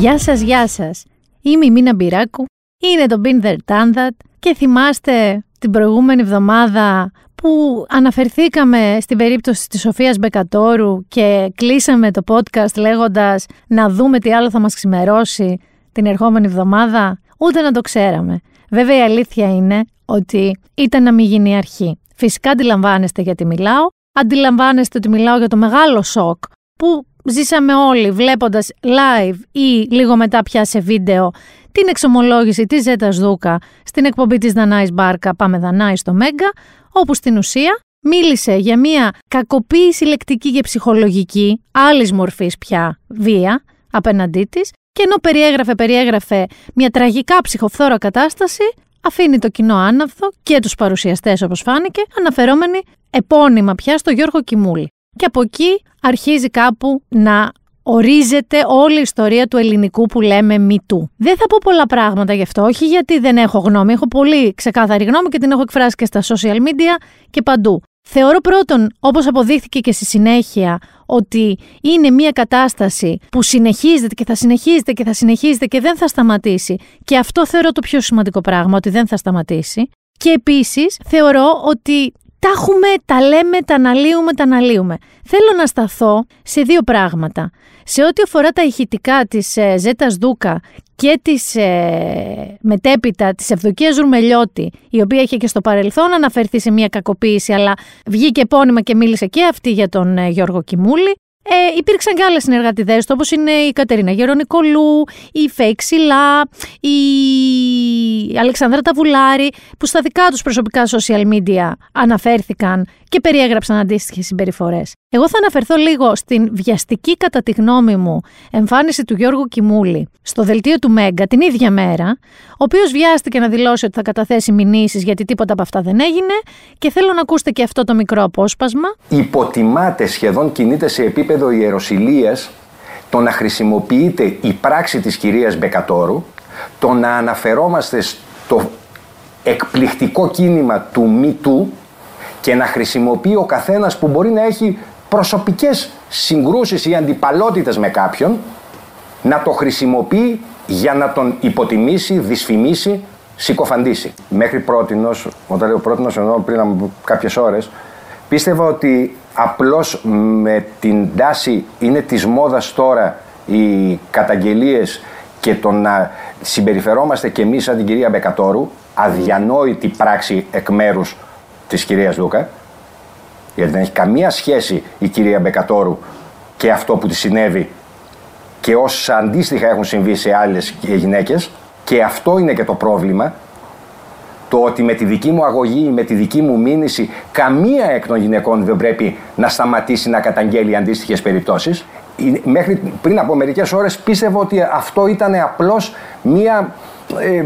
Γεια σας, γεια σας. Είμαι η Μίνα Μπυράκου, είναι το Been There Done That και θυμάστε την προηγούμενη εβδομάδα που αναφερθήκαμε στην περίπτωση της Σοφίας Μπεκατόρου και κλείσαμε το podcast λέγοντας να δούμε τι άλλο θα μας ξημερώσει την ερχόμενη εβδομάδα, ούτε να το ξέραμε. Βέβαια η αλήθεια είναι ότι ήταν να μην γίνει η αρχή. Φυσικά αντιλαμβάνεστε γιατί μιλάω, αντιλαμβάνεστε ότι μιλάω για το μεγάλο σοκ που ζήσαμε όλοι βλέποντας live ή λίγο μετά πια σε βίντεο την εξομολόγηση της Ζέτας Δούκα στην εκπομπή της Δανάης Μπάρκα «Πάμε Δανάη» στο Μέγκα, όπου στην ουσία μίλησε για μια κακοποίηση λεκτική και ψυχολογική, άλλης μορφής πια βία απέναντί της και ενώ περιέγραφε, περιέγραφε μια τραγικά ψυχοφθόρα κατάσταση, αφήνει το κοινό άναυδο και τους παρουσιαστές όπως φάνηκε, αναφερόμενοι επώνυμα πια στο Γιώργο Κιμούλη. Και από εκεί αρχίζει κάπου να ορίζεται όλη η ιστορία του ελληνικού που λέμε μη του. Δεν θα πω πολλά πράγματα γι' αυτό, όχι γιατί δεν έχω γνώμη, έχω πολύ ξεκάθαρη γνώμη και την έχω εκφράσει και στα social media και παντού. Θεωρώ πρώτον, όπως αποδείχθηκε και στη συνέχεια, ότι είναι μια κατάσταση που συνεχίζεται και θα συνεχίζεται και θα συνεχίζεται και δεν θα σταματήσει. Και αυτό θεωρώ το πιο σημαντικό πράγμα, ότι δεν θα σταματήσει. Και επίσης θεωρώ ότι τα έχουμε, τα λέμε, τα αναλύουμε, τα αναλύουμε. Θέλω να σταθώ σε δύο πράγματα. Σε ό,τι αφορά τα ηχητικά της ε, Ζέτας Δούκα και της ε, μετέπειτα της Ευδοκίας Ρουμελιώτη, η οποία είχε και στο παρελθόν αναφερθεί σε μια κακοποίηση, αλλά βγήκε επώνυμα και μίλησε και αυτή για τον ε, Γιώργο Κιμούλη. Ε, υπήρξαν και άλλες συνεργατιδές του, όπως είναι η Κατερίνα Γερονικολού, η Φέη Ξυλά, η Αλεξανδρά Ταβουλάρη, που στα δικά τους προσωπικά social media αναφέρθηκαν και περιέγραψαν αντίστοιχες συμπεριφορές. Εγώ θα αναφερθώ λίγο στην βιαστική, κατά τη γνώμη μου, εμφάνιση του Γιώργου Κιμούλη στο δελτίο του Μέγκα την ίδια μέρα, ο οποίος βιάστηκε να δηλώσει ότι θα καταθέσει μηνύσεις γιατί τίποτα από αυτά δεν έγινε και θέλω να ακούσετε και αυτό το μικρό απόσπασμα. Υποτιμάται, σχεδόν κινείται σε επίπεδο ιεροσιλίας το να χρησιμοποιείται η πράξη της κυρίας Μπεκατόρου, το να αναφερόμαστε στο εκπληκτικό κίνημα του ΜΙΤΟΥ και να χρησιμοποιεί ο καθένας που μπορεί να έχει προσωπικές συγκρούσεις ή αντιπαλότητες με κάποιον να το χρησιμοποιεί για να τον υποτιμήσει, δυσφημίσει, συκοφαντήσει. Μέχρι πρότινος, όταν λέω πρότινος εννοώ πριν από κάποιες ώρες, πίστευα ότι απλώς με την τάση είναι της μόδας τώρα οι καταγγελίες και το να συμπεριφερόμαστε και εμείς σαν την κυρία Μπεκατόρου, αδιανόητη πράξη εκ μέρους της κυρίας Λούκα, γιατί δεν έχει καμία σχέση η κυρία Μπεκατόρου και αυτό που της συνέβη και όσα αντίστοιχα έχουν συμβεί σε άλλες γυναίκες και αυτό είναι και το πρόβλημα το ότι με τη δική μου αγωγή, με τη δική μου μήνυση, καμία εκ των γυναικών δεν πρέπει να σταματήσει να καταγγέλει αντίστοιχες περιπτώσεις. Μέχρι πριν από μερικές ώρες πίστευα ότι αυτό ήταν απλώς μία, ε,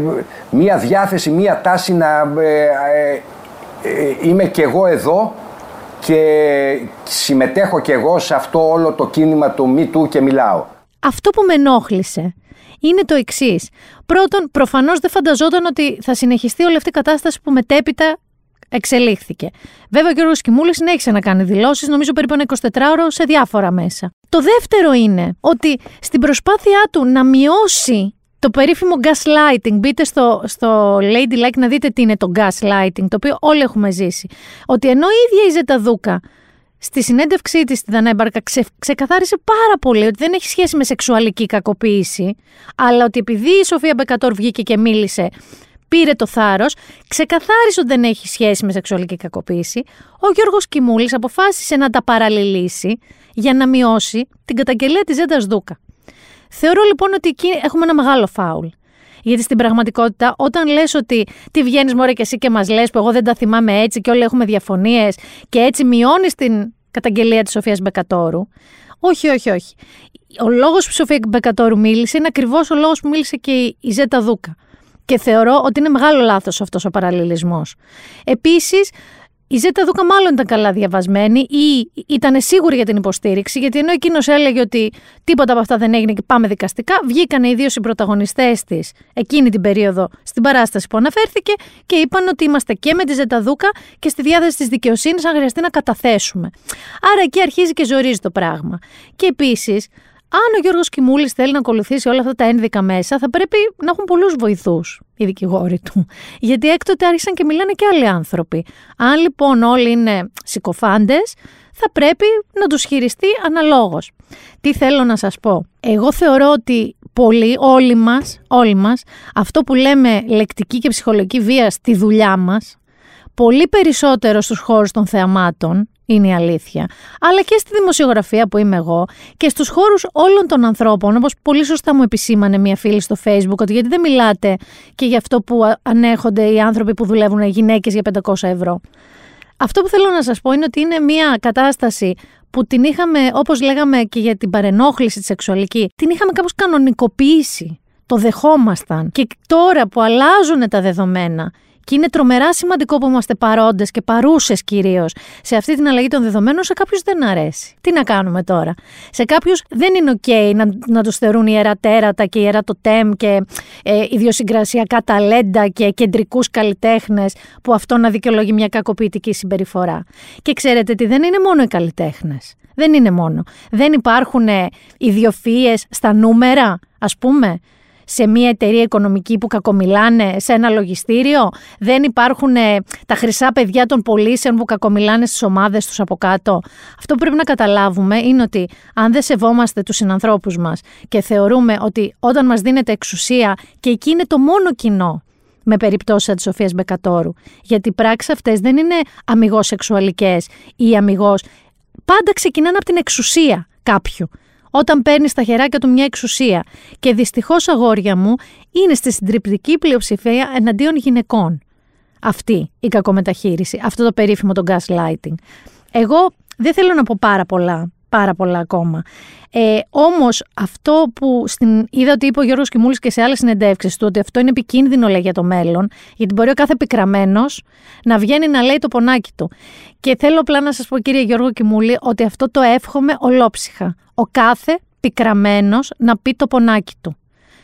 μία διάθεση, μία τάση να ε, ε, ε, είμαι και εγώ εδώ και συμμετέχω και εγώ σε αυτό όλο το κίνημα του μη του και μιλάω. Αυτό που με ενόχλησε είναι το εξής. Πρώτον, προφανώς δεν φανταζόταν ότι θα συνεχιστεί όλη αυτή η κατάσταση που μετέπειτα εξελίχθηκε. Βέβαια, ο Γιώργο Κιμούλη συνέχισε να κάνει δηλώσεις, νομίζω περίπου ένα 24ωρο σε διάφορα μέσα. Το δεύτερο είναι ότι στην προσπάθειά του να μειώσει το περίφημο gaslighting. Μπείτε στο, στο Ladylike να δείτε τι είναι το gaslighting, το οποίο όλοι έχουμε ζήσει. Ότι ενώ η ίδια η Ζεταδούκα στη συνέντευξή της στη Δανέμπαρκα ξε, ξεκαθάρισε πάρα πολύ ότι δεν έχει σχέση με σεξουαλική κακοποίηση, αλλά ότι επειδή η Σοφία Μπεκατόρ βγήκε και μίλησε, πήρε το θάρρος, ξεκαθάρισε ότι δεν έχει σχέση με σεξουαλική κακοποίηση, ο Γιώργος Κιμούλης αποφάσισε να τα παραλληλήσει για να μειώσει την καταγγελία της Ζέντας Δούκα. Θεωρώ λοιπόν ότι εκεί έχουμε ένα μεγάλο φάουλ. Γιατί στην πραγματικότητα, όταν λες ότι τι βγαίνεις μωρέ και εσύ και μας λες που εγώ δεν τα θυμάμαι έτσι και όλοι έχουμε διαφωνίες και έτσι μειώνεις την καταγγελία της Σοφίας Μπεκατόρου. Όχι, όχι, όχι. Ο λόγος που η Σοφία Μπεκατόρου μίλησε είναι ακριβώς ο λόγος που μίλησε και η Ζέτα Δούκα. Και θεωρώ ότι είναι μεγάλο λάθος αυτός ο παραλληλισμός. Επίσης, η Ζέτα Δούκα μάλλον ήταν καλά διαβασμένη ή ήταν σίγουρη για την υποστήριξη, γιατί ενώ εκείνος έλεγε ότι τίποτα από αυτά δεν έγινε και πάμε δικαστικά, βγήκαν οι δύο συμπροταγωνιστές της εκείνη την περίοδο στην παράσταση που αναφέρθηκε και είπαν ότι είμαστε και με τη Ζέτα Δούκα και στη διάθεση της δικαιοσύνης αν χρειαστεί να καταθέσουμε. Άρα εκεί αρχίζει και ζορίζει το πράγμα. Και επίσης, Αν ο Γιώργος Κιμούλης θέλει να ακολουθήσει όλα αυτά τα ένδικα μέσα, θα πρέπει να έχουν πολλούς βοηθούς οι δικηγόροι του. Γιατί έκτοτε άρχισαν και μιλάνε και άλλοι άνθρωποι. Αν λοιπόν όλοι είναι συκοφάντες, θα πρέπει να τους χειριστεί αναλόγως. Τι θέλω να σας πω; Εγώ θεωρώ ότι πολλοί, όλοι μας, όλοι μας, αυτό που λέμε λεκτική και ψυχολογική βία στη δουλειά μας, πολύ περισσότερο στους χώρους των θεαμάτων, είναι η αλήθεια, αλλά και στη δημοσιογραφία που είμαι εγώ και στους χώρους όλων των ανθρώπων, όπως πολύ σωστά μου επισήμανε μια φίλη στο facebook, ότι γιατί δεν μιλάτε και για αυτό που ανέχονται οι άνθρωποι που δουλεύουν οι γυναίκες για 500 ευρώ. Αυτό που θέλω να σας πω είναι ότι είναι μια κατάσταση που την είχαμε, όπως λέγαμε και για την παρενόχληση τη σεξουαλική, την είχαμε κάπως κανονικοποιήσει. Το δεχόμασταν. Και τώρα που αλλάζουν τα δεδομένα και είναι τρομερά σημαντικό που είμαστε παρόντες και παρούσες κυρίως σε αυτή την αλλαγή των δεδομένων. Σε κάποιους δεν αρέσει. Τι να κάνουμε τώρα; Σε κάποιους δεν είναι OK να, να τους θεωρούν ιερά τέρατα και ιερά το τέμ και ε, ιδιοσυγκρασιακά ταλέντα και κεντρικούς καλλιτέχνες που αυτό να δικαιολογεί μια κακοποιητική συμπεριφορά. Και ξέρετε τι, δεν είναι μόνο οι καλλιτέχνες. Δεν είναι μόνο. Δεν υπάρχουν ε, ιδιοφυΐες στα νούμερα, ας πούμε σε μια εταιρεία οικονομική που κακομιλάνε σε ένα λογιστήριο; Δεν υπάρχουν ε, τα χρυσά παιδιά των πωλήσεων που κακομιλάνε στις ομάδες τους από κάτω; Αυτό που πρέπει να καταλάβουμε είναι ότι αν δεν σεβόμαστε τους συνανθρώπους μας και θεωρούμε ότι όταν μας δίνεται εξουσία και εκεί είναι το μόνο κοινό με περιπτώσεις της Σοφίας Μπεκατόρου. Γιατί οι πράξεις αυτές δεν είναι αμυγός σεξουαλικές ή αμυγός. Πάντα ξεκινάνε από την εξουσία κάποιου όταν παίρνεις στα χεράκια του μια εξουσία. Και δυστυχώς, αγόρια μου, είναι στη συντριπτική πλειοψηφία εναντίον γυναικών. Αυτή η κακομεταχείριση, αυτό το περίφημο το gaslighting. Εγώ δεν θέλω να πω πάρα πολλά, πάρα πολλά ακόμα. Ε, Όμως, αυτό που στην, είδα ότι είπε ο Γιώργος Κιμούλης και σε άλλες συνεντεύξεις του, ότι αυτό είναι επικίνδυνο λέει, για το μέλλον, γιατί μπορεί ο κάθε πικραμένος να βγαίνει να λέει το πονάκι του. Και θέλω απλά να σας πω, κύριε Γιώργο Κιμούλη, ότι αυτό το εύχομαι ολόψυχα. Ο κάθε πικραμένος να πει το πονάκι του.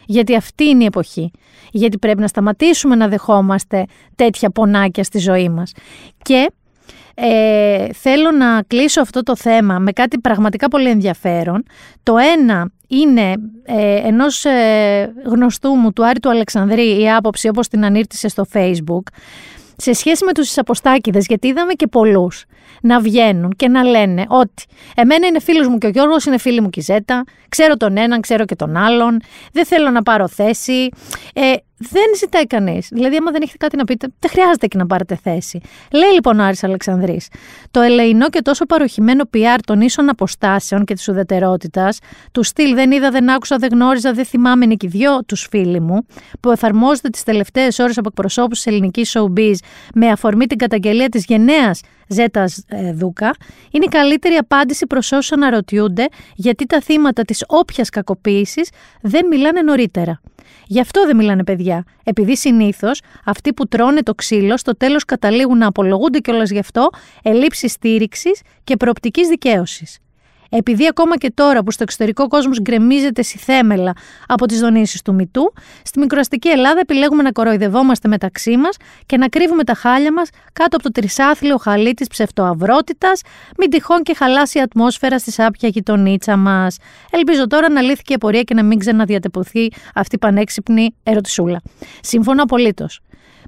Γιατί αυτή είναι η εποχή. Γιατί πρέπει να σταματήσουμε να δεχόμαστε τέτοια πονάκια στη ζωή μας. Και ε, θέλω να κλείσω αυτό το θέμα με κάτι πραγματικά πολύ ενδιαφέρον. Το ένα είναι ε, ενός ε, γνωστού μου, του Άρη του Αλεξανδρή, η άποψη όπως την ανήρτησε στο facebook, σε σχέση με τους αποστάκηδες, γιατί είδαμε και πολλούς να βγαίνουν και να λένε ότι εμένα είναι φίλος μου και ο Γιώργος είναι φίλη μου και η Ζέτα, ξέρω τον έναν, ξέρω και τον άλλον, δεν θέλω να πάρω θέση, ε, δεν ζητάει κανείς. Δηλαδή, άμα δεν έχετε κάτι να πείτε, δεν χρειάζεται και να πάρετε θέση. Λέει λοιπόν ο Άρης Αλεξανδρής, το ελεηνό και τόσο παροχημένο PR των ίσων αποστάσεων και της ουδετερότητας, του στυλ δεν είδα, δεν άκουσα, δεν γνώριζα, δεν θυμάμαι, είναι και δυο τους φίλοι μου, που εφαρμόζεται τις τελευταίες ώρες από εκπροσώπους της ελληνικής showbiz με αφορμή την καταγγελία της γενναίας Ζέτας ε, Δούκα, είναι η καλύτερη απάντηση προς όσους αναρωτιούνται γιατί τα θύματα της όποιας κακοποίησης δεν μιλάνε νωρίτερα. Γι' αυτό δεν μιλάνε παιδιά. Επειδή συνήθως αυτοί που τρώνε το ξύλο στο τέλος καταλήγουν να απολογούνται κιόλας γι' αυτό ελλείψης στήριξης και προοπτικής δικαίωσης. Επειδή ακόμα και τώρα που στο εξωτερικό κόσμος γκρεμίζεται θέμελα από τις δονήσεις του Μητού, στη μικροαστική Ελλάδα επιλέγουμε να κοροϊδευόμαστε μεταξύ μας και να κρύβουμε τα χάλια μας κάτω από το τρισάθλιο χαλί της ψευτοαυρότητας, μην τυχόν και χαλάσει η ατμόσφαιρα στη σάπια γειτονίτσα μας. Ελπίζω τώρα να λύθηκε η απορία και να μην ξαναδιατεπωθεί αυτή η πανέξυπνη ερωτησούλα. Σύμφωνα απολύτως.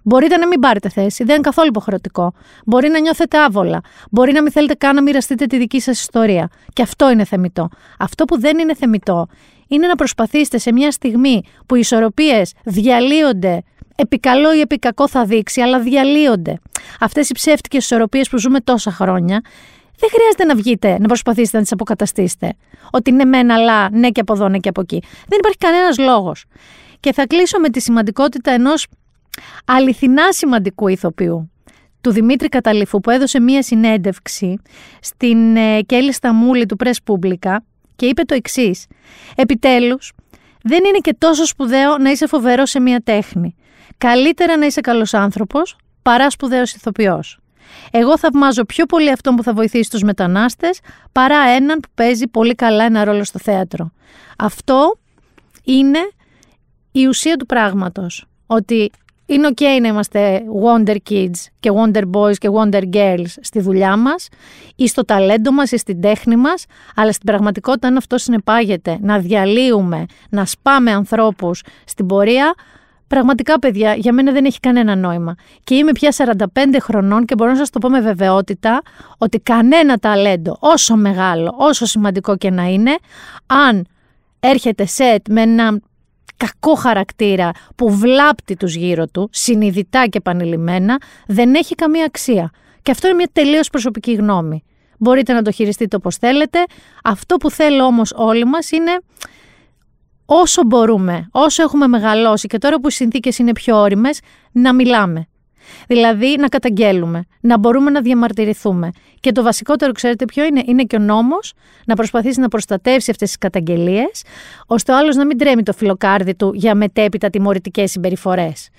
Μπορείτε να μην πάρετε θέση, δεν είναι καθόλου υποχρεωτικό. Μπορεί να νιώθετε άβολα. Μπορεί να μην θέλετε καν να μοιραστείτε τη δική σας ιστορία. Και αυτό είναι θεμητό. Αυτό που δεν είναι θεμητό είναι να προσπαθήσετε σε μια στιγμή που οι ισορροπίες διαλύονται επί καλό ή επί κακό θα δείξει, αλλά διαλύονται. Αυτές οι ψεύτικες ισορροπίες που ζούμε τόσα χρόνια, δεν χρειάζεται να βγείτε να προσπαθήσετε να τις αποκαταστήσετε. Ότι ναι, μεν, αλλά ναι και από εδώ, ναι και από εκεί. Δεν υπάρχει κανένας λόγος. Και θα κλείσω με τη σημαντικότητα ενός αληθινά σημαντικού ηθοποιού του Δημήτρη Καταλήφου που έδωσε μία συνέντευξη στην ε, Κέλλη Σταμούλη του Press Publica και είπε το εξής. Επιτέλους, δεν είναι και τόσο σπουδαίο να είσαι φοβερός σε μία τέχνη. Καλύτερα να είσαι καλός άνθρωπος παρά σπουδαίος ηθοποιός. Εγώ θαυμάζω πιο πολύ αυτόν που θα βοηθήσει τους μετανάστες παρά έναν που παίζει πολύ καλά ένα ρόλο στο θέατρο. Αυτό είναι η ουσία του πράγματος. Ότι είναι ok να είμαστε Wonder Kids και Wonder Boys και Wonder Girls στη δουλειά μας ή στο ταλέντο μας ή στην τέχνη μας, αλλά στην πραγματικότητα αν αυτό συνεπάγεται να διαλύουμε, να σπάμε ανθρώπους στην πορεία, Πραγματικά, παιδιά, για μένα δεν έχει κανένα νόημα. Και είμαι πια 45 χρονών και μπορώ να σας το πω με βεβαιότητα ότι κανένα ταλέντο, όσο μεγάλο, όσο σημαντικό και να είναι, αν έρχεται σετ με ένα κακό χαρακτήρα που βλάπτει τους γύρω του, συνειδητά και επανειλημμένα, δεν έχει καμία αξία. Και αυτό είναι μια τελείως προσωπική γνώμη. Μπορείτε να το χειριστείτε όπως θέλετε. Αυτό που θέλω όμως όλοι μας είναι όσο μπορούμε, όσο έχουμε μεγαλώσει και τώρα που οι συνθήκες είναι πιο όριμες, να μιλάμε. Δηλαδή να καταγγέλουμε, να μπορούμε να διαμαρτυρηθούμε. Και το βασικότερο, ξέρετε ποιο είναι, είναι και ο νόμος να προσπαθήσει να προστατεύσει αυτές τις καταγγελίες, ώστε ο άλλος να μην τρέμει το φιλοκάρδι του για μετέπειτα τιμωρητικές συμπεριφορές.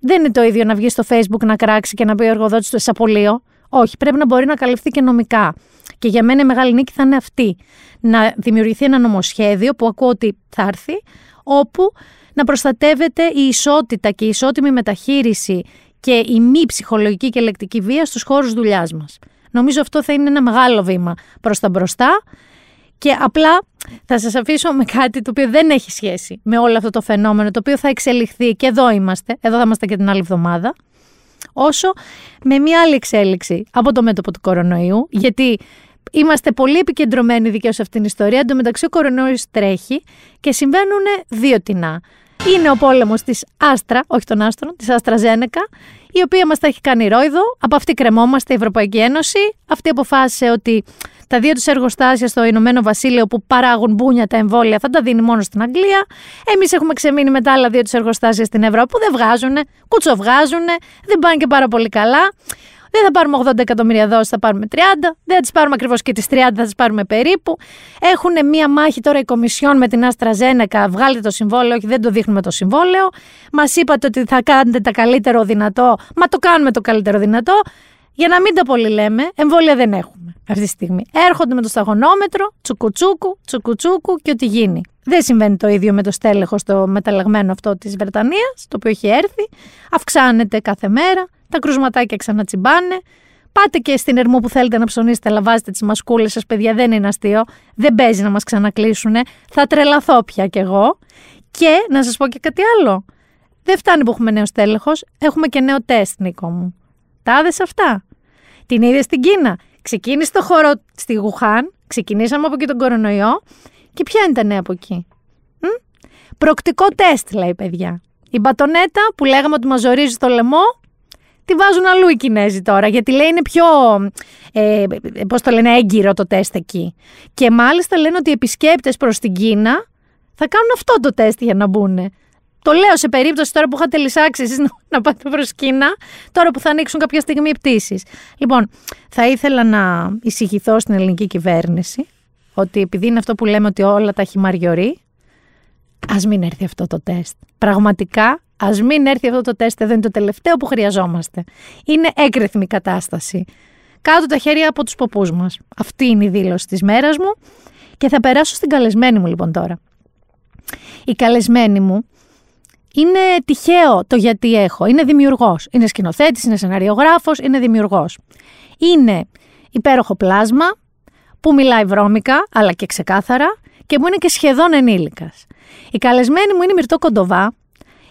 Δεν είναι το ίδιο να βγει στο Facebook να κράξει και να πει ο εργοδότης του εσαπολείο. Όχι, πρέπει να μπορεί να καλυφθεί και νομικά. Και για μένα η μεγάλη νίκη θα είναι αυτή. Να δημιουργηθεί ένα νομοσχέδιο που ακούω ότι θα έρθει, όπου να προστατεύεται η ισότητα και η ισότιμη μεταχείριση και η μη ψυχολογική και λεκτική βία στους χώρους δουλειάς μας. Νομίζω αυτό θα είναι ένα μεγάλο βήμα προς τα μπροστά και απλά θα σας αφήσω με κάτι το οποίο δεν έχει σχέση με όλο αυτό το φαινόμενο, το οποίο θα εξελιχθεί και εδώ είμαστε, εδώ θα είμαστε και την άλλη εβδομάδα, όσο με μια άλλη εξέλιξη από το μέτωπο του κορονοϊού, γιατί είμαστε πολύ επικεντρωμένοι δικαίως σε αυτήν την ιστορία. Εν τω μεταξύ, ο κορονοϊός τρέχει και συμβαίνουν δύο τεινά. Είναι ο πόλεμος της Άστρα, όχι των Άστρων, της Αστραζένεκα, η οποία μας τα έχει κάνει ρόιδο. Από αυτή κρεμόμαστε η Ευρωπαϊκή Ένωση. Αυτή αποφάσισε ότι τα δύο τους εργοστάσια στο Ηνωμένο Βασίλειο που παράγουν μπούνια τα εμβόλια θα τα δίνει μόνο στην Αγγλία. Εμείς έχουμε ξεμείνει με τα άλλα δύο τους εργοστάσια στην Ευρώπη που δεν βγάζουν, κουτσοβγάζουν, δεν πάνε και πάρα πολύ καλά. Δεν θα πάρουμε 80 εκατομμύρια δόσεις, θα πάρουμε 30. Δεν θα τις πάρουμε ακριβώς και τις 30, θα τις πάρουμε περίπου. Έχουν μία μάχη τώρα η Κομισιόν με την Άστρα Ζένεκα. Βγάλετε το συμβόλαιο, όχι δεν το δείχνουμε το συμβόλαιο. Μας είπατε ότι θα κάνετε τα καλύτερο δυνατό. Μα το κάνουμε το καλύτερο δυνατό. Για να μην τα πολύ λέμε, εμβόλια δεν έχουμε αυτή τη στιγμή. Έρχονται με το σταγονόμετρο, τσουκουτσούκου, τσουκουτσούκου και ό,τι γίνει. Δεν συμβαίνει το ίδιο με το στέλεχο στο μεταλλαγμένο αυτό της Βρετανίας, το οποίο έχει έρθει. Αυξάνεται κάθε μέρα, τα κρουσματάκια ξανατσιμπάνε. Πάτε και στην ερμό που θέλετε να ψωνίσετε, αλλά βάζετε τις μασκούλες σας, παιδιά, δεν είναι αστείο. Δεν παίζει να μας ξανακλείσουνε. Θα τρελαθώ πια κι εγώ. Και να σας πω και κάτι άλλο. Δεν φτάνει που έχουμε νέος στέλεχο, έχουμε και νέο τεστ, Νίκο μου. Τα άδες αυτά. Την είδε στην Κίνα. Ξεκίνησε το χώρο στη Γουχάν, ξεκινήσαμε από εκεί τον κορονοϊό. Και ποια είναι τα νέα από εκεί; Μ; Προκτικό τεστ, λέει παιδιά. Η μπατονέτα που λέγαμε ότι μας ζορίζει το λαιμό, τη βάζουν αλλού οι Κινέζοι τώρα, γιατί λέει είναι πιο, ε, πώς το λένε, έγκυρο το τεστ εκεί. Και μάλιστα λένε ότι οι επισκέπτες προς την Κίνα θα κάνουν αυτό το τεστ για να μπουν. Το λέω σε περίπτωση τώρα που είχατε λησάξει εσείς να, πάτε προς Κίνα, τώρα που θα ανοίξουν κάποια στιγμή πτήσεις. Λοιπόν, θα ήθελα να εισηγηθώ στην ελληνική κυβέρνηση ότι επειδή είναι αυτό που λέμε ότι όλα τα χυμαριορεί, ας μην έρθει αυτό το τεστ. Πραγματικά Α μην έρθει αυτό το τεστ, δεν είναι το τελευταίο που χρειαζόμαστε. Είναι έγκριθμη κατάσταση. Κάτω τα χέρια από τους ποπούς μας. Αυτή είναι η δήλωση της μέρας μου. Και θα περάσω στην καλεσμένη μου λοιπόν τώρα. Η καλεσμένη μου είναι τυχαίο το γιατί έχω. Είναι δημιουργός. Είναι σκηνοθέτης, είναι σεναριογράφος, είναι δημιουργός. Είναι υπέροχο πλάσμα που μιλάει βρώμικα αλλά και ξεκάθαρα και που είναι και σχεδόν ενήλικας. Η καλεσμένη μου είναι η Μυρτώ Κοντοβά,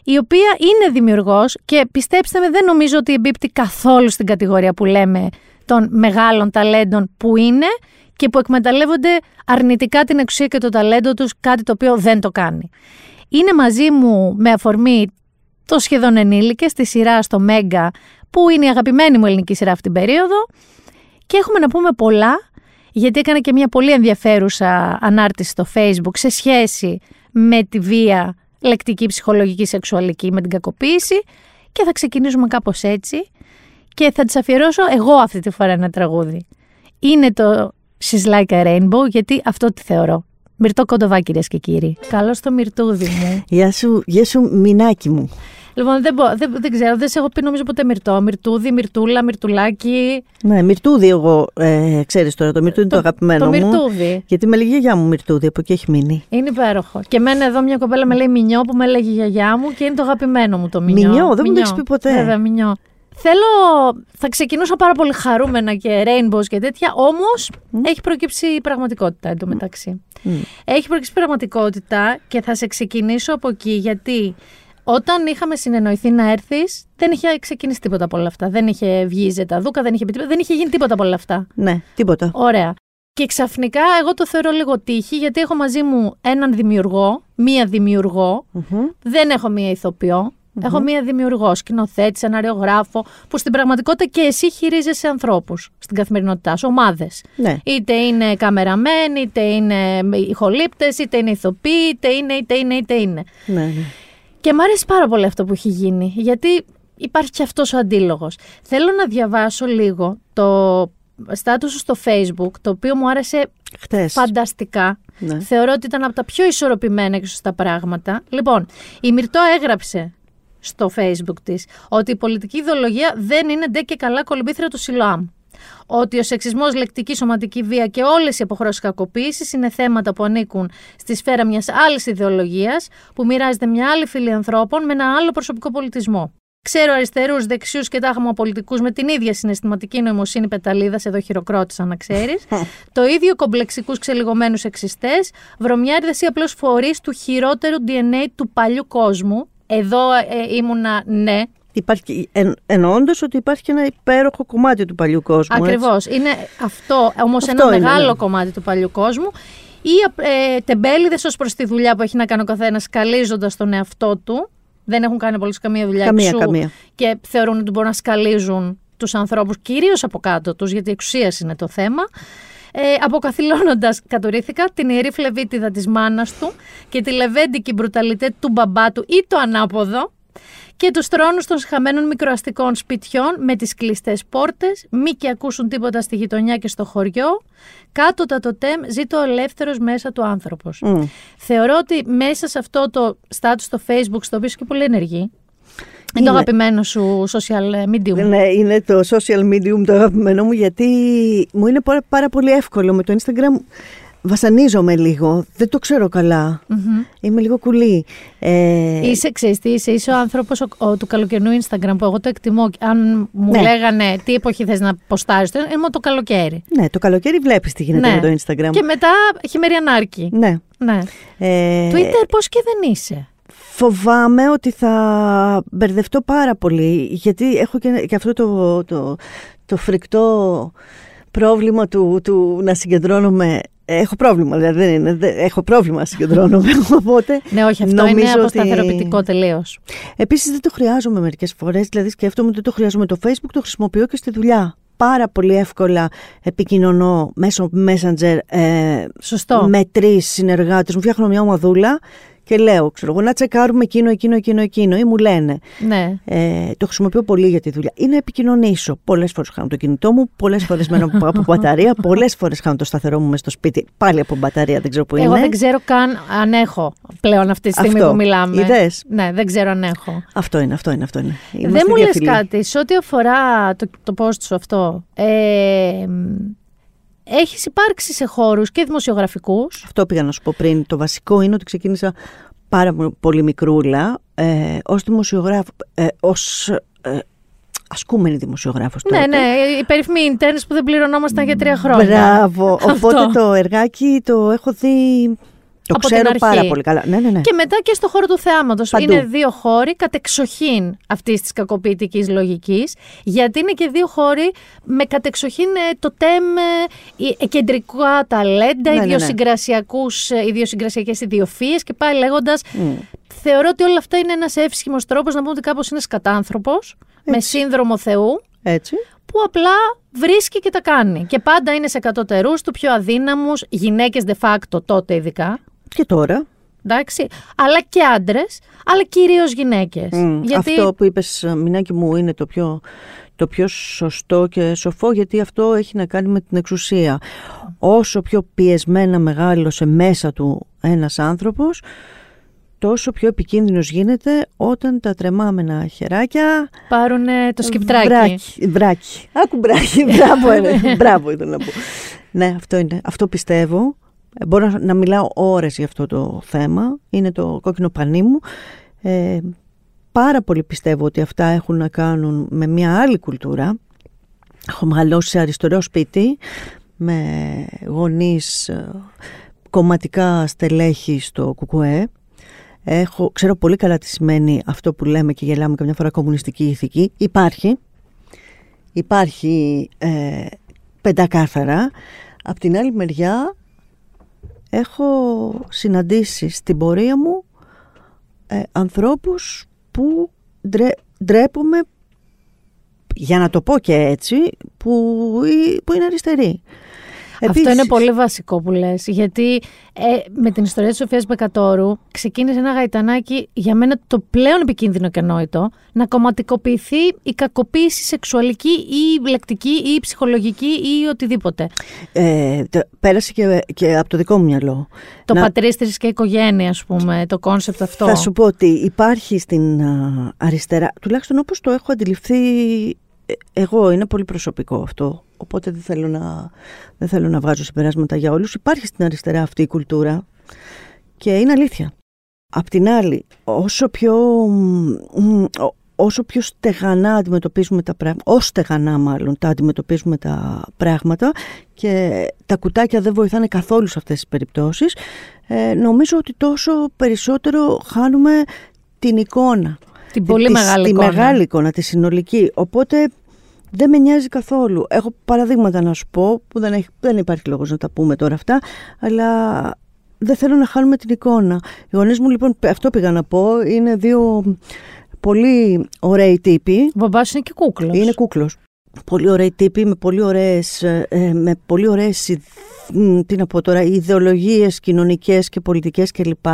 η οποία είναι δημιουργός και πιστέψτε με δεν νομίζω ότι εμπίπτει καθόλου στην κατηγορία που λέμε των μεγάλων ταλέντων που είναι και που εκμεταλλεύονται αρνητικά την εξουσία και το ταλέντο τους, κάτι το οποίο δεν το κάνει. Είναι μαζί μου με αφορμή το σχεδόν ενήλικες, στη σειρά στο Μέγκα, που είναι η αγαπημένη μου ελληνική σειρά αυτή την περίοδο και έχουμε να πούμε πολλά, γιατί έκανα και μια πολύ ενδιαφέρουσα ανάρτηση στο Facebook σε σχέση με τη βία λεκτική, ψυχολογική, σεξουαλική με την κακοποίηση και θα ξεκινήσουμε κάπως έτσι και θα της αφιερώσω εγώ αυτή τη φορά ένα τραγούδι. Είναι το She's Like a Rainbow γιατί αυτό τη θεωρώ. Μυρτό κοντοβά κυρίες και κύριοι. Καλώς το μυρτούδι μου. Γεια σου, γεια σου μινάκι μου. Λοιπόν, δεν, μπο- δεν, δεν ξέρω, δεν σε έχω πει νομίζω ποτέ Μυρτό. Μυρτούδη, Μυρτούλα, Μυρτουλάκι. Ναι, Μυρτούδη εγώ, ε, ξέρεις τώρα, το Μυρτούδη είναι το, αγαπημένο το μου. Μυρτούδη. Γιατί με λέγει η γιαγιά μου Μυρτούδη, από εκεί έχει μείνει. Είναι υπέροχο. Και εμένα εδώ μια κοπέλα με λέει Μινιό που με έλεγε η γιαγιά μου και είναι το αγαπημένο μου το Μινιό. Μινιό, δεν μου το έχεις πει ποτέ. Βέβαια, Μινιό. Θέλω, θα ξεκινούσα πάρα πολύ χαρούμενα και rainbows και τέτοια, όμως έχει προκύψει η πραγματικότητα εντωμεταξύ. Έχει προκύψει η πραγματικότητα και θα σε ξεκινήσω από εκεί γιατί όταν είχαμε συνεννοηθεί να έρθεις, δεν είχε ξεκινήσει τίποτα από όλα αυτά. Δεν είχε βγει η Ζεταδούκα, δεν είχε, πει τίποτα, δεν είχε γίνει τίποτα από όλα αυτά. Ναι, τίποτα. Ωραία. Και ξαφνικά εγώ το θεωρώ λίγο τύχη γιατί έχω μαζί μου έναν δημιουργό, μία δημιουργό, Μμμ. δεν έχω μία ηθοποιό. Έχω μία δημιουργό, σκηνοθέτη, σεναριογράφο, που στην πραγματικότητα και εσύ χειρίζεσαι ανθρώπους στην καθημερινότητά σου, ομάδες. Ναι. Είτε είναι καμεραμένοι, είτε είναι ηχολήπτες, είτε είναι ηθοποιοί, είτε είναι, είτε είναι, είτε είναι. Ναι, ναι. Και μου αρέσει πάρα πολύ αυτό που έχει γίνει, γιατί υπάρχει και αυτός ο αντίλογος. Θέλω να διαβάσω λίγο το στάτους σου στο facebook, το οποίο μου άρεσε Χτες. φανταστικά. Ναι. Θεωρώ ότι ήταν από τα πιο ισορροπημένα και σωστά πράγματα. Λοιπόν, η Μυρτώ έγραψε στο facebook της ότι η πολιτική ιδεολογία δεν είναι ντε και καλά κολυμπήθρα του Σιλοάμ. Ότι ο σεξισμός, λεκτική σωματική βία και όλες οι αποχρώσεις κακοποίησης είναι θέματα που ανήκουν στη σφαίρα μιας άλλης ιδεολογίας που μοιράζεται μια άλλη φύλη ανθρώπων με ένα άλλο προσωπικό πολιτισμό. Ξέρω αριστερούς, δεξιούς και τάχμα πολιτικού με την ίδια συναισθηματική νοημοσύνη πεταλίδας, εδώ χειροκρότησα να ξέρεις. το ίδιο κομπλεξικούς ξελιγωμένους εξιστέ, βρωμιάριδες ή απλώς φορείς του χειρότερου DNA του παλιού κόσμου. Εδώ ε, ήμουνα ναι, Υπάρχει, εν, εννοώντας ότι υπάρχει και ένα υπέροχο κομμάτι του παλιού κόσμου. έτσι. Ακριβώς. Είναι αυτό όμως Αυτό ένα είναι, μεγάλο ναι. κομμάτι του παλιού κόσμου. Ή ε, τεμπέληδες ως προς τη δουλειά που έχει να κάνει ο καθένας, σκαλίζοντας τον εαυτό του. Δεν έχουν κάνει πολύ καμία δουλειά Καμία, εξού καμία. Και θεωρούν ότι μπορούν να σκαλίζουν τους ανθρώπους, κυρίως από κάτω τους, γιατί εξουσία είναι το θέμα. Ε, αποκαθιλώνοντας, κατουρίθηκα, την ιερή φλεβίτιδα της μάνας του και τη λεβέντικη μπρουταλιτέ του μπαμπά του ή το ανάποδο και τους τρόνους των χαμένων μικροαστικών σπιτιών με τις κλειστές πόρτες, μη και ακούσουν τίποτα στη γειτονιά και στο χωριό, κάτω τα τοτέμ ζήτω ελεύθερος μέσα του άνθρωπος. Μμ. Θεωρώ ότι μέσα σε αυτό το status στο facebook, στο οποίο είσαι και πολύ ενεργή, είναι το Είναι. αγαπημένο σου social medium. Ναι, είναι το social medium το αγαπημένο μου γιατί μου είναι πάρα, πάρα πολύ εύκολο. Με το Instagram βασανίζομαι λίγο. Δεν το ξέρω καλά. Είμαι λίγο κουλή. Ε, Είσαι, ξέρεις τι, είσαι, είσαι ο άνθρωπος ο, ο- του καλοκαιρινού Instagram που εγώ το εκτιμώ. Αν μου Ναι. λέγανε τι εποχή θες να ποστάρεις, το- είμαι το καλοκαίρι. Ναι, το καλοκαίρι βλέπεις τι γίνεται Ναι. με το Instagram. Και μετά χειμεριανάρκη. Ναι. Ναι. Ε, Twitter πώς και δεν είσαι. Φοβάμαι ότι θα μπερδευτώ πάρα πολύ, γιατί έχω και, και αυτό το, το, το φρικτό πρόβλημα του, του να συγκεντρώνομαι. Έχω πρόβλημα, δηλαδή δεν είναι, δεν- έχω πρόβλημα να συγκεντρώνομαι, οπότε Ναι, όχι, αυτό είναι νομίζω αποσταθεροποιητικό ότι... τελείως. Επίσης δεν το χρειάζομαι μερικές φορές, δηλαδή σκέφτομαι ότι δεν το χρειάζομαι το Facebook, το χρησιμοποιώ και στη δουλειά. Πάρα πολύ εύκολα επικοινωνώ μέσω Messenger ε, Σωστό. με τρεις συνεργάτες, μου φτιάχνω μια ομαδούλα και λέω, ξέρω εγώ, να τσεκάρουμε εκείνο, εκείνο, εκείνο, εκείνο ή μου λένε. Ναι. Ε, το χρησιμοποιώ πολύ για τη δουλειά. Ή να επικοινωνήσω. Πολλές φορές χάνω το κινητό μου, πολλές φορές μένω από, από μπαταρία, πολλές φορές χάνω το σταθερό μου μέσα στο σπίτι. Πάλι από μπαταρία, δεν ξέρω που είναι. Εγώ δεν ξέρω καν αν έχω πλέον αυτή τη στιγμή Αυτό. που μιλάμε. Είδες; Ναι, δεν ξέρω αν έχω. Αυτό είναι, αυτό είναι, αυτό είναι. δεν Είμαστε μου λες διαφιλοί. κάτι, σε ό,τι αφορά το, το post σου αυτό, ε, έχεις υπάρξει σε χώρους και δημοσιογραφικούς, Αυτό πήγα να σου πω πριν. Το βασικό είναι ότι ξεκίνησα πάρα πολύ μικρούλα ε, ως δημοσιογράφο, ε, ως ε, ασκούμενη δημοσιογράφος τότε. ναι, ναι, οι περίφημοι interns που δεν πληρωνόμασταν για τρία χρόνια. Μπράβο. Αυτό. Οπότε το εργάκι το έχω δει. Το Από την ξέρω αρχή. πάρα πολύ καλά. Ναι, ναι, ναι. Και μετά και στο χώρο του θεάματος. Παντού. Είναι δύο χώροι κατεξοχήν αυτής της κακοποιητικής λογικής, γιατί είναι και δύο χώροι με κατεξοχήν ε, το τέμ ε, ε, κεντρικά ταλέντα, Ναι, ναι, ναι. ιδιοσυγκρασιακούς, ε, ιδιοσυγκρασιακές ιδιοφύες και πάει λέγοντας Μμ. Θεωρώ ότι όλο αυτό είναι ένας εύσχυμος τρόπος να πούμε ότι κάπως είναι σκατάνθρωπος, με σύνδρομο Θεού, Έτσι. που απλά βρίσκει και τα κάνει. Και πάντα είναι σε κατώτερούς του πιο αδύναμους, γυναίκες de facto τότε ειδικά, Και τώρα; εντάξει, αλλά και άντρες, αλλά κυρίως γυναίκες. Μμ, Γιατί Αυτό που είπες, Μινάκη μου, είναι το πιο, το πιο σωστό και σοφό, γιατί αυτό έχει να κάνει με την εξουσία. Όσο πιο πιεσμένα μεγάλωσε μέσα του ένας άνθρωπος, τόσο πιο επικίνδυνος γίνεται όταν τα τρεμάμενα χεράκια πάρουν το σκυπτράκι. Βράκι, βράκι. Άκου μπράκι, μπράβο, ε, μπράβο ήθελα να πω. Ναι, αυτό είναι. Αυτό πιστεύω. Ε, μπορώ να μιλάω ώρες για αυτό το θέμα. Είναι το κόκκινο πανί μου. Ε, πάρα πολύ πιστεύω ότι αυτά έχουν να κάνουν με μια άλλη κουλτούρα. Έχω μεγαλώσει σε αριστερό σπίτι με γονείς ε, κομματικά στελέχη στο ΚΚΕ. Έχω, ξέρω πολύ καλά τι σημαίνει αυτό που λέμε και γελάμε καμιά φορά κομμουνιστική ηθική. Υπάρχει. Υπάρχει ε, πεντακάθαρα. Απ' την άλλη μεριά έχω συναντήσει στην πορεία μου ε, ανθρώπους που ντρέ, ντρέπομαι για να το πω και έτσι που, που είναι αριστεροί. Αυτό είναι πολύ βασικό που λες, γιατί ε, με την ιστορία της Σοφίας Μπεκατόρου ξεκίνησε ένα γαϊτανάκι για μένα το πλέον επικίνδυνο και ανόητο να κομματικοποιηθεί η κακοποίηση σεξουαλική ή λεκτική ή ψυχολογική ή οτιδήποτε. Ε, πέρασε και, και από το δικό μου μυαλό. Το να... πατρίς θρησκεία και οικογένεια, ας πούμε, το concept αυτό. Θα σου πω ότι υπάρχει στην αριστερά, τουλάχιστον όπως το έχω αντιληφθεί ε, εγώ, είναι πολύ προσωπικό αυτό οπότε δεν θέλω να, δεν θέλω να βγάζω συμπεράσματα για όλους. Υπάρχει στην αριστερά αυτή η κουλτούρα και είναι αλήθεια. Απ' την άλλη, όσο πιο, όσο πιο στεγανά αντιμετωπίζουμε τα πράγματα, όσο στεγανά μάλλον τα αντιμετωπίζουμε τα πράγματα και τα κουτάκια δεν βοηθάνε καθόλου σε αυτές τις περιπτώσεις, ε, νομίζω ότι τόσο περισσότερο χάνουμε την εικόνα. Την πολύ μεγάλη εικόνα. Τη μεγάλη εικόνα, τη συνολική. Οπότε δεν με νοιάζει καθόλου. Έχω παραδείγματα να σου πω, που δεν, έχει, δεν υπάρχει λόγος να τα πούμε τώρα αυτά, αλλά δεν θέλω να χάνουμε την εικόνα. Οι γονείς μου λοιπόν, αυτό πήγα να πω, είναι δύο πολύ ωραίοι τύποι. Ο μπαμπάς είναι και κούκλος. Είναι κούκλος. Πολύ ωραίοι τύποι, με πολύ ωραίες, ε, με πολύ ωραίες τι να πω τώρα, ιδεολογίες κοινωνικές και πολιτικές κλπ.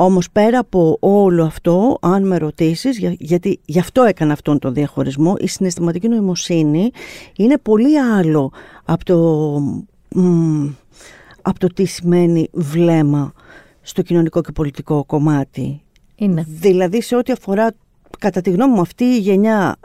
Όμως πέρα από όλο αυτό, αν με ρωτήσεις, γιατί γι' αυτό έκανα αυτόν τον διαχωρισμό, η συναισθηματική νοημοσύνη είναι πολύ άλλο από το, από το τι σημαίνει βλέμμα στο κοινωνικό και πολιτικό κομμάτι. Είναι. Δηλαδή σε ό,τι αφορά, κατά τη γνώμη μου αυτή η γενιά,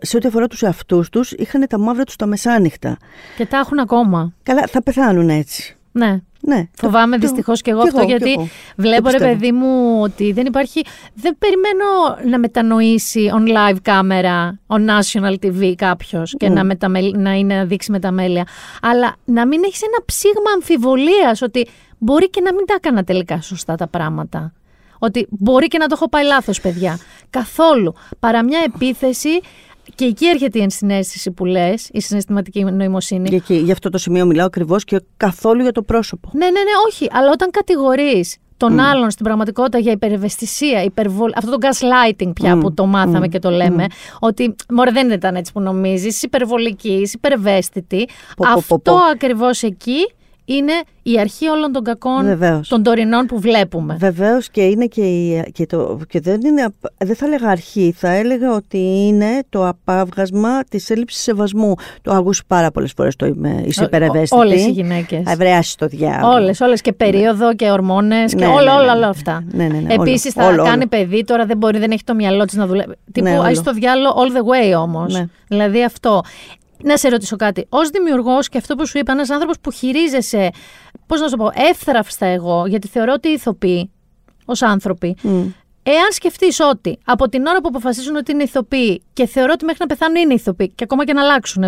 σε ό,τι αφορά τους εαυτούς τους, είχαν τα μαύρα τους τα μεσάνυχτα. Και τα έχουν ακόμα. Καλά, θα πεθάνουν έτσι. Ναι. Ναι, Φοβάμαι δυστυχώς και εγώ αυτό, γιατί βλέπω ρε παιδί μου ότι δεν υπάρχει. Δεν περιμένω να μετανοήσει on live κάμερα, on national TV κάποιος και να, μεταμελ, να, είναι, να δείξει μεταμέλεια. Αλλά να μην έχεις ένα ψήγμα αμφιβολίας ότι μπορεί και να μην τα έκανα τελικά σωστά τα πράγματα. Ότι μπορεί και να το έχω πάει λάθος, παιδιά. Καθόλου. Παρά μια επίθεση και εκεί έρχεται η ενσυναίσθηση που λες, η συναισθηματική νοημοσύνη. Και εκεί, γι' αυτό το σημείο μιλάω ακριβώς και καθόλου για το πρόσωπο. Ναι, ναι, ναι, όχι. Αλλά όταν κατηγορείς τον mm. άλλον στην πραγματικότητα για υπερευαισθησία, υπερβολ... αυτό το gaslighting πια mm. που το μάθαμε mm. και το λέμε, ότι μωρέ δεν ήταν έτσι που νομίζεις, υπερβολική, υπερευαίσθητη. αυτό ακριβώς εκεί είναι η αρχή όλων των κακών Βεβαίως. των τωρινών που βλέπουμε. Βεβαίως και είναι και, η, και, το, και δεν, είναι, δεν θα έλεγα αρχή, θα έλεγα ότι είναι το απάβγασμα της έλλειψης σεβασμού. Το ακούσει πάρα πολλές φορές το είμαι, είσαι υπερευαίσθητη. Όλες οι γυναίκες. Ευρεάσει το διάλογο. Όλες, όλες και περίοδο ναι. και ορμόνες και ναι, όλα, ναι, όλα, ναι. όλα αυτά. Ναι, ναι, ναι, Επίσης θα όλο, κάνει όλο. παιδί, τώρα δεν μπορεί, δεν έχει το μυαλό της να δουλεύει. Τύπου, ναι, το διάλογο all the way όμως. Ναι. Δηλαδή αυτό. Να σε ρωτήσω κάτι. Ω δημιουργός και αυτό που σου είπα, ένας άνθρωπος που χειρίζεσαι, πώς να σου πω, εύθραυστα εγώ, γιατί θεωρώ ότι οι ηθοποιοί ως άνθρωποι, εάν σκεφτείς ότι από την ώρα που αποφασίζουν ότι είναι ηθοποιοί και θεωρώ ότι μέχρι να πεθάνουν είναι ηθοποιοί και ακόμα και να αλλάξουν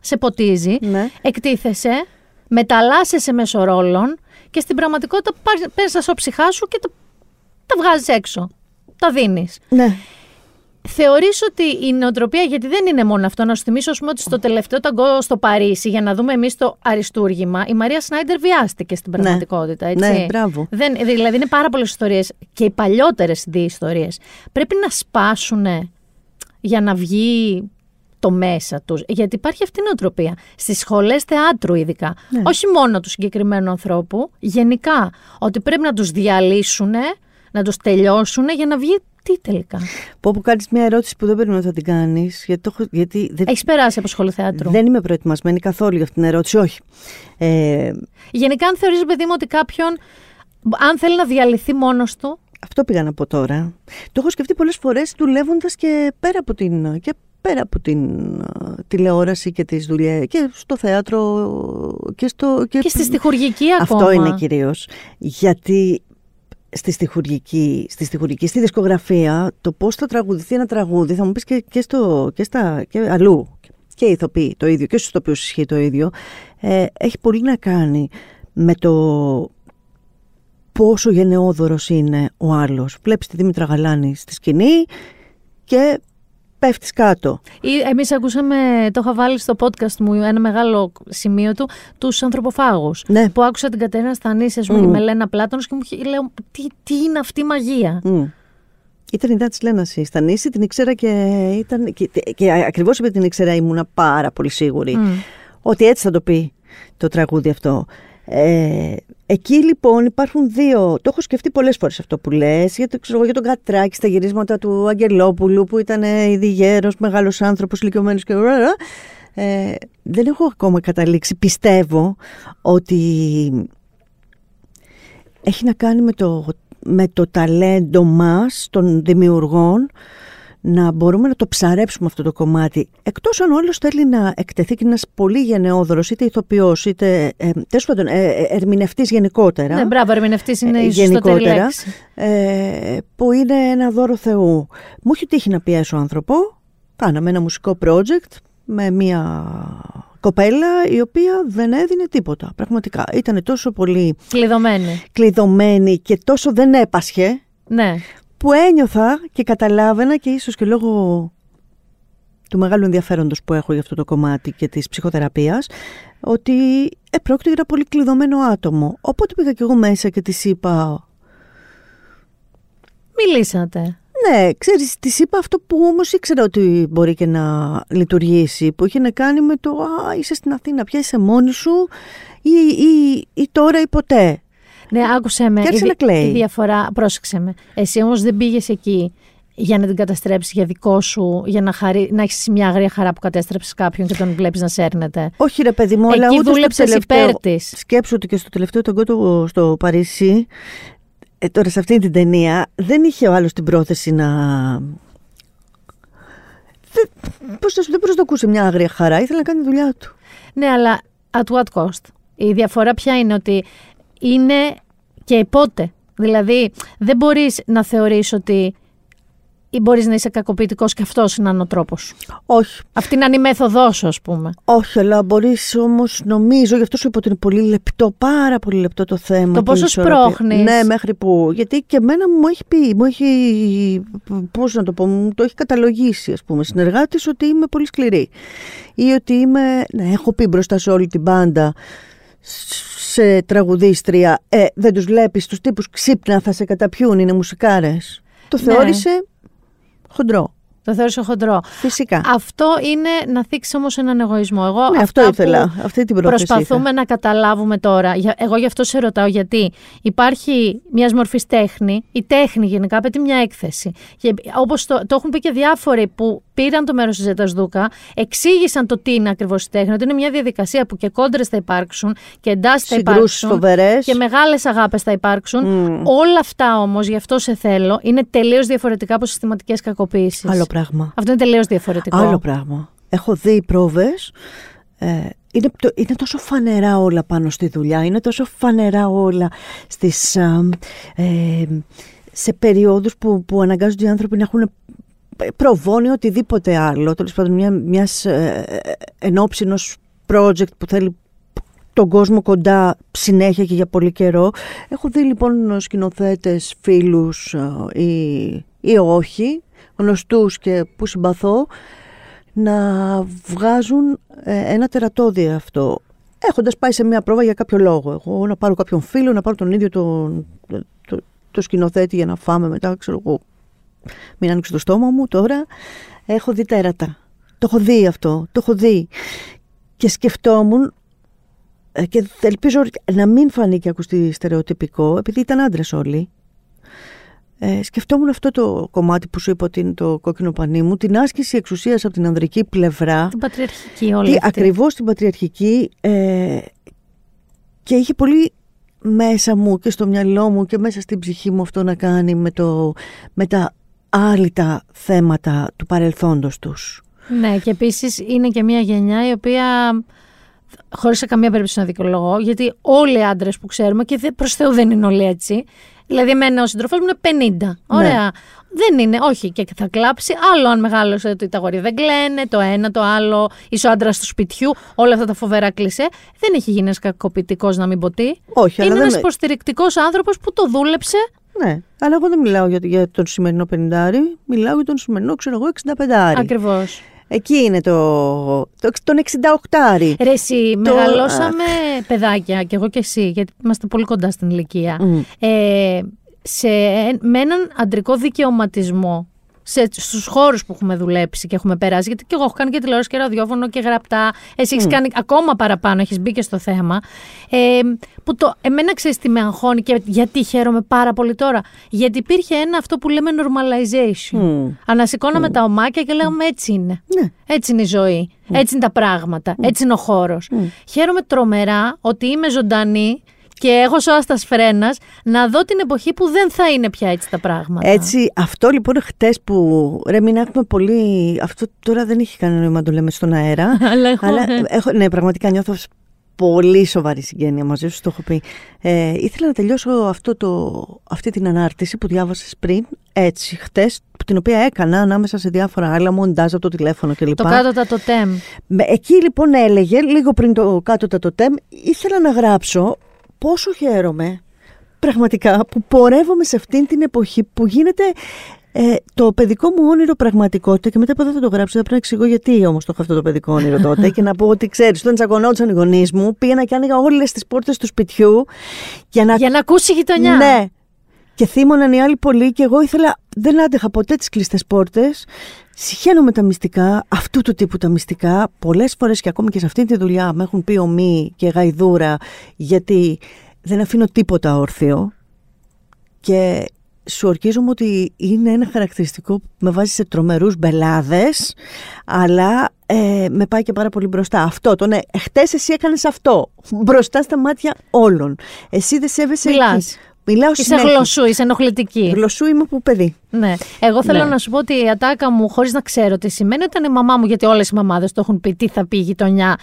σε ποτίζει, ναι. εκτίθεσαι, μεταλλάσσεσαι μέσω ρόλων και στην πραγματικότητα παίρνεις τα σώψυχά σου και τα, τα βγάζεις έξω. Τα δίνεις. Ναι. Θεωρείς ότι η νοοτροπία, γιατί δεν είναι μόνο αυτό, να σου θυμίσω πούμε, ότι στο τελευταίο ταγκό στο Παρίσι, για να δούμε εμείς το αριστούργημα, η Μαρία Σνάιντερ βιάστηκε στην ναι. πραγματικότητα. Έτσι. Ναι, μπράβο. Δεν, δηλαδή είναι πάρα πολλές ιστορίες και οι παλιότερες δύο ιστορίε. Πρέπει να σπάσουν για να βγει το μέσα τους. Γιατί υπάρχει αυτή η νοοτροπία. Στις σχολές θεάτρου ειδικά. Ναι. Όχι μόνο του συγκεκριμένου ανθρώπου, γενικά. Ότι πρέπει να τους διαλύσουν, να τους τελειώσουν για να βγει τι τελικά; Πω που κάνεις μια ερώτηση που δεν περίμενα να την κάνεις. Γιατί, γιατί δεν... Έχεις περάσει από σχολείο θεάτρου; Δεν είμαι προετοιμασμένη καθόλου για αυτήν την ερώτηση, όχι. Ε... Γενικά, αν θεωρείς, παιδί μου, ότι κάποιον αν θέλει να διαλυθεί μόνος του. Αυτό πήγα να πω τώρα. Το έχω σκεφτεί πολλές φορές δουλεύοντας και πέρα από την, και πέρα από την τηλεόραση και τις δουλειές και στο θέατρο και στο... Και, και στη στιχουργική ακόμα. Αυτό είναι κυρίως. Γιατί στη στιχουργική, στη στιχουργική, στη δισκογραφία, το πώς θα τραγουδηθεί ένα τραγούδι, θα μου πεις και, και, στο, και, στα, και αλλού, και ηθοποιοί το ίδιο και στους ηθοποιούς ισχύει το ίδιο, ε, έχει πολύ να κάνει με το πόσο γενναιόδωρος είναι ο άλλος. Βλέπεις τη Δήμητρα Γαλάνη στη σκηνή και πέφτεις κάτω. Εμείς ακούσαμε, το είχα βάλει στο podcast μου, ένα μεγάλο σημείο του, τους ανθρωποφάγους. Ναι. Που άκουσα την Κατερίνα Στανίση, ας πούμε, mm. με Λένα Πλάτωνο και μου λέω, τι, τι είναι αυτή η μαγεία; Mm. Ήταν η Δάτση Λένας η Στανίση, την ήξερα και, ήταν, και, και ακριβώς επειδή την ήξερα ήμουνα πάρα πολύ σίγουρη mm. ότι έτσι θα το πει το τραγούδι αυτό. Ε, εκεί λοιπόν υπάρχουν δύο. Το έχω σκεφτεί πολλές φορές αυτό που λες. Για, το, για τον Κατράκη στα γυρίσματα του Αγγελόπουλου που ήταν ήδη γέρο, μεγάλος άνθρωπος, ηλικιωμένος και. Ε, δεν έχω ακόμα καταλήξει. Πιστεύω ότι έχει να κάνει με το, με το ταλέντο μας των δημιουργών να μπορούμε να το ψαρέψουμε αυτό το κομμάτι. Εκτός αν όλος θέλει να εκτεθεί και ένας πολύ γενναιόδωρος, είτε ηθοποιός, είτε ε, πάντων, ε, ε, ερμηνευτής γενικότερα. Ναι, μπράβο, ερμηνευτής είναι ε, η γενικότερα, ε, που είναι ένα δώρο Θεού. Μου έχει τύχει να πιέσω άνθρωπο, κάναμε ένα μουσικό project με μια κοπέλα η οποία δεν έδινε τίποτα. Πραγματικά ήταν τόσο πολύ κλειδωμένη, κλειδωμένη και τόσο δεν έπασχε. Ναι που ένιωθα και καταλάβαινα και ίσως και λόγω του μεγάλου ενδιαφέροντος που έχω για αυτό το κομμάτι και της ψυχοθεραπείας ότι ε, πρόκειται για ένα πολύ κλειδωμένο άτομο. Οπότε πήγα και εγώ μέσα και της είπα... Μιλήσατε. Ναι, ξέρεις, της είπα αυτό που όμως ήξερα ότι μπορεί και να λειτουργήσει, που είχε να κάνει με το «Α, είσαι στην Αθήνα, πια είσαι μόνη σου» ή, ή, ή τώρα ή ποτέ. Ναι, άκουσε με. Και η, να η διαφορά, πρόσεξε με. Εσύ όμως δεν πήγες εκεί για να την καταστρέψεις για δικό σου, για να, χαρί, να έχεις μια αγρία χαρά που κατέστρεψες κάποιον και τον βλέπεις να σέρνεται. Όχι, ρε παιδί μου, αλλά ούτε δούλεψες υπέρ της. Σκέψου ότι και στο τελευταίο τον στο Παρίσι, ε, τώρα σε αυτή την ταινία, δεν είχε ο άλλος την πρόθεση να. Δεν, πώς, δεν προσδοκούσε μια άγρια χαρά, ήθελε να κάνει τη δουλειά του. Ναι, αλλά at what cost; Η διαφορά ποια είναι ότι είναι και πότε. Δηλαδή, δεν μπορείς να θεωρείς ότι μπορείς να είσαι κακοποιητικός και αυτός να είναι ο τρόπο. Όχι. Αυτή να είναι η μέθοδός σου, ας πούμε. Όχι, αλλά μπορείς όμως, νομίζω, γι' αυτό σου είπα ότι είναι πολύ λεπτό, πάρα πολύ λεπτό το θέμα. Το πόσο σπρώχνεις. Ναι, μέχρι που. Γιατί και εμένα μου έχει πει, μου έχει. Πώς να το πω, μου το έχει καταλογίσει, ας πούμε, συνεργάτης ότι είμαι πολύ σκληρή. Ή ότι είμαι. Ναι, έχω πει μπροστά σε όλη την πάντα σε τραγουδίστρια, ε, δεν τους βλέπεις τους τύπους ξύπνα θα σε καταπιούν, είναι μουσικάρες. Το ναι. θεώρησε χοντρό. Το θεώρησε χοντρό. Φυσικά. Αυτό είναι να θίξεις όμως έναν εγωισμό. Εγώ ναι, αυτό ήθελα. Αυτή την Προσπαθούμε να καταλάβουμε τώρα. Εγώ γι' αυτό σε ρωτάω, γιατί υπάρχει μιας μορφής τέχνη. Η τέχνη γενικά απαιτεί μια έκθεση. Όπως το, το έχουν πει και διάφοροι που πήραν το μέρος της Ζέτας Δούκα, εξήγησαν το τι είναι ακριβώς η τέχνη, ότι είναι μια διαδικασία που και κόντρες θα υπάρξουν και εντάσεις θα υπάρξουν. Φοβερές. Και μεγάλες αγάπες θα υπάρξουν. Όλα αυτά όμως, γι' αυτό σε θέλω, είναι τελείως διαφορετικά από συστηματικές κακοποίησεις. Άλλο πράγμα. Αυτό είναι τελείως διαφορετικό. Άλλο πράγμα. Έχω δει πρόβες. Ε, είναι, είναι τόσο φανερά όλα πάνω στη δουλειά, είναι τόσο φανερά όλα στις, ε, σε περιόδους που, που αναγκάζονται οι άνθρωποι να έχουν προβώνει οτιδήποτε άλλο, τέλος πάντων μια, μιας ε, ενόψινος project που θέλει τον κόσμο κοντά συνέχεια και για πολύ καιρό. Έχω δει λοιπόν σκηνοθέτες, φίλους ε, ή, ή όχι, γνωστούς και που συμπαθώ, να βγάζουν ε, ένα τερατώδιο αυτό. Έχοντας πάει σε μια πρόβα για κάποιο λόγο. Εγώ να πάρω κάποιον φίλο, να πάρω τον ίδιο τον, το, το σκηνοθέτη για να φάμε μετά, ξέρω εγώ, μην ανοίξω το στόμα μου τώρα. Έχω δει τέρατα. Το έχω δει αυτό. Το έχω δει. Και σκεφτόμουν ε, και ελπίζω να μην φανεί και ακουστεί στερεοτυπικό, επειδή ήταν άντρες όλοι. Ε, σκεφτόμουν αυτό το κομμάτι που σου είπα ότι είναι το κόκκινο πανί μου, την άσκηση εξουσίας από την ανδρική πλευρά. Την πατριαρχική όλη αυτή. Ακριβώς την πατριαρχική ε, και είχε πολύ μέσα μου και στο μυαλό μου και μέσα στην ψυχή μου αυτό να κάνει με, το, με τα άλυτα θέματα του παρελθόντος τους. Ναι, και επίσης είναι και μια γενιά η οποία χωρίς σε καμία περίπτωση να δικαιολογώ, γιατί όλοι οι άντρες που ξέρουμε και προς Θεού δεν είναι όλοι έτσι. Δηλαδή, εμένα ο συντροφό μου είναι 50. Ωραία. Δεν είναι, όχι, και θα κλάψει. Άλλο αν μεγάλωσε το τα αγόρια δεν κλαίνε, το ένα, το άλλο, είσαι ο άντρας του σπιτιού, όλα αυτά τα φοβερά κλισέ. Δεν έχει γίνει ένας κακοποιητικός να μην ποτεί. Όχι, είναι αλλά ένας δεν... υποστηρικτικός άνθρωπος που το δούλεψε. Ναι, αλλά εγώ δεν μιλάω για, για τον σημερινό 50, μιλάω για τον σημερινό, ξέρω εγώ, 65. Ακριβώς. Εκεί είναι το, το τον 68 Ρε εσύ, μεγαλώσαμε παιδάκια, κι εγώ και εσύ, γιατί είμαστε πολύ κοντά στην ηλικία, ε, σε, με έναν αντρικό δικαιωματισμό σε, στους χώρους που έχουμε δουλέψει και έχουμε περάσει, γιατί και εγώ έχω κάνει και τηλεόραση και ραδιόφωνο και γραπτά, εσύ έχεις κάνει ακόμα παραπάνω, έχεις μπει και στο θέμα, ε, που το, εμένα ξέρεις τι με αγχώνει και γιατί χαίρομαι πάρα πολύ τώρα, γιατί υπήρχε ένα αυτό που λέμε normalization. Mm. Ανασηκώναμε τα ομάκια και λέγαμε έτσι είναι. Ναι. Έτσι είναι η ζωή. Έτσι είναι τα πράγματα. Έτσι είναι ο χώρος. Χαίρομαι τρομερά ότι είμαι ζωντανή και έχω σώα φρένας να δω την εποχή που δεν θα είναι πια έτσι τα πράγματα. Έτσι, αυτό λοιπόν χτες που. Ρε, μην έχουμε πολύ. Αυτό τώρα δεν έχει κανένα νόημα να το λέμε στον αέρα. αλλά έχω, αλλά έχω, ναι, πραγματικά νιώθω πολύ σοβαρή συγγένεια μαζί σου, το έχω πει. Ε, ήθελα να τελειώσω αυτό το, αυτή την ανάρτηση που διάβασες πριν, έτσι, χτες, την οποία έκανα ανάμεσα σε διάφορα άλλα, μοντάζ από το τηλέφωνο κλπ. Το κάτω τα το τέμ. Εκεί λοιπόν έλεγε, λίγο πριν το κάτω τα το τέμ, ήθελα να γράψω πόσο χαίρομαι πραγματικά που πορεύομαι σε αυτήν την εποχή που γίνεται ε, το παιδικό μου όνειρο πραγματικότητα και μετά δεν θα το γράψω, θα πρέπει να εξηγώ γιατί όμως το έχω αυτό το παιδικό όνειρο τότε και να πω ότι ξέρεις, όταν τσακωνόντουσαν οι γονείς μου, πήγαινα και άνοιγα όλες τις πόρτες του σπιτιού για να, για να ακούσει η γειτονιά. Ναι. Και θύμωναν οι άλλοι πολύ και εγώ ήθελα, δεν άντεχα ποτέ τις κλειστές πόρτες. Συχαίνω τα μυστικά, αυτού του τύπου τα μυστικά. Πολλές φορές και ακόμη και σε αυτή τη δουλειά με έχουν πει ομή και γαϊδούρα, γιατί δεν αφήνω τίποτα όρθιο. Και σου ορκίζομαι ότι είναι ένα χαρακτηριστικό που με βάζει σε τρομερούς μπελάδες, αλλά ε, με πάει και πάρα πολύ μπροστά. Αυτό, το ναι, χτες εσύ έκανες αυτό, μπροστά στα μάτια όλων. Εσύ δεν σέβεσαι Μιλάς. Μιλάω είσαι συνέχεια. γλωσσού, είσαι ενοχλητική. Γλωσσού είμαι που παιδί. Ναι. Εγώ θέλω Ναι. να σου πω ότι η ατάκα μου, χωρίς να ξέρω τι σημαίνει, ήταν η μαμά μου, γιατί όλες οι μαμάδες το έχουν πει, τι θα πει η γειτονιά.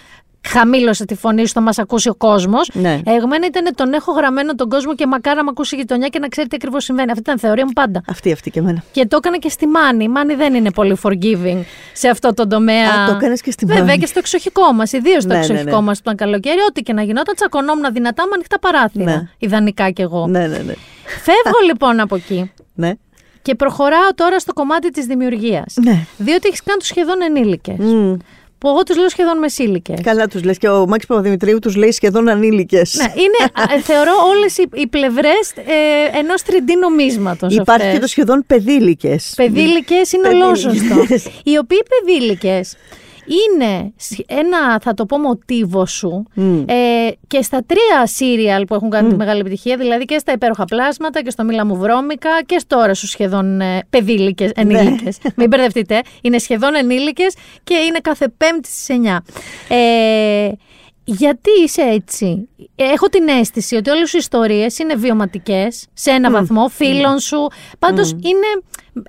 Χαμήλωσε τη φωνή σου, θα μας ακούσει ο κόσμος. Ναι. Εγμένα ήταν τον έχω γραμμένο τον κόσμο και μακάρα να με ακούσει η γειτονιά και να ξέρει τι ακριβώς συμβαίνει. Αυτή ήταν η θεωρία μου πάντα. Αυτή, αυτή και εμένα. Και το έκανα και στη Μάνη. Η Μάνη δεν είναι πολύ forgiving σε αυτό το τομέα. Α, το έκανες και στη Βέβαια Μάνη. και στο εξοχικό μας. Ιδίως στο Ναι, ναι, εξοχικό ναι. μας που ήταν καλοκαίρι. Ό,τι και να γινόταν, τσακωνόμουν δυνατά με ανοιχτά παράθυρα. Ναι. Ιδανικά κι εγώ. Ναι, ναι, ναι. Φεύγω λοιπόν από εκεί ναι. και προχωράω τώρα στο κομμάτι της δημιουργίας. Ναι. Διότι έχεις κάνει τους σχεδόν ενήλικες. Μμ. Που εγώ τους λέω σχεδόν μεσήλικε. Καλά τους λες και ο Μάκης Παπαδημητρίου τους λέει σχεδόν ανήλικες. Ναι, είναι, α, θεωρώ όλες οι, οι πλευρές ε, ενός 3D νομίσματος. Υπάρχει και το σχεδόν παιδήλικες. Παιδήλικες είναι Παιδήλικες. ολόζωστο. Οι οποίοι παιδήλικες είναι σ- ένα, θα το πω, μοτίβο σου Μμ. ε, και στα τρία σύριαλ που έχουν κάνει τη μεγάλη επιτυχία, δηλαδή και στα υπέροχα πλάσματα και στο Μίλα μου βρώμικα και στο ώρα σου σχεδόν ε, παιδήλικες, ενήλικες. Μην μπερδευτείτε, είναι σχεδόν ενήλικες και είναι κάθε πέμπτη στις 9. Ε, γιατί είσαι έτσι; Έχω την αίσθηση ότι όλες οι ιστορίες είναι βιωματικές σε ένα βαθμό, φίλων σου. Πάντως είναι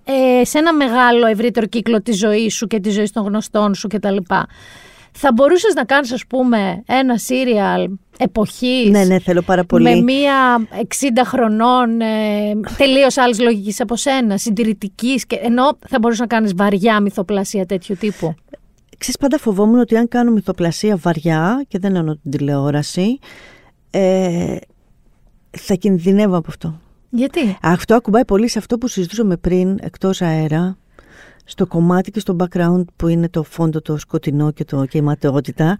ε, σε ένα μεγάλο ευρύτερο κύκλο της ζωής σου και της ζωής των γνωστών σου κτλ. Θα μπορούσες να κάνεις ας πούμε ένα σύριαλ εποχής Ναι, ναι, θέλω πάρα πολύ. με μία 60 χρονών ε, τελείως άλλης λογικής από σένα, συντηρητικής και, ενώ θα μπορούσες να κάνεις βαριά μυθοπλασία τέτοιου τύπου. Ξέρεις, πάντα φοβόμουν ότι αν κάνω μυθοπλασία βαριά, και δεν εννοώ την τηλεόραση, ε, θα κινδυνεύω από αυτό. Γιατί; Αυτό ακουμπάει πολύ σε αυτό που συζητούσαμε πριν, εκτός αέρα, στο κομμάτι και στο background που είναι το φόντο το σκοτεινό και, το, και η ματαιότητα.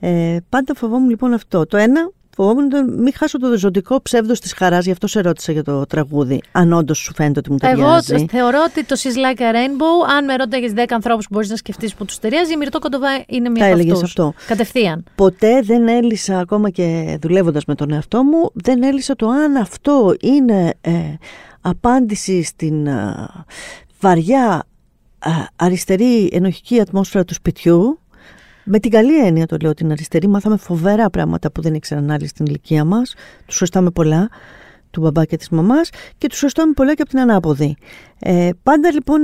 Ε, πάντα φοβόμουν λοιπόν αυτό. Το ένα, φοβόμουν το, μην χάσω το ζωτικό ψεύδος της χαράς, γι' αυτό σε ρώτησα για το τραγούδι, αν όντως σου φαίνεται ότι μου Εγώ ταιριάζει. θεωρώ ότι το She's Like a Rainbow, αν με ρώταγες 10 ανθρώπους που μπορείς να σκεφτείς που τους ταιριάζει, η Μυρτό Κοντοβά είναι μία Τα από έλεγες αυτούς. αυτό. Κατευθείαν. Ποτέ δεν έλυσα, ακόμα και δουλεύοντας με τον εαυτό μου, δεν έλυσα το αν αυτό είναι ε, απάντηση στην ε, βαριά ε, αριστερή ενοχική ατμόσφαιρα του σπιτιού Με την καλή έννοια το λέω την αριστερή. Μάθαμε φοβερά πράγματα που δεν ήξεραν άλλοι στην ηλικία μας. Τους σωστάμε πολλά του μπαμπά και της μαμάς και τους σωστάμε πολλά και από την ανάποδη. Ε, πάντα λοιπόν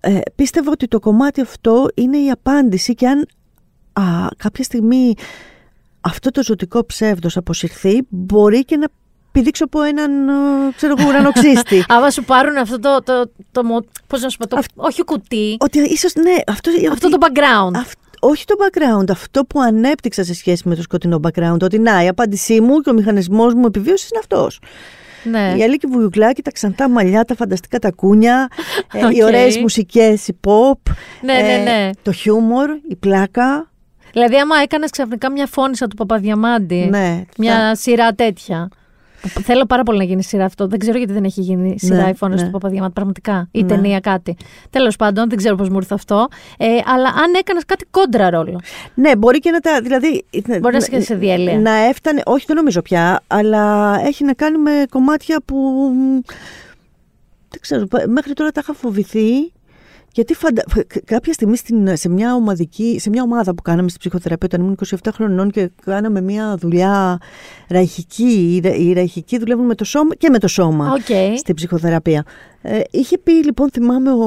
ε, πίστευα ότι το κομμάτι αυτό είναι η απάντηση και αν α, κάποια στιγμή αυτό το ζωτικό ψεύδος αποσυρθεί μπορεί και να πηδήξω από έναν ξέρω εγώ, ουρανοξύστη. Άμα σου πάρουν αυτό το, το, το, πώς να σου πω, το, όχι κουτί. Ότι ίσως, ναι, αυτό, αυτό το background. Όχι το background, αυτό που ανέπτυξα σε σχέση με το σκοτεινό background, ότι να, η απάντησή μου και ο μηχανισμός μου επιβίωσης είναι αυτός. Ναι. Η Αλίκη Βουγιουκλάκη, τα ξανθά μαλλιά, τα φανταστικά τα κούνια, okay. οι ωραίες μουσικές, η pop, ναι, ναι, ναι. το χιούμορ, η πλάκα. Δηλαδή, άμα έκανες ξαφνικά μια φώνησα του Παπαδιαμάντη, ναι, μια θα... σειρά τέτοια. Θέλω πάρα πολύ να γίνει σειρά αυτό. Δεν ξέρω γιατί δεν έχει γίνει σειρά ναι, η φωνή ναι. του Παπαδιαμάντη. Πραγματικά. Ή ναι. ταινία κάτι. Τέλος πάντων, δεν ξέρω πώς μου ήρθε αυτό. Ε, αλλά αν έκανες κάτι κόντρα ρόλο. Ναι, μπορεί και να τα. Δηλαδή, μπορεί να σε, σε διέλυε. Να έφτανε. Όχι, δεν νομίζω πια. Αλλά έχει να κάνει με κομμάτια που. Δεν ξέρω. Μέχρι τώρα τα είχα φοβηθεί. Γιατί φαντα... κάποια στιγμή στην, σε, μια ομαδική, σε μια ομάδα που κάναμε στη ψυχοθεραπεία όταν ήμουν 27 χρονών και κάναμε μια δουλειά ραχική, οι ραχικοί δουλεύουν με το σώμα και με το σώμα okay. στην ψυχοθεραπεία. Ε, είχε πει λοιπόν, θυμάμαι ο,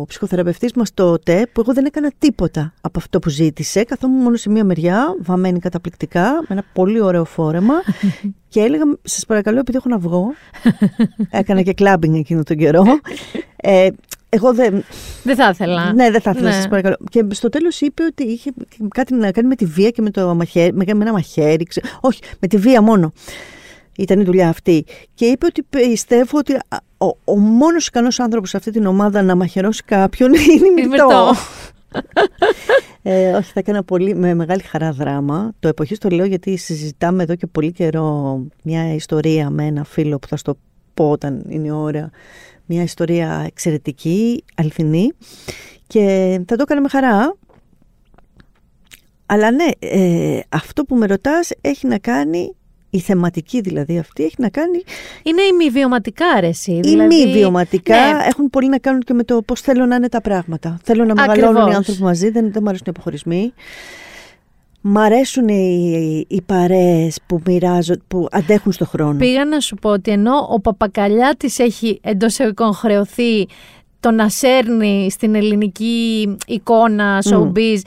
ο ψυχοθεραπευτής μας τότε, που εγώ δεν έκανα τίποτα από αυτό που ζήτησε, καθόμουν μόνο σε μία μεριά, βαμμένη καταπληκτικά, με ένα πολύ ωραίο φόρεμα και έλεγα, σας παρακαλώ επειδή έχω να βγω, έκανα και κλάμπινγκ εκείνο τον καιρό, ε, εγώ δεν. Δεν θα ήθελα. Ναι, δεν θα ήθελα, ναι. σας παρακαλώ. Και στο τέλος είπε ότι είχε κάτι να κάνει με τη βία και με, το μαχαίρι, με ένα μαχαίρι. Όχι, με τη βία μόνο. Ήταν η δουλειά αυτή. Και είπε ότι πιστεύω ότι ο, ο μόνος ικανός άνθρωπος σε αυτή την ομάδα να μαχαιρώσει κάποιον είναι η Μυρτό. ε, όχι, θα έκανα πολύ, με μεγάλη χαρά δράμα. Το εποχής το λέω γιατί συζητάμε εδώ και πολύ καιρό μια ιστορία με ένα φίλο που θα στο πω όταν είναι η ώρα μια ιστορία εξαιρετική, αληθινή και θα το έκανα με χαρά. Αλλά ναι, ε, αυτό που με ρωτάς έχει να κάνει, η θεματική δηλαδή αυτή έχει να κάνει... Είναι η μη βιωματικά αρέσει. Δηλαδή... Οι μη βιωματικά ναι. έχουν πολύ να κάνουν και με το πώς θέλω να είναι τα πράγματα. Θέλω να μεγαλώνουν οι άνθρωποι μαζί, δεν, δεν μου αρέσουν οι αποχωρισμοί. Μ' αρέσουν οι, οι παρέες που μοιράζονται, που αντέχουν στο χρόνο. Πήγα να σου πω ότι ενώ ο Παπακαλιά της έχει εντός εγωικών χρεωθεί το να σέρνει στην ελληνική εικόνα showbiz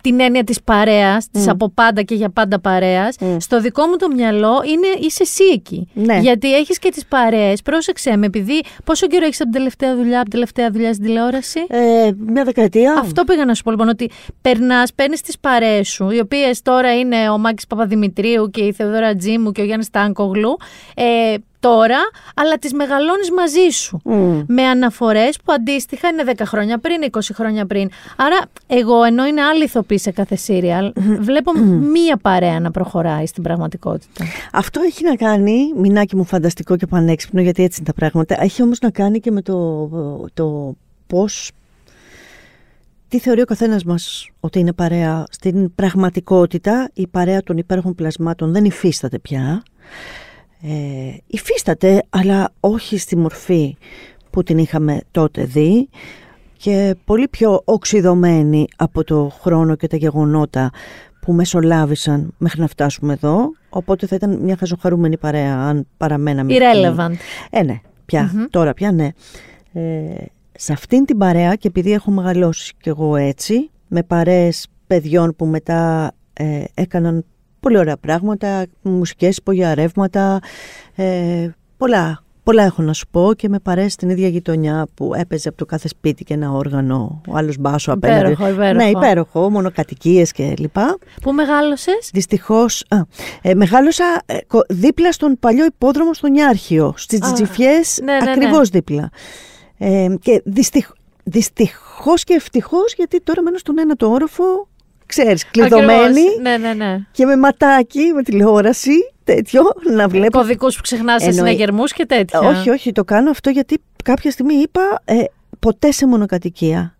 την έννοια της παρέας, της από πάντα και για πάντα παρέας, στο δικό μου το μυαλό είναι είσαι εσύ εκεί. Ναι. Γιατί έχεις και τις παρέες, πρόσεξε με, επειδή πόσο καιρό έχεις από την τελευταία δουλειά, από την τελευταία δουλειά στην τηλεόραση; Ε, μια δεκαετία. Αυτό πήγα να σου πω λοιπόν, ότι περνάς, παίρνεις τις παρέες σου, οι οποίες τώρα είναι ο Μάκης Παπαδημητρίου και η Θεοδόρα Τζίμου και ο Γιάννης Τάνκογλου, ε, τώρα, αλλά τις μεγαλώνεις μαζί σου. Με αναφορές που αντίστοιχα είναι 10 χρόνια πριν, 20 χρόνια πριν. Άρα εγώ ενώ είναι άλλη ηθοποίηση σε κάθε σύριαλ, βλέπω μία παρέα να προχωράει στην πραγματικότητα. Αυτό έχει να κάνει, μηνάκι μου φανταστικό και πανέξυπνο, γιατί έτσι είναι τα πράγματα, έχει όμως να κάνει και με το, το πώς τι θεωρεί ο καθένας μας ότι είναι παρέα. Στην πραγματικότητα, η παρέα των υπέροχων πλασμάτων δεν υφίσταται πια ε, υφίσταται αλλά όχι στη μορφή που την είχαμε τότε δει και πολύ πιο οξυδωμένη από το χρόνο και τα γεγονότα που μεσολάβησαν μέχρι να φτάσουμε εδώ. Οπότε θα ήταν μια χαζοχαρούμενη παρέα αν παραμέναμε Irrelevant. Ε ναι, πια, τώρα πια ναι. Ε, σε αυτήν την παρέα και επειδή έχω μεγαλώσει κι εγώ έτσι με παρέες παιδιών που μετά ε, έκαναν πολύ ωραία πράγματα, μουσικές υπογειαρεύματα, ε, πολλά. Πολλά έχω να σου πω και με παρέσει στην ίδια γειτονιά που έπαιζε από το κάθε σπίτι και ένα όργανο, ο άλλος μπάσο απέναντι. Υπέροχο, υπέροχο. Ναι, υπέροχο, μονοκατοικίες και λοιπά. Πού μεγάλωσες; Δυστυχώς, α, ε, μεγάλωσα ε, δίπλα στον παλιό υπόδρομο στον Ιάρχιο, στις Τζιφιές, ναι, ναι, ναι, ακριβώς δίπλα. Ε, και δυστυχ, δυστυχώς και ευτυχώς γιατί τώρα μένω στον ένα το όροφο ξέρεις, κλειδωμένη ναι, ναι, ναι. και με ματάκι, με τηλεόραση, τέτοιο, να βλέπω. Κωδικούς που ξεχνάς σε συναγερμούς και τέτοια. Όχι, όχι, το κάνω αυτό γιατί κάποια στιγμή είπα ε, ποτέ σε μονοκατοικία.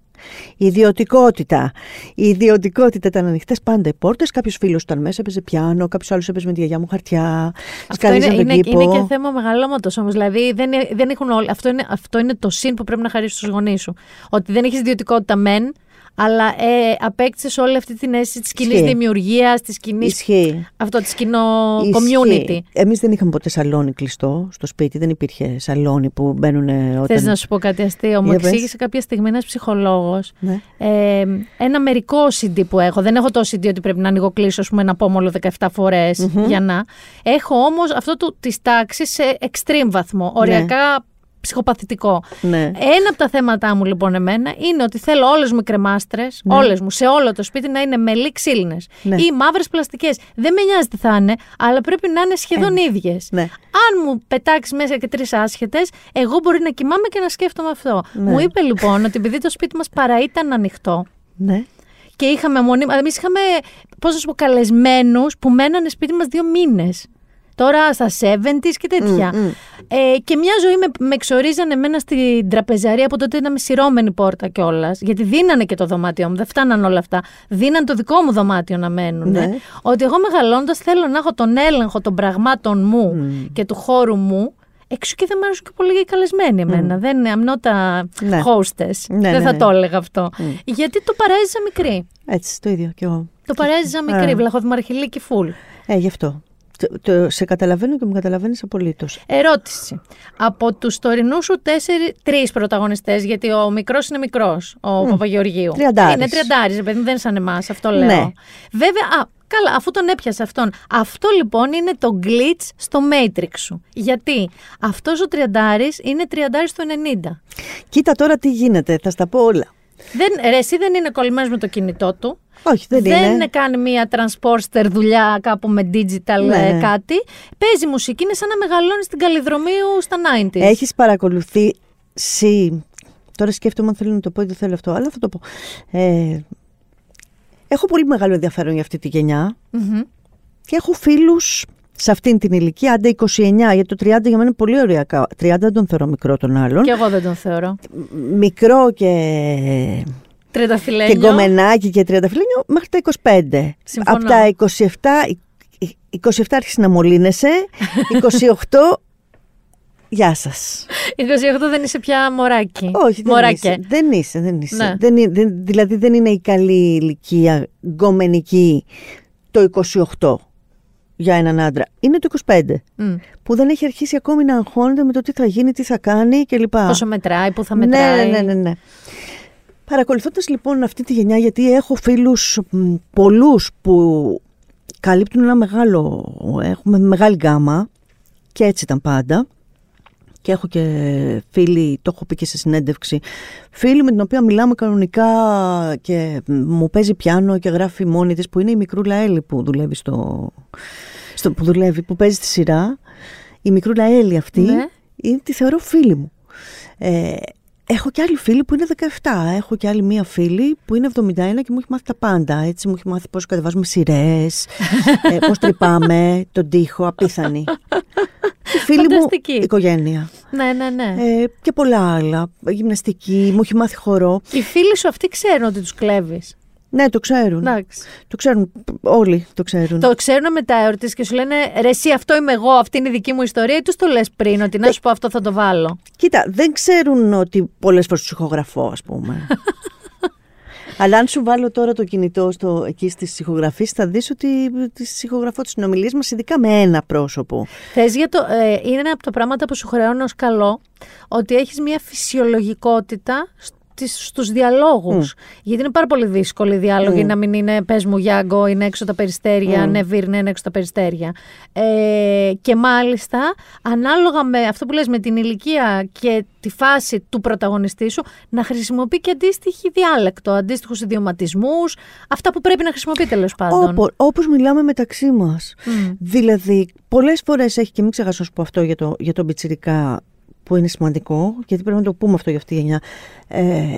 Η ιδιωτικότητα. Η ιδιωτικότητα ήταν ανοιχτές πάντα οι πόρτες. Κάποιος φίλος ήταν μέσα, έπαιζε πιάνο, κάποιος άλλος έπαιζε με τη γιαγιά μου χαρτιά. Αυτό είναι, είναι, είναι, και θέμα μεγαλώματος όμως. Δηλαδή δεν, δεν έχουν όλοι. Αυτό είναι, αυτό είναι το συν που πρέπει να χαρίσεις στους γονείς σου. Ότι δεν έχεις ιδιωτικότητα μεν, αλλά ε, απέκτησες όλη αυτή την αίσθηση της κοινής δημιουργίας, της κοινή. Ισχύει. Αυτό της κοινό community. Εμείς δεν είχαμε ποτέ σαλόνι κλειστό στο σπίτι, δεν υπήρχε σαλόνι που μπαίνουν όταν. Θες να σου πω κάτι αστείο. Μου εξήγησε κάποια στιγμή ένας ψυχολόγος ναι. ε, ένα μερικό CD που έχω. Δεν έχω το CD ότι πρέπει να ανοιγοκλείσω πούμε, ένα πόμολο 17 φορές mm-hmm. για να. Έχω όμως αυτό της τάξης σε extreme βαθμό. Οριακά ναι ψυχοπαθητικό. Ναι. Ένα από τα θέματα μου λοιπόν εμένα είναι ότι θέλω όλες μου οι κρεμάστρες, ναι. όλες μου, σε όλο το σπίτι να είναι μελί ξύλινες ναι. ή μαύρες πλαστικές. Δεν με νοιάζει τι θα είναι, αλλά πρέπει να είναι σχεδόν ε, ίδιες. Ναι. Αν μου πετάξεις μέσα και τρεις άσχετες, εγώ μπορεί να κοιμάμαι και να σκέφτομαι αυτό. Ναι. Μου είπε λοιπόν ότι επειδή το σπίτι μας παρά ήταν ανοιχτό. Ναι. Και είχαμε μονίμω. Εμείς είχαμε, πώς να σου πω, καλεσμένους που μένανε σπίτι μας δύο μήνες τώρα στα 70s και τέτοια. Ε, και μια ζωή με, με εξορίζανε εμένα στην τραπεζαρία από τότε ήταν σειρώμενη πόρτα κιόλας. Γιατί δίνανε και το δωμάτιό μου, δεν φτάναν όλα αυτά. Δίνανε το δικό μου δωμάτιο να μένουν. Ναι. Ότι εγώ μεγαλώντας θέλω να έχω τον έλεγχο των πραγμάτων μου και του χώρου μου. Έξω και δεν μου αρέσουν και πολύ οι καλεσμένοι εμένα. Mm. Δεν I'm not a ναι. hostess. Ναι, δεν θα το έλεγα αυτό. Γιατί το παρέζησα μικρή. Έτσι, το ίδιο κι εγώ. Το παρέζησα μικρή, βλαχοδημαρχηλίκη φουλ. Ε, γι' αυτό. Το, σε καταλαβαίνω και με καταλαβαίνεις απολύτως. Ερώτηση. Από τους τωρινούς σου τρεις πρωταγωνιστές, γιατί ο μικρός είναι μικρός, ο mm. Παπαγεωργίου. Τριαντάρης. Είναι τριαντάρης, παιδί, δεν είναι σαν εμάς, αυτό λέω. Ναι. Βέβαια, α, καλά, αφού τον έπιασε αυτόν. Αυτό λοιπόν είναι το glitch στο Matrix σου. Γιατί αυτός ο τριαντάρης είναι τριαντάρης στο 90. Κοίτα τώρα τι γίνεται, θα στα πω όλα. Δεν, ρε, εσύ δεν είναι κολλημένος με το κινητό του. Όχι, δεν, δεν είναι. κάνει μία transporter δουλειά κάπου με digital ναι. Ε, κάτι. Παίζει μουσική, είναι σαν να μεγαλώνεις στην καλλιδρομίου στα 90s. Έχεις παρακολουθήσει. Τώρα σκέφτομαι αν θέλω να το πω ή δεν θέλω αυτό, αλλά θα το πω. Ε, έχω πολύ μεγάλο ενδιαφέρον για αυτή τη γενιά mm-hmm. και έχω φίλους σε αυτήν την ηλικία, άντε 29, γιατί το 30 για μένα είναι πολύ ωραία. 30 δεν τον θεωρώ μικρό τον άλλον. Και εγώ δεν τον θεωρώ. Μικρό και Τριανταφυλένιο. Και γκομενάκι και τριανταφυλένιο μέχρι τα 25. Συμφωνώ. Από τα 27, 27 άρχισε να μολύνεσαι, 28 Γεια σας. 28 δεν είσαι πια μωράκι. Όχι, δεν είσαι. Δεν είσαι, δεν είσαι. Ναι. Δεν, δεν, δηλαδή δεν είναι η καλή ηλικία γκομενική το 28 για έναν άντρα. Είναι το 25. Που δεν έχει αρχίσει ακόμη να αγχώνεται με το τι θα γίνει, τι θα κάνει κλπ. Πόσο μετράει, πού θα ναι, μετράει. Ναι, ναι, ναι. ναι. Παρακολουθώντας λοιπόν αυτή τη γενιά, γιατί έχω φίλους πολλούς που καλύπτουν ένα μεγάλο, έχουμε μεγάλη γκάμα και έτσι ήταν πάντα. Και έχω και φίλοι, το έχω πει και σε συνέντευξη, φίλοι με την οποία μιλάμε κανονικά και μου παίζει πιάνο και γράφει μόνη της, που είναι η μικρούλα Έλλη που δουλεύει στο, στο που δουλεύει, που παίζει στη σειρά. Η μικρούλα Έλλη αυτή, ναι. είναι, τη θεωρώ φίλη μου. Ε, Έχω και άλλοι φίλοι που είναι 17. Έχω και άλλη μία φίλη που είναι 71 και μου έχει μάθει τα πάντα. Έτσι, μου έχει μάθει πώς κατεβάζουμε σειρές, ε, πώς τρυπάμε, τον τοίχο, απίθανη. Η φίλη μου οικογένεια. Ναι, ναι, ναι. Ε, και πολλά άλλα. Γυμναστική, μου έχει μάθει χορό. Οι φίλοι σου αυτοί ξέρουν ότι τους κλέβεις. Ναι, το ξέρουν. Εντάξει. Το ξέρουν. Όλοι το ξέρουν. Το ξέρουν μετά εορτή και σου λένε Ρε, εσύ αυτό είμαι εγώ, αυτή είναι η δική μου ιστορία, ή τους το λες πριν, ότι να σου πω αυτό θα το βάλω. Κοίτα, δεν ξέρουν ότι πολλές φορές τους ηχογραφώ, ας πούμε. Αλλά αν σου βάλω τώρα το κινητό στο, εκεί στις ηχογραφίε, θα δεις ότι τις ηχογραφώ τις συνομιλίες μας, ειδικά με ένα πρόσωπο. Θες για το. Ε, είναι ένα από τα πράγματα που σου χρεώνω ως καλό, ότι έχεις μια φυσιολογικότητα στους διαλόγους. Γιατί είναι πάρα πολύ δύσκολο οι διάλογοι να μην είναι πες μου Γιάνγκο, είναι έξω τα περιστέρια, mm. ναι Βίρνε, είναι έξω τα περιστέρια. Ε, και μάλιστα, ανάλογα με αυτό που λες με την ηλικία και τη φάση του πρωταγωνιστή σου, να χρησιμοποιεί και αντίστοιχη διάλεκτο, αντίστοιχους ιδιωματισμούς, αυτά που πρέπει να χρησιμοποιεί τέλος πάντων. Όπω όπως μιλάμε μεταξύ μας. Δηλαδή, πολλές φορές έχει και μην ξεχάσω πω αυτό για, το, για τον Πιτσυρικά που είναι σημαντικό, γιατί πρέπει να το πούμε αυτό για αυτή τη γενιά. Ε,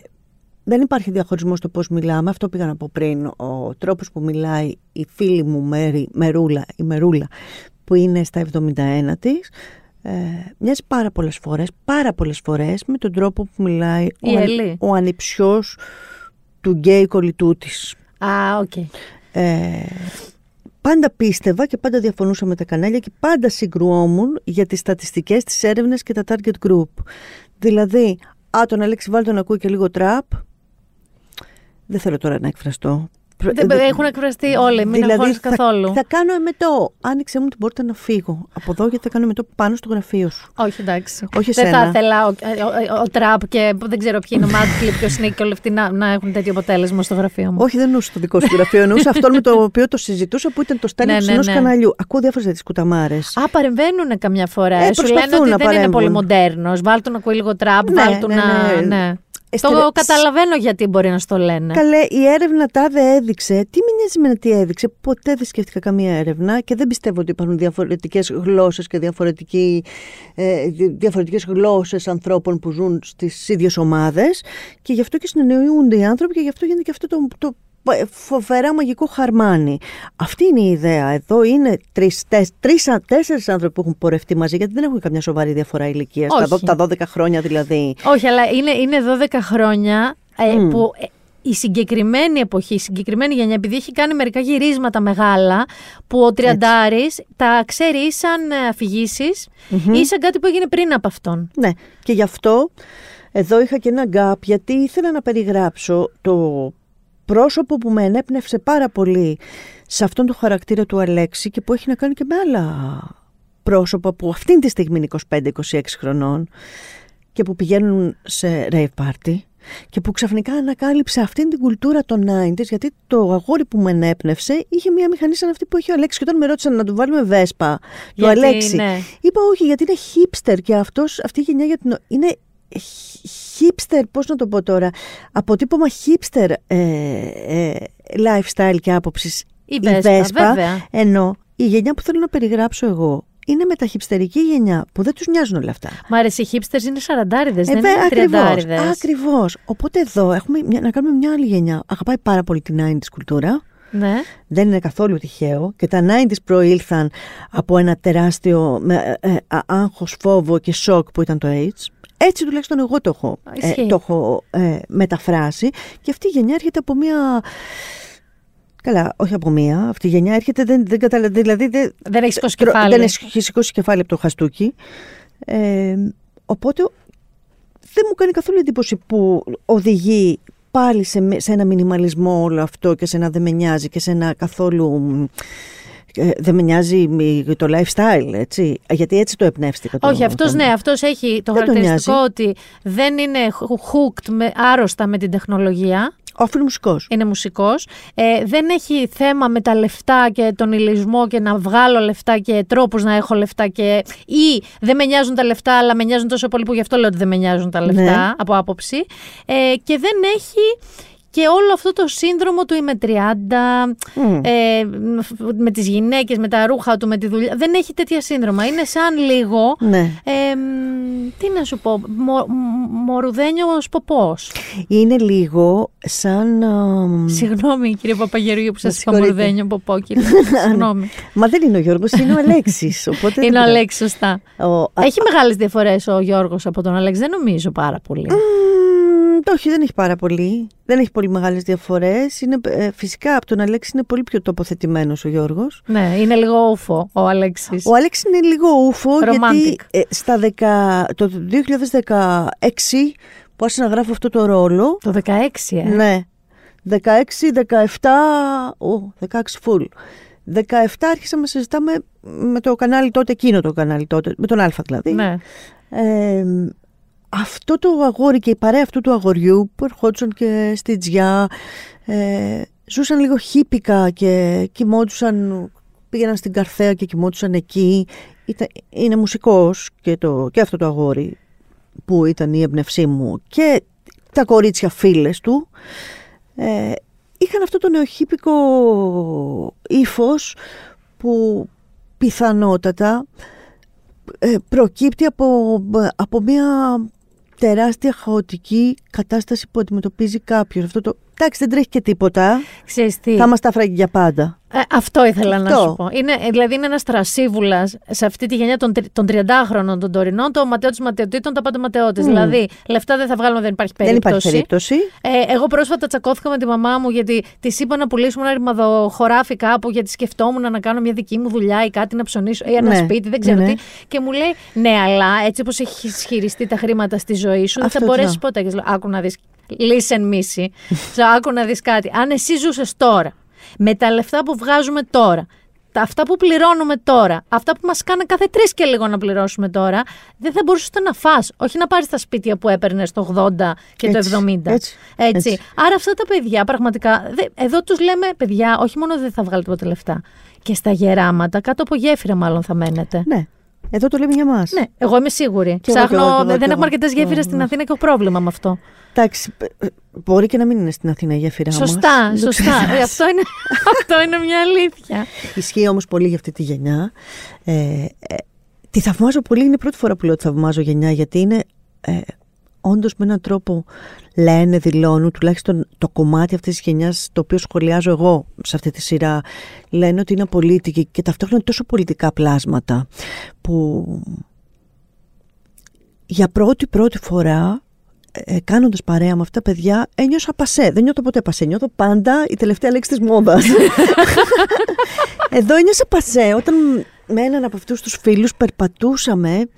δεν υπάρχει διαχωρισμός στο πώς μιλάμε. Αυτό πήγα να πω πριν. Ο τρόπος που μιλάει η φίλη μου Μέρη, Μερούλα, η Μερούλα, που είναι στα 71 της, ε, μοιάζει πάρα πολλές φορές, πάρα πολλές φορές με τον τρόπο που μιλάει ο, ο ανιψιός του γκέι κολλητού της. Α, OK. Okay. Ε, πάντα πίστευα και πάντα διαφωνούσα με τα κανάλια και πάντα συγκρουόμουν για τις στατιστικές, τις έρευνες και τα target group. Δηλαδή, α, τον Αλέξη Βάλτον ακούει και λίγο τραπ, δεν θέλω τώρα να εκφραστώ. Δεν, έχουν εκφραστεί όλοι, μην δηλαδή, θα, καθόλου. Θα κάνω εμετό. Άνοιξε μου την πόρτα να φύγω. Από εδώ γιατί θα κάνω εμετό πάνω στο γραφείο σου. Όχι, εντάξει. Όχι δεν θα ήθελα ο, ο, ο, ο, Τραπ και δεν ξέρω ποιοι είναι ο Μάτκλιπ και ο Σνίκ και όλοι αυτοί να, να έχουν τέτοιο αποτέλεσμα στο γραφείο μου. Όχι, δεν εννοούσα το δικό σου γραφείο. Εννοούσα αυτό με το οποίο το συζητούσα που ήταν το στέλνο ναι, ναι, ενός ναι. καναλιού. Ακούω διάφορες τέτοιες κουταμάρες. Α, παρεμβαίνουν καμιά φορά. Ε, Σου λένε ότι δεν είναι πολύ μοντέρνος. Βάλτο να ακούει λίγο τραπ, ναι, βάλτο ναι, να. Ναι. Το καταλαβαίνω γιατί μπορεί να στο λένε. Καλέ, η έρευνα τάδε έδειξε. Τι με νοιάζει με τι έδειξε; Ποτέ δεν σκέφτηκα καμία έρευνα και δεν πιστεύω ότι υπάρχουν διαφορετικές γλώσσες και ε, διαφορετικές γλώσσες ανθρώπων που ζουν στις ίδιες ομάδες. Και γι' αυτό και συνεννοούνται οι άνθρωποι και γι' αυτό γίνεται και αυτό το, το φοβερά μαγικό χαρμάνι. Αυτή είναι η ιδέα. Εδώ είναι τρει-τέσσερι άνθρωποι που έχουν πορευτεί μαζί, γιατί δεν έχουν καμιά σοβαρή διαφορά ηλικίας. Τα, τα 12 χρόνια δηλαδή. Όχι, αλλά είναι, είναι 12 χρόνια ε, που ε, η συγκεκριμένη εποχή, η συγκεκριμένη γενιά, επειδή έχει κάνει μερικά γυρίσματα μεγάλα, που ο Τριαντάρης τα ξέρει ή σαν ε, αφηγήσεις mm-hmm. ή σαν κάτι που έγινε πριν από αυτόν. Ναι, και γι' αυτό εδώ είχα και ένα γκάπ, γιατί ήθελα να περιγράψω το πρόσωπο που με ενέπνευσε πάρα πολύ σε αυτόν τον χαρακτήρα του Αλέξη και που έχει να κάνει και με άλλα πρόσωπα που αυτήν τη στιγμή είναι 25-26 χρονών και που πηγαίνουν σε rave party και που ξαφνικά ανακάλυψε αυτήν την κουλτούρα των 90s γιατί το αγόρι που με ενέπνευσε είχε μια μηχανή σαν αυτή που έχει ο Αλέξης και όταν με ρώτησαν να του βάλουμε βέσπα του Αλέξη ναι. είπα όχι γιατί είναι hipster και αυτός, αυτή η γενιά για την... είναι hipster, πώς να το πω τώρα, αποτύπωμα hipster ε, ε, lifestyle και άποψης η Βέσπα, βέβαια. ενώ η γενιά που θέλω να περιγράψω εγώ είναι μεταχυψτερική γενιά που δεν τους νοιάζουν όλα αυτά. Μα αρέσει, οι hipsters είναι σαραντάριδες, ε, δεν είναι τριαντάριδες. Ακριβώς. Οπότε εδώ έχουμε να κάνουμε μια άλλη γενιά. Αγαπάει πάρα πολύ την 90's κουλτούρα. Ναι. Δεν είναι καθόλου τυχαίο και τα 90's προήλθαν από ένα τεράστιο με, ε, άγχος, φόβο και σοκ που ήταν το AIDS. Έτσι τουλάχιστον εγώ το έχω, ε, το έχω ε, μεταφράσει και αυτή η γενιά έρχεται από μια... Καλά, όχι από μία. Αυτή η γενιά έρχεται, δεν, δεν καταλαβαίνει. Δηλαδή, δεν, δεν έχει σηκώσει κεφάλι. Δεν έχει σηκώσει κεφάλι από το χαστούκι. Ε, οπότε δεν μου κάνει καθόλου εντύπωση που οδηγεί πάλι σε, σε ένα μινιμαλισμό όλο αυτό και σε ένα δεν με νοιάζει και σε ένα καθόλου ε, δεν με νιάζει το lifestyle, έτσι; Γιατί έτσι το εμπνεύστηκα. Το, Όχι, αυτός ναι, αυτός έχει το χαρακτηριστικό ότι δεν είναι hooked με, άρρωστα με την τεχνολογία. Όχι, είναι μουσικός. Είναι μουσικός. Ε, δεν έχει θέμα με τα λεφτά και τον ηλισμό και να βγάλω λεφτά και τρόπους να έχω λεφτά. Και... ή δεν με νοιάζουν τα λεφτά, αλλά με νοιάζουν τόσο πολύ που γι' αυτό λέω ότι δεν με νοιάζουν τα λεφτά ναι. από άποψη. Ε, και δεν έχει και όλο αυτό το σύνδρομο του είμαι 30, ε, με τις γυναίκες, με τα ρούχα του, με τη δουλειά. Δεν έχει τέτοια σύνδρομα. Είναι σαν λίγο, ναι. ε, τι να σου πω, μο, μορουδένιος ποπός. Είναι λίγο σαν... Συγγνώμη κύριε Παπαγερούγιο που σας είπα μορουδένιο ποπό κύριε. Συγγνώμη. Μα δεν είναι ο Γιώργος, είναι ο Αλέξης. Οπότε είναι ο Αλέξης, σωστά. Έχει μεγάλες διαφορές ο Γιώργος από τον Αλέξη, δεν νομίζω πάρα πολύ. Όχι, δεν έχει πάρα πολύ. Δεν έχει πολύ μεγάλες διαφορές. Ε, φυσικά από τον Αλέξη είναι πολύ πιο τοποθετημένος ο Γιώργος. Ναι, είναι λίγο ούφο ο Αλέξης. Ο Αλέξης είναι λίγο ούφο γιατί ε, στα το 2016 που άρχισα να γράφω αυτό το ρόλο. Το 16, ε. Ναι. 16, 17. Ο, 16 full. 17 άρχισα να συζητάμε με το κανάλι τότε, εκείνο το κανάλι τότε, με τον Α δηλαδή. Ναι. Ε, αυτό το αγόρι και η παρέα αυτού του αγοριού που ερχόντουσαν και στη Τζιά ε, ζούσαν λίγο χύπικα και κοιμόντουσαν, πήγαιναν στην Καρθέα και κοιμόντουσαν εκεί. είναι μουσικός και, το, και αυτό το αγόρι που ήταν η έμπνευσή μου και τα κορίτσια φίλες του ε, είχαν αυτό το νεοχύπικο ύφος που πιθανότατα ε, προκύπτει από, από μια τεράστια χαοτική κατάσταση που αντιμετωπίζει κάποιος. Αυτό το εντάξει, δεν τρέχει και τίποτα. Ξέρεις τι; Θα είμαστε άφραγοι για πάντα. Ε, αυτό ήθελα αυτό. να σου πω. Είναι, δηλαδή είναι ένας τρασίβουλα σε αυτή τη γενιά των, των 30χρονων των τωρινών, το ματαιό τη ματαιωτήτων, τα πάντα ματαιώτης. Mm. Δηλαδή, λεφτά δεν θα βγάλουμε, δεν υπάρχει περίπτωση. Δεν υπάρχει περίπτωση. Ε, εγώ πρόσφατα τσακώθηκα με τη μαμά μου γιατί τη είπα να πουλήσουμε ένα ρημαδοχωράφι κάπου γιατί σκεφτόμουν να κάνω μια δική μου δουλειά ή κάτι να ψωνίσω ή ένα ναι. σπίτι, δεν ξέρω ναι. τι. Και μου λέει, Ναι, αλλά έτσι όπως έχει χειριστεί τα χρήματα στη ζωή σου, δεν θα μπορέσεις ποτέ. Άκου να δεις listen μίση. άκου να δεις κάτι. Αν εσύ ζούσες τώρα, με τα λεφτά που βγάζουμε τώρα, τα, αυτά που πληρώνουμε τώρα, αυτά που μας κάνουν κάθε τρεις και λίγο να πληρώσουμε τώρα, δεν θα μπορούσες να φας. Όχι να πάρεις τα σπίτια που έπαιρνες το 80 και το 70. Έτσι, έτσι. Άρα αυτά τα παιδιά πραγματικά. Δε, εδώ τους λέμε, παιδιά, όχι μόνο δεν θα βγάλετε ποτέ λεφτά. Και στα γεράματα, κάτω από γέφυρα μάλλον θα μένετε. Ναι. Εδώ το λέμε για μας. Ναι, εγώ είμαι σίγουρη. Και εγώ, Ψάχνω, και εγώ, και εγώ, δεν και έχουμε εγώ. αρκετές γέφυρες Ναι, στην ναι. Αθήνα και έχω πρόβλημα με αυτό. Εντάξει, ε, μπορεί και να μην είναι στην Αθήνα η γέφυρά μας. Σωστά, Δεν το σωστά. ξέρεις. Ε, αυτό, είναι, αυτό είναι μια αλήθεια. Ισχύει όμως πολύ για αυτή τη γενιά. Ε, ε, τη θαυμάζω πολύ, είναι η πρώτη φορά που λέω ότι θαυμάζω γενιά, γιατί είναι ε, όντως με έναν τρόπο λένε, δηλώνουν, τουλάχιστον το κομμάτι αυτής της γενιάς το οποίο σχολιάζω εγώ σε αυτή τη σειρά, λένε ότι είναι απολύτικοι και ταυτόχρονα τόσο πολιτικά πλάσματα που για πρώτη πρώτη φορά ε, κάνοντας παρέα με αυτά τα παιδιά, ένιωσα πασέ. Δεν νιώθω ποτέ πασέ. Νιώθω πάντα η τελευταία λέξη της μόδας. Εδώ ένιωσα πασέ. Όταν με έναν από αυτούς τους φίλους περπατούσαμε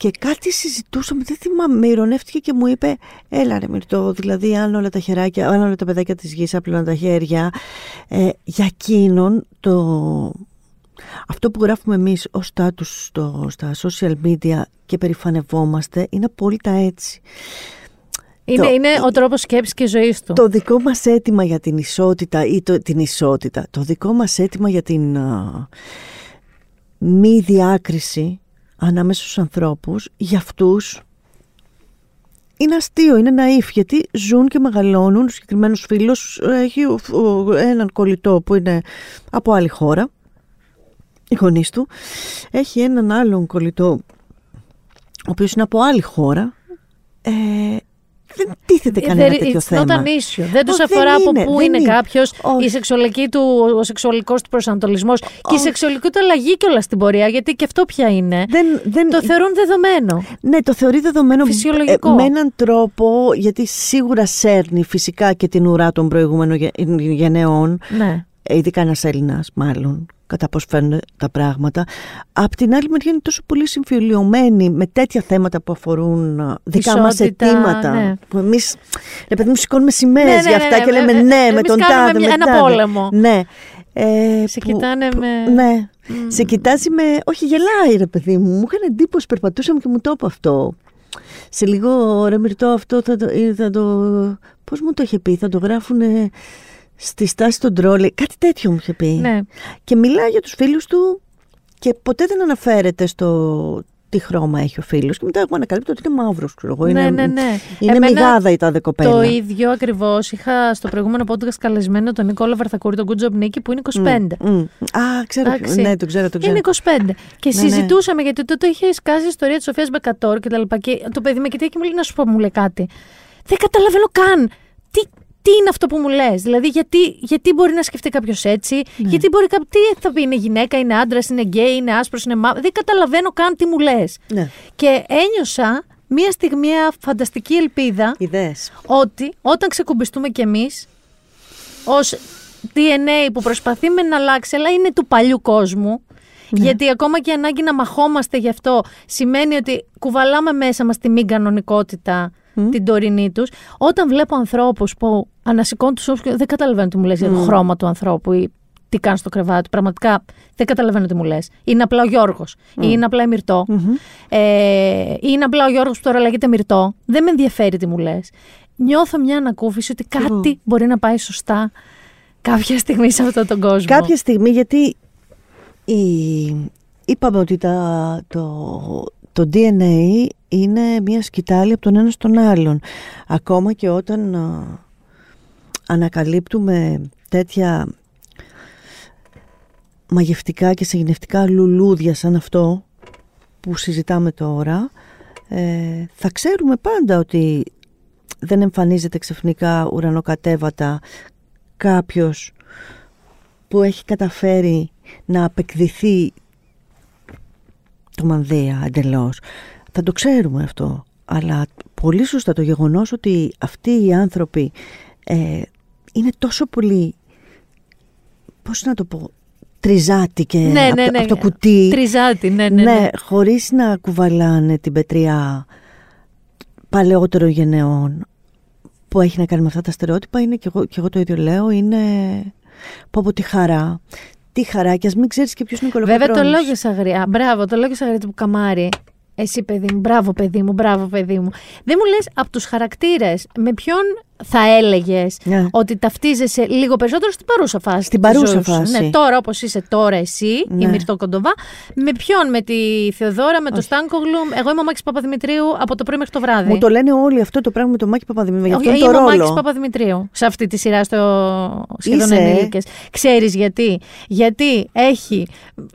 και κάτι συζητούσαμε, δεν θυμάμαι, με ηρωνεύτηκε και μου είπε Έλα ρε Μυρτώ, δηλαδή αν όλα τα χεράκια, αν όλα τα παιδάκια της γης άπλωναν τα χέρια ε, Για εκείνον το, αυτό που γράφουμε εμείς ως status στο, στα social media και περηφανευόμαστε είναι απόλυτα έτσι Είναι, Το- είναι ο τρόπος σκέψης και ζωής του. το δικό μας αίτημα για την ισότητα ή το, την ισότητα, το δικό μας αίτημα για την α, μη διάκριση ανάμεσα στους ανθρώπους, για αυτούς είναι αστείο, είναι ναΐφ, γιατί ζουν και μεγαλώνουν. Ο συγκεκριμένος φίλος έχει ο- ο- έναν κολλητό που είναι από άλλη χώρα, οι γονείς του. Έχει έναν άλλον κολλητό, ο οποίος είναι από άλλη χώρα. Ε, δεν τίθεται κανένα There- τέτοιο it's θέμα. not an issue. Δεν τους Όχι, αφορά δεν από είναι, πού δεν είναι, είναι. κάποιος, Όχι. η σεξουαλική του, ο σεξουαλικός του προσανατολισμός και η Όχι. σεξουαλική του αλλαγή κιόλας στην πορεία, γιατί και αυτό πια είναι. Δεν, δεν, Το θεωρούν δεδομένο. Ναι, το θεωρεί δεδομένο Φυσιολογικό. ε, με έναν τρόπο, γιατί σίγουρα σέρνει φυσικά και την ουρά των προηγούμενων γε- γενεών, Ναι. ε, ειδικά ένας Έλληνας, μάλλον, κατά πώς φαίνονται τα πράγματα. Απ' την άλλη μεριά είναι τόσο πολύ συμφιλειωμένη με τέτοια θέματα που αφορούν α, δικά μας Ισότητα, αιτήματα. ναι. Που εμείς, ρε παιδί μου, σηκώνουμε σημαίες Ναι, ναι, για αυτά ναι, και ναι, λέμε ε, ναι, εμείς με τον κάνουμε τάδε. μια- με ένα τάδε. πόλεμο. Ναι. Ε, Σε που- κοιτάνε που- με- Ναι. Σε κοιτάζει με. Όχι, γελάει ρε παιδί μου. Μου είχαν εντύπωση, περπατούσαμε και μου το είπε αυτό. Σε λίγο ρε Μυρτώ, αυτό θα το. ε, Θα το Πώς μου το είχε πει, θα το γράφουν στη στάση των τρόλε. Κάτι τέτοιο μου είχε πει. Ναι. Και μιλάει για τους φίλους του και ποτέ δεν αναφέρεται στο τι χρώμα έχει ο φίλος. Και μετά εγώ ανακαλύπτω ότι είναι μαύρος, ξέρω εγώ. Ναι, είναι, ναι, ναι. Είναι Εμένα μηγάδα η τάδε κοπέλα. Το ίδιο ακριβώς είχα στο προηγούμενο podcast καλεσμένο τον Νικόλα Βαρθακούρη, τον Good Job Νίκη, που είναι 25. Μμ. Α, ξέρω. Εντάξει. Ναι, το ξέρω, το ξέρω. Είναι 25. Και Ναι, ναι. συζητούσαμε γιατί τότε είχε σκάσει η ιστορία της Σοφίας Μπεκατόρ και τα λοιπά. Και το παιδί με κοιτάει και μου λέει: Να σου πω, μου λέει κάτι. Δεν καταλαβαίνω καν. Τι, τι είναι αυτό που μου λες; Δηλαδή, γιατί, γιατί μπορεί να σκεφτεί κάποιος έτσι, Ναι. γιατί μπορεί κάποιο. Τι θα πει, είναι γυναίκα, είναι άντρας, είναι γκέι, είναι άσπρος, είναι μαύρο. Δεν καταλαβαίνω καν τι μου λες. Ναι. Και ένιωσα μία στιγμή μια φανταστική ελπίδα Ιδέες. ότι όταν ξεκουμπιστούμε κι εμείς ως DNA που προσπαθεί με να αλλάξει αλλά είναι του παλιού κόσμου γιατί ακόμα και η ανάγκη να μαχόμαστε γι' αυτό σημαίνει ότι κουβαλάμε μέσα μας τη μη κανονικότητα την τωρινή τους όταν βλέπω ανθρώπους που ανασηκώνουν τους ώμους και δεν καταλαβαίνω τι μου λες για το χρώμα του ανθρώπου ή τι κάνει στο κρεβάτι. Πραγματικά δεν καταλαβαίνω τι μου λες. Είναι απλά ο Γιώργος. Ή είναι απλά η Μυρτό. Ε, ή είναι απλά ο Γιώργος που τώρα λέγεται Μυρτό. Δεν με ενδιαφέρει τι μου λες. Νιώθω μια ανακούφιση ότι κάτι μπορεί να πάει σωστά κάποια στιγμή σε αυτόν τον κόσμο. Κάποια στιγμή, γιατί η... είπαμε ότι τα, το, το DNA είναι μια σκητάλη από τον ένα στον άλλον. Ακόμα και όταν α, ανακαλύπτουμε τέτοια μαγευτικά και συγνευτικά λουλούδια σαν αυτό που συζητάμε τώρα, ε, θα ξέρουμε πάντα ότι δεν εμφανίζεται ξαφνικά ουρανοκατέβατα κάποιος που έχει καταφέρει να απεκδηθεί το μανδύα εντελώς. Θα το ξέρουμε αυτό. Αλλά πολύ σωστά το γεγονός ότι αυτοί οι άνθρωποι ε, είναι τόσο πολύ, πώς να το πω, τριζάτη και ναι, από, ναι, το- ναι. από το κουτί. Τριζάτη, ναι, ναι. ναι. χωρίς να κουβαλάνε την πετριά παλαιότερων γενεών. που έχει να κάνει με αυτά τα στερεότυπα είναι και εγώ, και εγώ το ίδιο λέω, είναι πω από τη χαρά. Τι χαρά και ας μην ξέρεις και ποιος είναι ο Βέβαια το λόγιο αγρία. Μπράβο, το λόγιο αγρία του Καμάρη. Εσύ παιδί μου, μπράβο παιδί μου, μπράβο παιδί μου. Δεν μου λες από τους χαρακτήρες με ποιον θα έλεγες Ναι. ότι ταυτίζεσαι λίγο περισσότερο στην παρούσα φάση. Στην της παρούσα ζωής σου. φάση. Ναι, τώρα όπως είσαι τώρα εσύ, Ναι. η Μυρτό Κοντοβά. Με ποιον, με τη Θεοδόρα, με τον Στάνκογλου. Εγώ είμαι ο Μάκης Παπαδημητρίου από το πρωί μέχρι το βράδυ. Μου το λένε όλοι αυτό το πράγμα με τον Μάκη Παπαδημητρίου. Γι' αυτό Όχι, το είμαι ο ρόλο. Μάκης Παπαδημητρίου σε αυτή τη σειρά στο σχεδόν Είσαι. ενήλικες. Ξέρεις γιατί; Γιατί έχει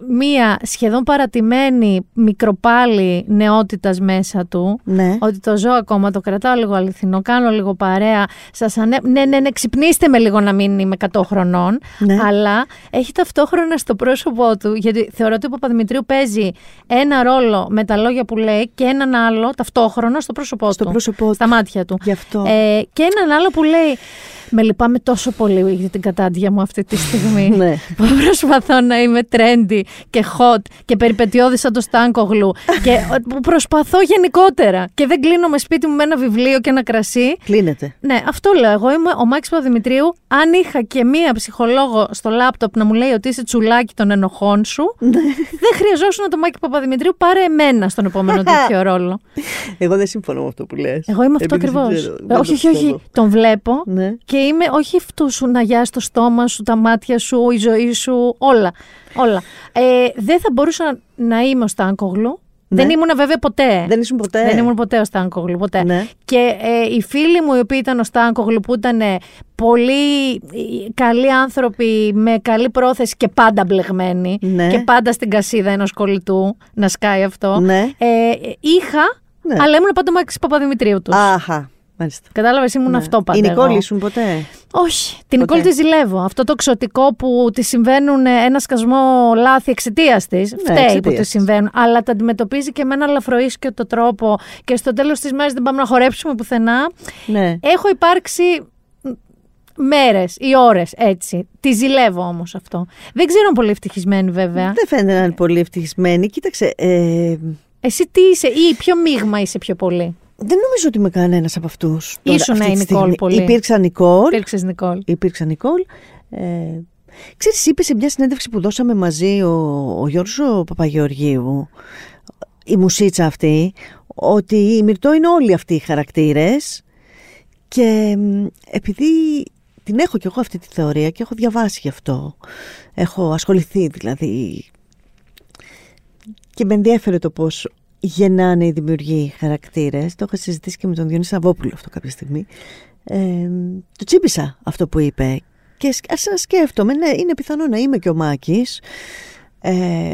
μία σχεδόν παρατημένη μικροπάλη νεότητας μέσα του. Ναι. Ότι το ζω ακόμα, το κρατάω λίγο αληθινό, κάνω λίγο παρέα. Σας ανέ... Ναι, ναι, ναι, ξυπνήστε με λίγο να μην είμαι 100 χρονών. Ναι. Αλλά έχει ταυτόχρονα στο πρόσωπό του, γιατί θεωρώ ότι ο Παπαδημητρίου παίζει ένα ρόλο με τα λόγια που λέει και έναν άλλο ταυτόχρονα στο πρόσωπό Στο του. πρόσωπό Στα μάτια του. Γι' αυτό. Ε, και έναν άλλο που λέει. Με λυπάμαι τόσο πολύ για την κατάντια μου αυτή τη στιγμή. Ναι. Που προσπαθώ να είμαι trendy και hot και περιπετειώδης σαν το Στάνκογλου. και που προσπαθώ γενικότερα. Και δεν κλείνω με σπίτι μου με ένα βιβλίο και ένα κρασί. Κλείνεται. Ναι, αυτό λέω. Εγώ είμαι ο Μάκης Παπαδημητρίου. Αν είχα και μία ψυχολόγο στο λάπτοπ να μου λέει ότι είσαι τσουλάκι των ενοχών σου, Ναι. δεν χρειαζόσουν το Μάκη Παπαδημητρίου. Πάρε εμένα στον επόμενο τέτοιο ρόλο. Εγώ δεν συμφωνώ με αυτό που λες. Εγώ είμαι αυτό Επειδή δεν ακριβώς. ξέρω, δεν Όχι, το όχι, όχι. πιστεύω. Τον βλέπω Ναι. και είμαι όχι αυτού σου να γιάσει το στόμα σου, τα μάτια σου, η ζωή σου, όλα. όλα. Ε, δεν θα μπορούσα να είμαι ο Στάνκογλου. Ναι. Δεν ήμουν βέβαια ποτέ. Δεν ήσουν ποτέ. Δεν ήμουν ποτέ ο Στάνκογλου, ποτέ. Ναι. Και ε, οι φίλοι μου οι οποίοι ήταν ο Στάνκογλου που ήταν ε, πολύ ε, καλοί άνθρωποι με καλή πρόθεση και πάντα μπλεγμένοι Ναι. και πάντα στην κασίδα ενός κολλητού να σκάει αυτό. Ναι. Ε, είχα, Ναι. αλλά ήμουν πάντα ο Μάκης Παπαδημητρίου τους. Αχα. Μάλιστα. Κατάλαβες, ήμουν Ναι. αυτό πάντα. Η Νικόλη εγώ. ήσουν ποτέ; Όχι. Την Ποτέ. Νικόλη τη ζηλεύω. Αυτό το ξωτικό που τη συμβαίνουν ε, ένα σκασμό λάθη εξαιτίας της. φταίει που Ναι, εξαιτίας τη της. συμβαίνουν. Αλλά τα αντιμετωπίζει και με ένα ελαφροίσκετο τρόπο. Και στο τέλος της μέρας δεν πάμε να χορέψουμε πουθενά. Ναι. Έχω υπάρξει μέρες ή ώρες έτσι. Τη ζηλεύω όμως αυτό. Δεν ξέρω αν πολύ ευτυχισμένη βέβαια. Δεν φαίνεται να είναι πολύ ευτυχισμένη. Κοίταξε, ε, Εσύ τι είσαι, ή ποιο μείγμα είσαι πιο πολύ; Δεν νομίζω ότι είμαι κανένας από αυτούς. Ήσουν η Νικόλ πολύ. Υπήρξαν Νικόλ. Υπήρξες Νικόλ. Υπήρξαν Νικόλ. Ε, ξέρεις, είπες σε μια συνέντευξη που δώσαμε μαζί ο, ο Γιώργος ο Παπαγεωργίου, η μουσίτσα αυτή, ότι η Μυρτώ είναι όλοι αυτοί οι χαρακτήρες και μ, επειδή την έχω κι εγώ αυτή τη θεωρία και έχω διαβάσει γι' αυτό, έχω ασχοληθεί δηλαδή και με ενδιέφερε το πώς γεννάνε οι δημιουργοί χαρακτήρες. Το έχω συζητήσει και με τον Διονύσης Σαββόπουλο αυτό κάποια στιγμή. Ε, το τσίπησα αυτό που είπε και σκ- άρχισα να σκέφτομαι, ναι, είναι πιθανό να είμαι και ο Μάκης. Ε,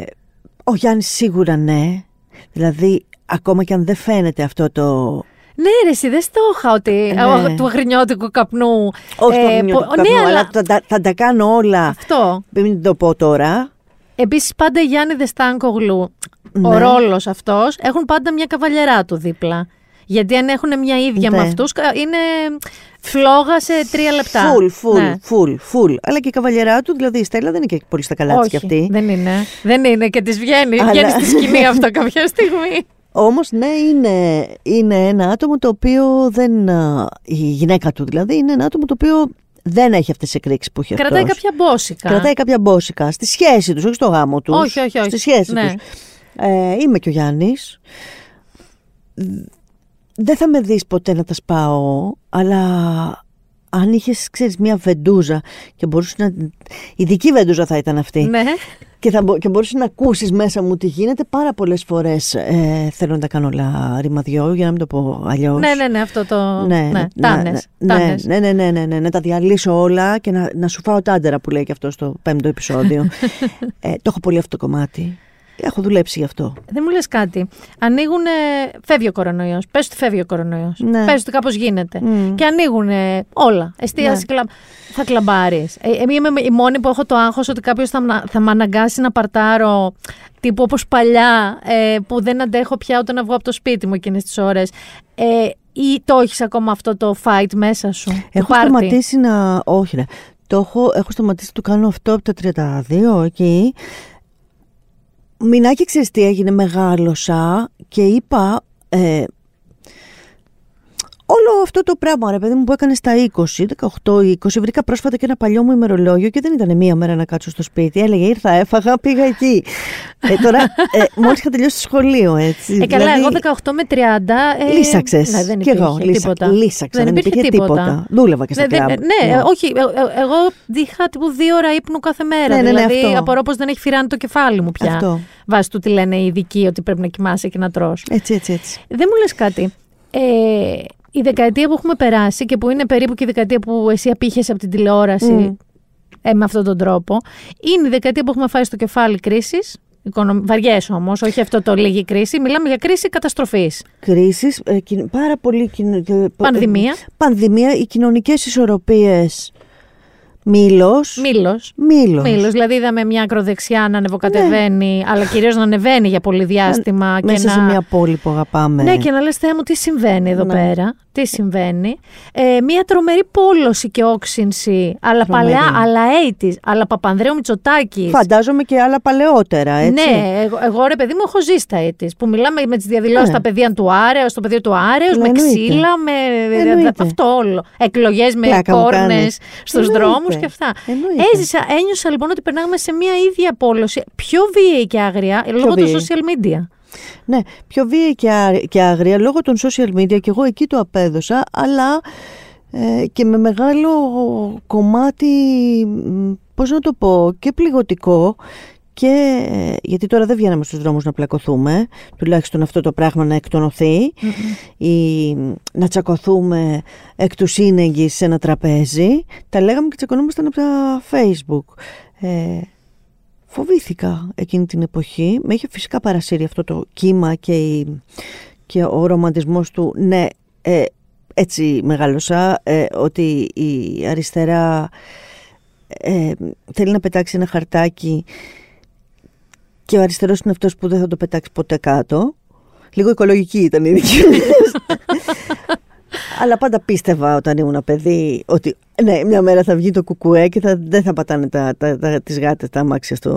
ο Γιάννης σίγουρα ναι. Δηλαδή, ακόμα και αν δεν φαίνεται αυτό το... Ναι, ρε, εσύ δεν στο είχα ότι. Ναι. ο- του αγρινιώτικου καπνού. Όχι το Ε, αγνιώτικο πο- καπνό, Ναι, αλλά αλλά θα, τα- θα τα κάνω όλα. αυτό. Μην το πω τώρα. Επίσης, πάντα η Γιάννη Δεστάνκογλου, ο Ναι. ρόλος αυτός, έχουν πάντα μια καβαλιαρά του δίπλα. Γιατί αν έχουν μια ίδια Ναι. με αυτούς, είναι φλόγα σε τρία λεπτά. Φουλ, φουλ, Ναι. φουλ, φουλ. Αλλά και η καβαλιαρά του, δηλαδή η Στέλλα δεν είναι και πολύ στα καλά της κι Όχι, αυτή. δεν είναι. Δεν είναι και της βγαίνει. Αλλά- Βγαίνει στη σκηνή αυτό κάποια στιγμή. Όμως ναι είναι, είναι ένα άτομο το οποίο δεν, α, η γυναίκα του δηλαδή είναι ένα άτομο το οποίο δεν έχει αυτές τις εκρήξεις που έχει Κρατάει αυτός. κάποια μπόσικα. Κρατάει κάποια μπόσικα στη σχέση τους, όχι στο γάμο τους. Όχι, όχι, όχι. Στη σχέση Ναι. τους. Ε, είμαι και ο Γιάννης. Δεν θα με δεις ποτέ να τα σπάω, αλλά αν είχες, ξέρεις, μια βεντούζα και μπορούσες να... Η δική βεντούζα θα ήταν αυτή. Ναι. Και, θα, μπο- και μπορείς να ακούσεις μέσα μου τι γίνεται πάρα πολλές φορές. Ε, θέλω να τα κάνω όλα ρημαδιό, για να μην το πω αλλιώς. ναι, ναι, ναι, αυτό το. Ναι, Ναι, ναι, τάνες, ναι, τάνες. ναι, ναι, ναι, ναι, ναι, να τα διαλύσω όλα και να, να σου φάω τάντερα που λέει και αυτό στο πέμπτο επεισόδιο. ε, το έχω πολύ αυτό το κομμάτι. Έχω δουλέψει γι' αυτό. Δεν μου λες κάτι. Ανοίγουν. Φεύγει ο κορονοϊός. Πες ότι φεύγει ο κορονοϊός. Ναι. Πες ότι κάπως γίνεται. Μμ. Και ανοίγουν όλα. Εστίαση, Ναι. κλαμπ. Θα κλαμπάρεις. Ε, ε, είμαι η μόνη που έχω το άγχος ότι κάποιος θα, μνα- θα με αναγκάσει να παρτάρω τύπου όπως παλιά ε, που δεν αντέχω πια ούτε να βγω από το σπίτι μου εκείνες τις ώρες. Ε, ή το έχεις ακόμα αυτό το fight μέσα σου. το Έχω πάρτι; σταματήσει να. Όχι, ρε. Το έχω, έχω σταματήσει να το κάνω αυτό από τα 32 εκεί. Μινάκι, ξέρεις τι έγινε, μεγάλωσα και είπα. Ε, όλο αυτό το πράγμα, ρε παιδί μου, που έκανε στα 20, 18-20, βρήκα πρόσφατα και ένα παλιό μου ημερολόγιο και δεν ήταν μία μέρα να κάτσω στο σπίτι. Έλεγε, ήρθα, έφαγα, πήγα εκεί. ε, τώρα, ε, μόλις είχα τελειώσει το σχολείο, έτσι. Ε, καλά, δηλαδή, εγώ 18 με 30. Ε, λύσαξες. Ναι, δεν υπήρχε εγώ, τίποτα. Λύσαξα, δεν, δεν υπήρχε τίποτα. τίποτα. Δούλευα και στα Ναι, κλαμπ. ναι, ναι, όχι. ε, ε, Εγώ είχα τύπου δύο ώρα ύπνου κάθε μέρα. Ναι, ναι, ναι, δηλαδή, αυτό. απορώ πως δεν έχει φυράνει το κεφάλι μου πια. Αυτό. Βάσει του τι λένε οι ειδικοί ότι πρέπει να κοιμάσαι και να τρως. Έτσι, έτσι, έτσι. Δεν μου λες κάτι. Ε, η δεκαετία που έχουμε περάσει και που είναι περίπου και η δεκαετία που εσύ απήχες από την τηλεόραση Μμ. ε, με αυτόν τον τρόπο, είναι η δεκαετία που έχουμε φάει στο κεφάλι κρίσης, οικονομ... βαριές όμως, όχι αυτό το λίγη κρίση, μιλάμε για κρίση καταστροφής. Κρίσεις, ε, κοι- πάρα πολύ... κοινο- ε, Πανδημία. ε, Πανδημία, οι κοινωνικές ισορροπίες μήλος. Μήλος. Μήλος. Μήλος, δηλαδή είδαμε μια ακροδεξιά να ανεβοκατεβαίνει, αλλά κυρίως να ανεβαίνει για πολύ διάστημα. και Μέσα να... σε μια πόλη που αγαπάμε. Ναι, και να λες Θεέ μου τι συμβαίνει εδώ Ναι. πέρα, τι συμβαίνει; Ε, μια τρομερή πόλωση και όξυνση, αλλά Τρομερή. παλαιά, αλλά 80's, αλλά Παπανδρέου Μητσοτάκης. Φαντάζομαι και άλλα παλαιότερα, έτσι. Ναι, εγώ, εγώ ρε παιδί μου έχω ζήσει τα έτη. Που μιλάμε με τις διαδηλώσεις Ναι. στα παιδεία του Άρεος, στο πεδίο του Άρεο, με Εννοείται. ξύλα, με. Εννοείται. Αυτό όλο. Εκλογές με Πλάκα μου κόρνες κάνεις. στους Εννοείται. δρόμους και αυτά. Εννοείται. Έζησα, ένιωσα λοιπόν ότι περνάγαμε σε μια ίδια πόλωση, πιο βίαιη και άγρια, λόγω του βίαιη. social media. Ναι, πιο βίαιη και, α- και άγρια λόγω των social media και εγώ εκεί το απέδωσα, αλλά ε, και με μεγάλο κομμάτι, μ, πώς να το πω, και πληγωτικό και ε, γιατί τώρα δεν βγαίναμε στους δρόμους να πλακωθούμε, τουλάχιστον αυτό το πράγμα να εκτονωθεί ή να τσακωθούμε εκ του σύνεγγυς σε ένα τραπέζι, τα λέγαμε και τσακωνόμασταν από τα facebook. Ε, Φοβήθηκα εκείνη την εποχή. Με είχε φυσικά παρασύρει αυτό το κύμα και, η- και ο ρομαντισμός του. Ναι, ε, έτσι μεγάλωσα, ε, ότι η αριστερά ε, θέλει να πετάξει ένα χαρτάκι και ο αριστερός είναι αυτός που δεν θα το πετάξει ποτέ κάτω. Λίγο οικολογική ήταν η δική μου. Αλλά πάντα πίστευα όταν ήμουν παιδί ότι ναι, μια μέρα θα βγει το κουκουέ και θα, δεν θα πατάνε τα, τα, τα, τις γάτες τα αμάξια στο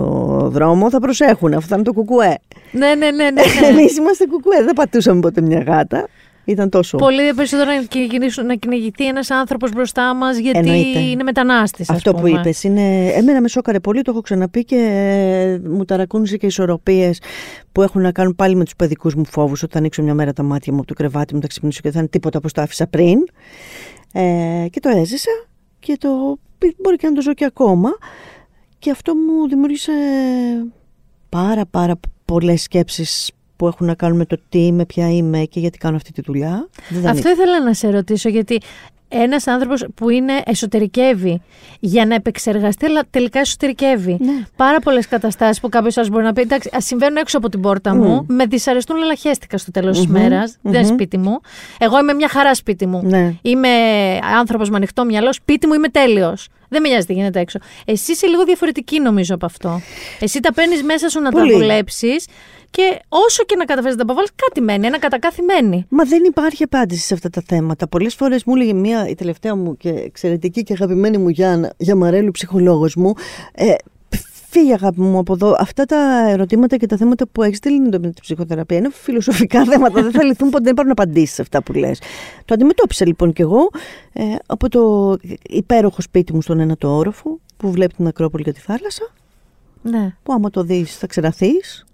δρόμο, θα προσέχουν, αυτό θα είναι το κουκουέ. Ναι, ναι, ναι. ναι, ναι. Εμείς είμαστε κουκουέ, δεν πατούσαμε ποτέ μια γάτα. Ήταν τόσο. Πολύ περισσότερο να, κυνηγήσουν- να κυνηγηθεί ένας άνθρωπος μπροστά μας γιατί Εννοείται. είναι μετανάστης. Αυτό που είπες είναι, εμένα με σόκαρε πολύ, το έχω ξαναπεί και ε, μου ταρακούνησε και ισορροπίες που έχουν να κάνουν πάλι με τους παιδικούς μου φόβους ότι θα ανοίξω μια μέρα τα μάτια μου από το κρεβάτι μου, θα ξυπνήσω και δεν θα είναι τίποτα όπως το άφησα πριν. Ε, και το έζησα και το μπορεί και να το ζω και ακόμα και αυτό μου δημιούργησε πάρα πάρα πολλές σκέψεις που έχουν να κάνουν με το τι είμαι, ποια είμαι και γιατί κάνω αυτή τη δουλειά. Δεν θα Αυτό ήθελα να σε ρωτήσω, γιατί ένας άνθρωπος που είναι εσωτερικεύει για να επεξεργαστεί, αλλά τελικά εσωτερικεύει. Ναι. Πάρα πολλές καταστάσεις που κάποιος άλλο μπορεί να πει: Εντάξει, ας συμβαίνουν έξω από την πόρτα μου, με δυσαρεστούν, αλλά χαίστηκα στο τέλος της μέρας. Δεν είναι σπίτι μου. Εγώ είμαι μια χαρά σπίτι μου. Ναι. Είμαι άνθρωπος με ανοιχτό μυαλό. Σπίτι μου είμαι τέλειος. Δεν με νοιάζει τι γίνεται έξω. Εσύ είσαι λίγο διαφορετική νομίζω από αυτό. Εσύ τα παίρνεις μέσα σου να Πολύ. τα δουλέψεις και όσο και να καταφέρεις να τα αποβάλεις, κάτι μένει. Ένα κατακάθι μένει. Μα δεν υπάρχει απάντηση σε αυτά τα θέματα. Πολλές φορές μου έλεγε μία, η τελευταία μου και εξαιρετική και αγαπημένη μου Γιάννα, Γιαμαρέλου, ψυχολόγος μου, ε, φύγε αγάπη μου από εδώ. Αυτά τα ερωτήματα και τα θέματα που έχεις δεν είναι το με την ψυχοθεραπεία. Είναι φιλοσοφικά θέματα. δεν θα λυθούν ποτέ. Δεν υπάρχουν απαντήσεις σε αυτά που λες. Το αντιμετώπισα λοιπόν κι εγώ ε, από το υπέροχο σπίτι μου στον ένα το όροφο που βλέπει την Ακρόπολη και τη θάλασσα Ναι. που άμα το δεις θα ξεραθείς.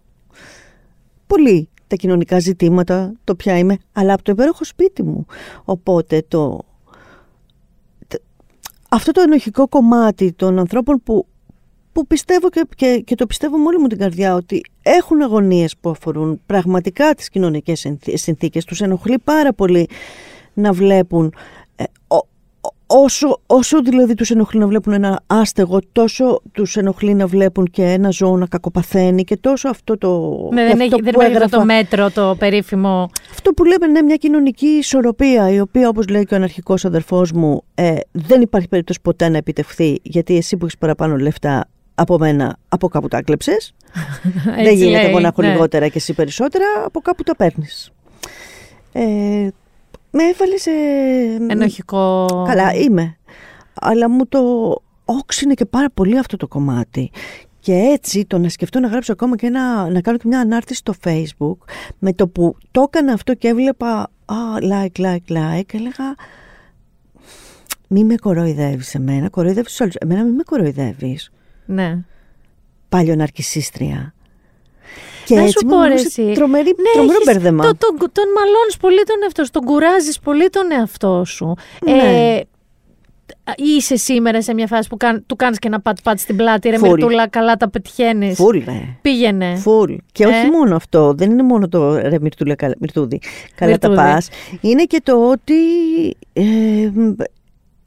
Πολύ τα κοινωνικά ζητήματα, το ποια είμαι, αλλά από το υπέροχο σπίτι μου. Οπότε το... τε- Αυτό το ενοχικό κομμάτι των ανθρώπων που, που πιστεύω και, και, και το πιστεύω με όλη μου την καρδιά ότι έχουν αγωνίες που αφορούν πραγματικά τις κοινωνικές συνθή- συνθήκες. Τους ενοχλεί πάρα πολύ να βλέπουν ε, ο- ο- όσο, όσο δηλαδή τους ενοχλεί να βλέπουν ένα άστεγο, τόσο τους ενοχλεί να βλέπουν και ένα ζώο να κακοπαθαίνει και τόσο αυτό το... Ναι, και δεν, αυτό έχει, δεν που υπάρχει αυτό έγραφα- το μέτρο, το περίφημο. αυτό που λέμε είναι μια κοινωνική ισορροπία, η οποία, όπως λέει και ο αναρχικός αδερφός μου, ε, δεν υπάρχει περίπτωση ποτέ να επιτευχθεί, γιατί εσύ που έχεις παραπάνω λεφτά από μένα, από κάπου τα κλέψες. δεν Έτσι γίνεται λέει, εγώ να έχω ναι. λιγότερα και εσύ περισσότερα, από κάπου τα παίρνεις. Ε, με έβαλες σε... Ενοχικό. Καλά, είμαι. Αλλά μου το όξινε και πάρα πολύ αυτό το κομμάτι. Και έτσι το να σκεφτώ να γράψω ακόμα και ένα, να κάνω και μια ανάρτηση στο facebook με το που το έκανα αυτό και έβλεπα Α, like, like, like. Έλεγα, μη με κοροϊδεύεις εμένα, κοροϊδεύεις τους άλλους. Εμένα μη με κοροϊδεύεις. Ναι. Πάλιο ναρκισίστρια. Και Να έτσι σου μου πω, ρε, δημιούργησε εσύ. τρομερή, Ναι, τρομερό έχεις- μπέρδεμα. Το, τον, τον μαλώνεις πολύ τον εαυτό σου, τον κουράζεις πολύ τον εαυτό σου. Ναι. Ε, είσαι σήμερα σε μια φάση που κάν, του κάνεις και ένα πατ-πατ στην πλάτη, ρε Φουλ. Μυρτούλα, καλά τα πετυχαίνεις. Φουλ, ναι. Πήγαινε. Φουλ. Και όχι Ε. μόνο αυτό, δεν είναι μόνο το ρε Μυρτούλα, καλά- Μυρτούδη, καλά τα Μυρτούδη. πας. Είναι και το ότι ε, μ,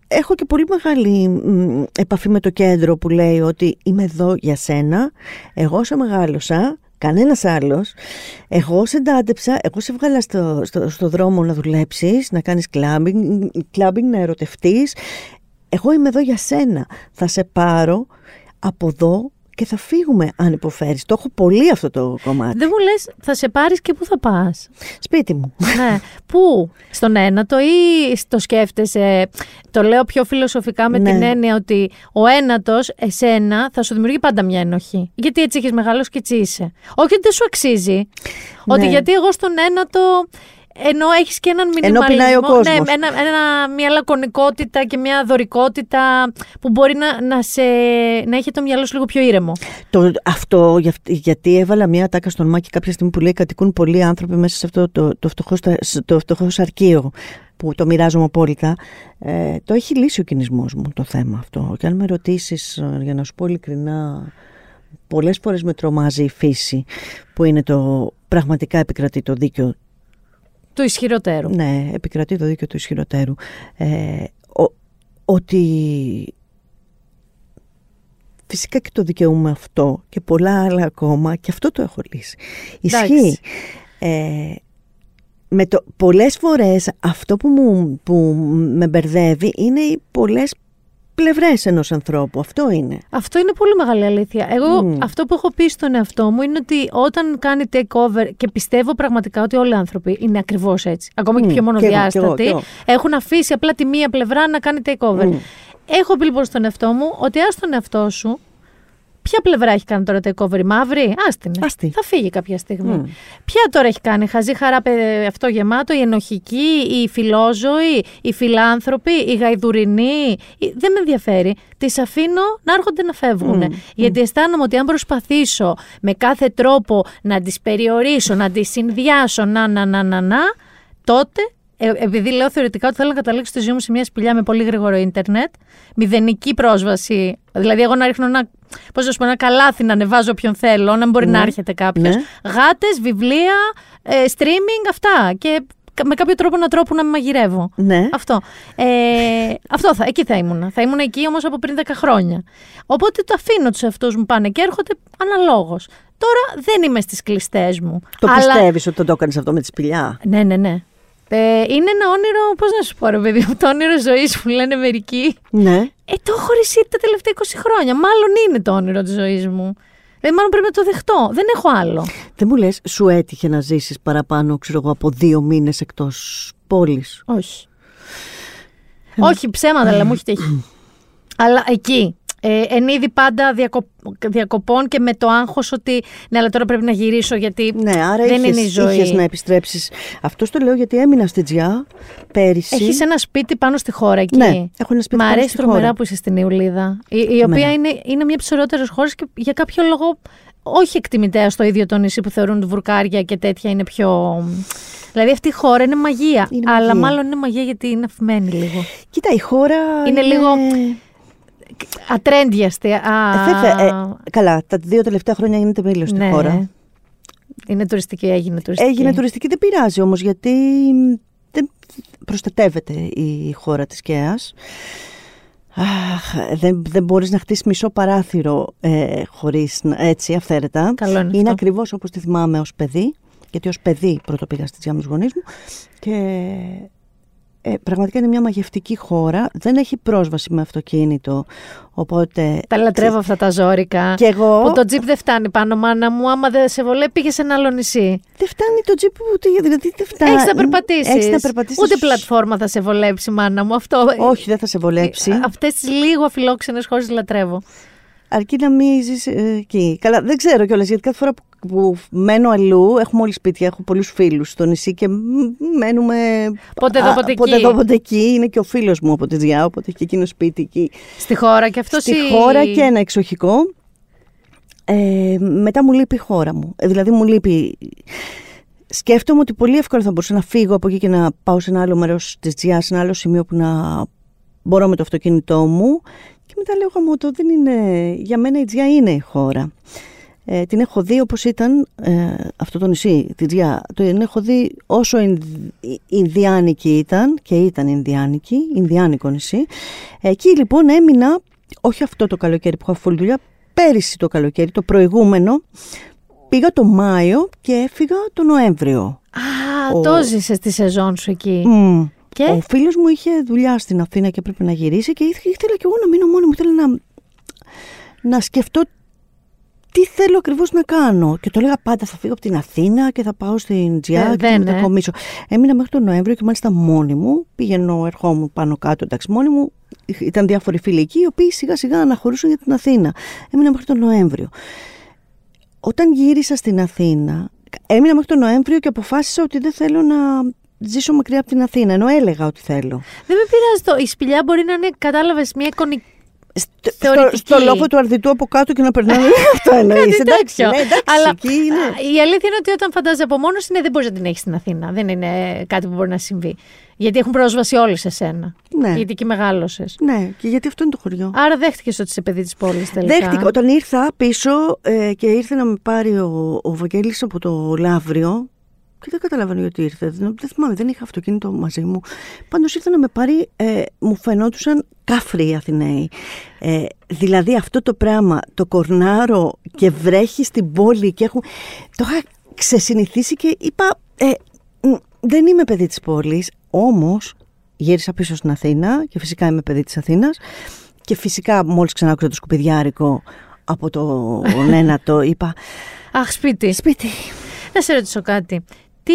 έχω και πολύ μεγάλη μ, επαφή με το κέντρο που λέει ότι είμαι εδώ για σένα, εγώ σε μεγάλωσα, κανένας άλλος, εγώ σε εντάτεψα, εγώ σε βγάλα στο, στο, στο δρόμο να δουλέψεις, να κάνεις κλάμπινγκ, κλάμπινγκ, να ερωτευτείς. Εγώ είμαι εδώ για σένα. Θα σε πάρω από εδώ και θα φύγουμε αν υποφέρεις. Το έχω πολύ αυτό το κομμάτι. Δεν μου λες, θα σε πάρεις και πού θα πας; Σπίτι μου. ναι. Πού, στον ένατο ή το σκέφτεσαι, το λέω πιο φιλοσοφικά με Ναι. την έννοια ότι ο ένατος εσένα θα σου δημιουργεί πάντα μια ενοχή. Γιατί έτσι έχεις μεγαλώσει και έτσι είσαι. Όχι ότι δεν σου αξίζει. Ότι Ναι. γιατί εγώ στον ένατο ενώ έχεις και έναν Ενώ μινιμαλισμό, πεινάει ο κόσμος. ναι, ένα, ένα, μια λακωνικότητα και μια δωρικότητα που μπορεί να, να, σε, να έχει το μυαλό σου λίγο πιο ήρεμο. Το, αυτό για- γιατί έβαλα μια τάκα στον Μάκη κάποια στιγμή που λέει κατοικούν πολλοί άνθρωποι μέσα σε αυτό το, το, φτωχός, στα- το φτωχός σαρκείο που το μοιράζομαι απόλυτα. Ε, το έχει λύσει ο κινησμός μου το θέμα αυτό. Και αν με ρωτήσεις, ε, για να σου πω ειλικρινά, πολλές φορές με τρομάζει η φύση που είναι το πραγματικά επικρατεί το δίκαιο Του ισχυροτέρου. Ναι, επικρατεί το δίκαιο του ισχυροτέρου. Ε, ο- ότι φυσικά και το δικαιούμαι αυτό και πολλά άλλα ακόμα και αυτό το έχω λύσει. Εντάξει. Ισχύει. Ε, με το, πολλές φορές αυτό που, μου, που με μπερδεύει είναι οι πολλές πλευρές ενός ανθρώπου. Αυτό είναι. Αυτό είναι πολύ μεγάλη αλήθεια. Εγώ Μμ. αυτό που έχω πει στον εαυτό μου είναι ότι όταν κάνει takeover και πιστεύω πραγματικά ότι όλοι οι άνθρωποι είναι ακριβώς έτσι, ακόμα και Μμ, πιο κι εγώ, μονοδιάστατοι, κι εγώ, κι έχουν αφήσει απλά τη μία πλευρά να κάνει takeover. Μμ. Έχω πει λοιπόν στον εαυτό μου ότι ας τον εαυτό σου. Ποια πλευρά έχει κάνει τώρα takeover, η μαύρη, άστινε. Άστη. Θα φύγει κάποια στιγμή. Μμ. Ποια τώρα έχει κάνει, χαζή χαρά παι- αυτό γεμάτο, η ενοχική, η φιλόζωη, οι φιλάνθρωποι, οι γαϊδουρινοί. η- Δεν με ενδιαφέρει. Τις αφήνω να έρχονται να φεύγουν. Μμ. Γιατί αισθάνομαι ότι αν προσπαθήσω με κάθε τρόπο να τις περιορίσω, να τις συνδυάσω, να, να, να, να, να, τότε. Ε, επειδή λέω θεωρητικά ότι θέλω να καταλήξω τη ζωή μου σε μια σπηλιά με πολύ γρήγορο ίντερνετ, μηδενική πρόσβαση. Δηλαδή, εγώ να ρίχνω ένα, πώς να σου πω, ένα καλάθι να ανεβάζω όποιον θέλω, να μην μπορεί να Ναι. έρχεται κάποιος. Ναι. Γάτες, βιβλία, ε, streaming, αυτά. Και κα- με κάποιο τρόπο να τρόπο να με μαγειρεύω. Ναι. Αυτό. Ε, αυτό θα, εκεί θα ήμουν. Θα ήμουν εκεί όμως από πριν 10 χρόνια. Οπότε το αφήνω τους εαυτούς μου πάνε και έρχονται αναλόγως. Τώρα δεν είμαι στις κλειστές μου. Το αλλά- πιστεύεις ότι το έκανες αυτό με τη σπηλιά; Ναι, ναι, ναι. Ε, είναι ένα όνειρο, πώς να σου πω, ρε παιδί μου, το όνειρο ζωής που λένε μερικοί. Ναι. Ε, το έχω ρησίτη τα τελευταία 20 χρόνια. Μάλλον είναι το όνειρο της ζωής μου. Δηλαδή, μάλλον πρέπει να το δεχτώ. Δεν έχω άλλο. Δεν μου λες, σου έτυχε να ζήσεις παραπάνω, ξέρω εγώ, από δύο μήνες εκτός πόλης; Όχι. Όχι, ψέματα, αλλά μου έχει τύχει. αλλά εκεί. Ε, εν είδη πάντα διακο... διακοπών και με το άγχος ότι ναι, αλλά τώρα πρέπει να γυρίσω γιατί Ναι, άρα δεν είχες, είναι η ζωή. είχες να επιστρέψεις. Αυτό το λέω γιατί έμεινα στη Τζιά πέρυσι. Έχεις ένα σπίτι πάνω στη χώρα εκεί. Ναι, έχω ένα σπίτι Μ' πάνω αρέσει στη τρομερά χώρα. που είσαι στην Ιουλίδα. Η, η Και οποία εμένα. είναι, είναι μια από τις ωραιότερες χώρες και για κάποιο λόγο όχι εκτιμητέα στο ίδιο το νησί που θεωρούν ότι βουρκάρια και τέτοια είναι πιο. Δηλαδή αυτή η χώρα είναι μαγεία. Είναι αλλά μαγεία. μάλλον είναι μαγεία γιατί είναι αφημένη λίγο. Κοίτα, η χώρα Είναι λίγο Ατρέντιαστη. Α, Ε, βέβαια, ε, καλά, τα δύο τελευταία χρόνια γίνεται μήλο στη ναι. χώρα. Είναι τουριστική, έγινε τουριστική. Έγινε τουριστική, δεν πειράζει όμως γιατί δεν προστατεύεται η χώρα της ΚΕΑΣ. Αχ, δεν, δεν μπορείς να χτίσεις μισό παράθυρο ε, χωρίς να- έτσι αυθαίρετα. Καλό είναι είναι αυτό. ακριβώς όπως τη θυμάμαι ως παιδί, γιατί ως παιδί πρώτο πήγα στη με τους γονείς μου και ε, πραγματικά είναι μια μαγευτική χώρα, δεν έχει πρόσβαση με αυτοκίνητο, οπότε... Τα λατρεύω αυτά τα ζώρικα. Και εγώ Που το τζιπ δεν φτάνει πάνω, μάνα μου. Άμα δεν σε βολεύει, πήγε σε ένα άλλο νησί. δεν φτάνει το τζιπ ούτε, δηλαδή δεν φτάνει. Έχεις να περπατήσεις. Έχεις να περπατήσεις. Ούτε πλατφόρμα θα σε βολέψει, μάνα μου. Αυτό. Όχι, δεν θα σε βολέψει. Αυτές τις λίγο αφιλόξενες χώρες λατρεύω. Αρκεί να μην ζει εκεί. Καλά, δεν ξέρω κιόλας γιατί κάθε φορά που που μένω αλλού, έχουμε όλοι σπίτια, έχω πολλούς φίλους στο νησί και μένουμε... Πότε εδώ, πότε εκεί; Πότε εδώ, πότε εκεί. Είναι και ο φίλος μου από τη Διά, οπότε έχει και εκείνο σπίτι εκεί. Στη χώρα και αυτός Στη χώρα και ένα εξοχικό. Ε, μετά μου λείπει η χώρα μου. Ε, δηλαδή μου λείπει... Σκέφτομαι ότι πολύ εύκολα θα μπορούσα να φύγω από εκεί και να πάω σε ένα άλλο μέρος της Τζιάς, σε ένα άλλο σημείο που να μπορώ με το αυτοκίνητό μου. Και μετά λέω γαμώ το δεν είναι... Για μένα η Τζιά είναι η χώρα. Ε, την έχω δει όπως ήταν ε, αυτό το νησί, τη Τζιά. Το έχω δει όσο Ινδιάνικη ήταν και ήταν Ινδιάνικη, Ινδιάνικο νησί. Εκεί λοιπόν έμεινα, όχι αυτό το καλοκαίρι που είχα full δουλειά, πέρυσι το καλοκαίρι, το προηγούμενο, πήγα το Μάιο και έφυγα το Νοέμβριο. Α, ο... το ζήσες τη σεζόν σου εκεί. Mm. Και; Ο φίλος μου είχε δουλειά στην Αθήνα και έπρεπε να γυρίσει και ήθελα κι εγώ να μείνω μόνη μου. Ήθελα να, να σκεφτώ τι θέλω ακριβώς να κάνω. Και το έλεγα πάντα θα φύγω από την Αθήνα και θα πάω στην Τζιά ε, και θα μετακομίσω. Ε. Έμεινα μέχρι τον Νοέμβριο και μάλιστα μόνη μου. Πήγαινω, ερχόμουν πάνω κάτω, εντάξει, μόνη μου. Ήταν διάφοροι φίλοι εκεί, οι οποίοι σιγά σιγά αναχωρούσαν για την Αθήνα. Έμεινα μέχρι τον Νοέμβριο. Όταν γύρισα στην Αθήνα, έμεινα μέχρι τον Νοέμβριο και αποφάσισα ότι δεν θέλω να ζήσω μακριά από την Αθήνα, ενώ έλεγα ότι θέλω. Δεν με πειράζει το. Η σπηλιά μπορεί να είναι, κατάλαβες, μια εικονική στο, στο λόφο του αρδιτού από κάτω και να περνάμε. Αυτό εννοείς. εντάξει, ναι, εντάξει, Αλλά η αλήθεια είναι ότι όταν φαντάζει από μόνος είναι δεν μπορείς να την έχεις στην Αθήνα. Δεν είναι κάτι που μπορεί να συμβεί. Γιατί έχουν πρόσβαση όλοι σε σένα. Ναι. Γιατί εκεί μεγάλωσες. Ναι, και γιατί αυτό είναι το χωριό. Άρα δέχτηκες ότι είσαι παιδί της πόλης τελικά. Δέχτηκα. Όταν ήρθα πίσω ε, και ήρθε να με πάρει ο, ο Βαγγέλης από το Λαύριο, και δεν καταλαβαίνω γιατί ήρθε. Δεν, δεν θυμάμαι, δεν είχα αυτοκίνητο μαζί μου. Πάντως ήρθε να με πάρει, ε, μου φαινόντουσαν κάφροι οι Αθηναίοι. Ε, δηλαδή αυτό το πράγμα, το κορνάρο και βρέχει στην πόλη και έχουν... Το είχα ξεσυνηθίσει και είπα, ε, δεν είμαι παιδί της πόλης, όμως γύρισα πίσω στην Αθήνα και φυσικά είμαι παιδί της Αθήνας και φυσικά μόλις ξανά άκουσα το σκουπιδιάρικο από το ένατο είπα Αχ σπίτι. Σπίτι. Να σε ρωτήσω κάτι. Τι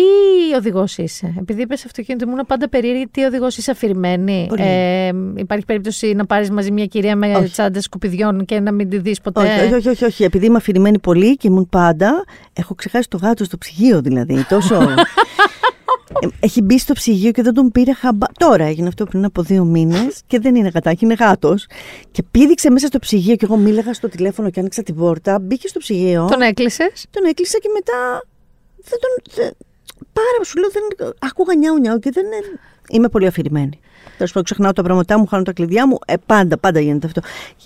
οδηγός είσαι, επειδή είπες αυτοκίνητο, ήμουν πάντα περίεργη. Τι οδηγός είσαι αφηρημένη; Ε, υπάρχει περίπτωση να πάρεις μαζί μια κυρία με τσάντες σκουπιδιών και να μην τη δεις ποτέ; Όχι, όχι, όχι, όχι. Επειδή είμαι αφηρημένη πολύ και ήμουν πάντα. Έχω ξεχάσει το γάτο στο ψυγείο δηλαδή. Τόσο. Ε, έχει μπει στο ψυγείο και δεν τον πήρε χαμπά. Τώρα έγινε αυτό πριν από δύο μήνες και δεν είναι γατάκι, είναι γάτος. Και πήδηξε μέσα στο ψυγείο και εγώ μίλαγα στο τηλέφωνο και άνοιξα την πόρτα. Μπήκε στο ψυγείο. Τον έκλεισες; Τον έκλεισα και μετά. Δεν τον, πάρα σου λέω, δεν, ακούγα νιάου νιάου και δεν είναι... Είμαι πολύ αφηρημένη. Τέλος πάντων, ξεχνάω τα πράγματά μου, χάνω τα κλειδιά μου. Ε, πάντα, πάντα γίνεται αυτό.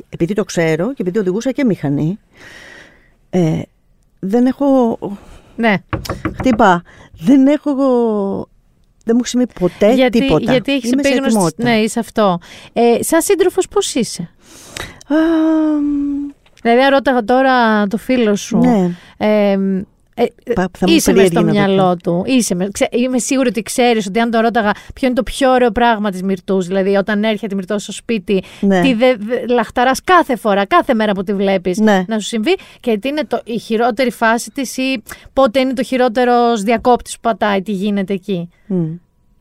Επειδή το ξέρω και επειδή οδηγούσα και μηχανή, ε, δεν έχω. Ναι. Χτύπα. Δεν έχω. Δεν μου έχει συμβεί ποτέ γιατί, τίποτα. Γιατί έχεις επίγνωση. Ναι, είσαι αυτό. Ε, σαν σύντροφος, πώς είσαι; Α, δηλαδή, ρώταγα τώρα το φίλο σου. Ναι. Ε, ε, είσαι μες στο μυαλό του. Είσαι με, ξέ, είμαι σίγουρη ότι ξέρεις ότι αν το ρώταγα ποιο είναι το πιο ωραίο πράγμα της Μυρτούς, δηλαδή όταν έρχεται η Μυρτού στο σπίτι, ναι. τι δε, δε, λαχταράς κάθε φορά, κάθε μέρα που τη βλέπεις ναι. να σου συμβεί και τι είναι το, η χειρότερη φάση της ή πότε είναι το χειρότερος διακόπτης που πατάει, τι γίνεται εκεί. Mm.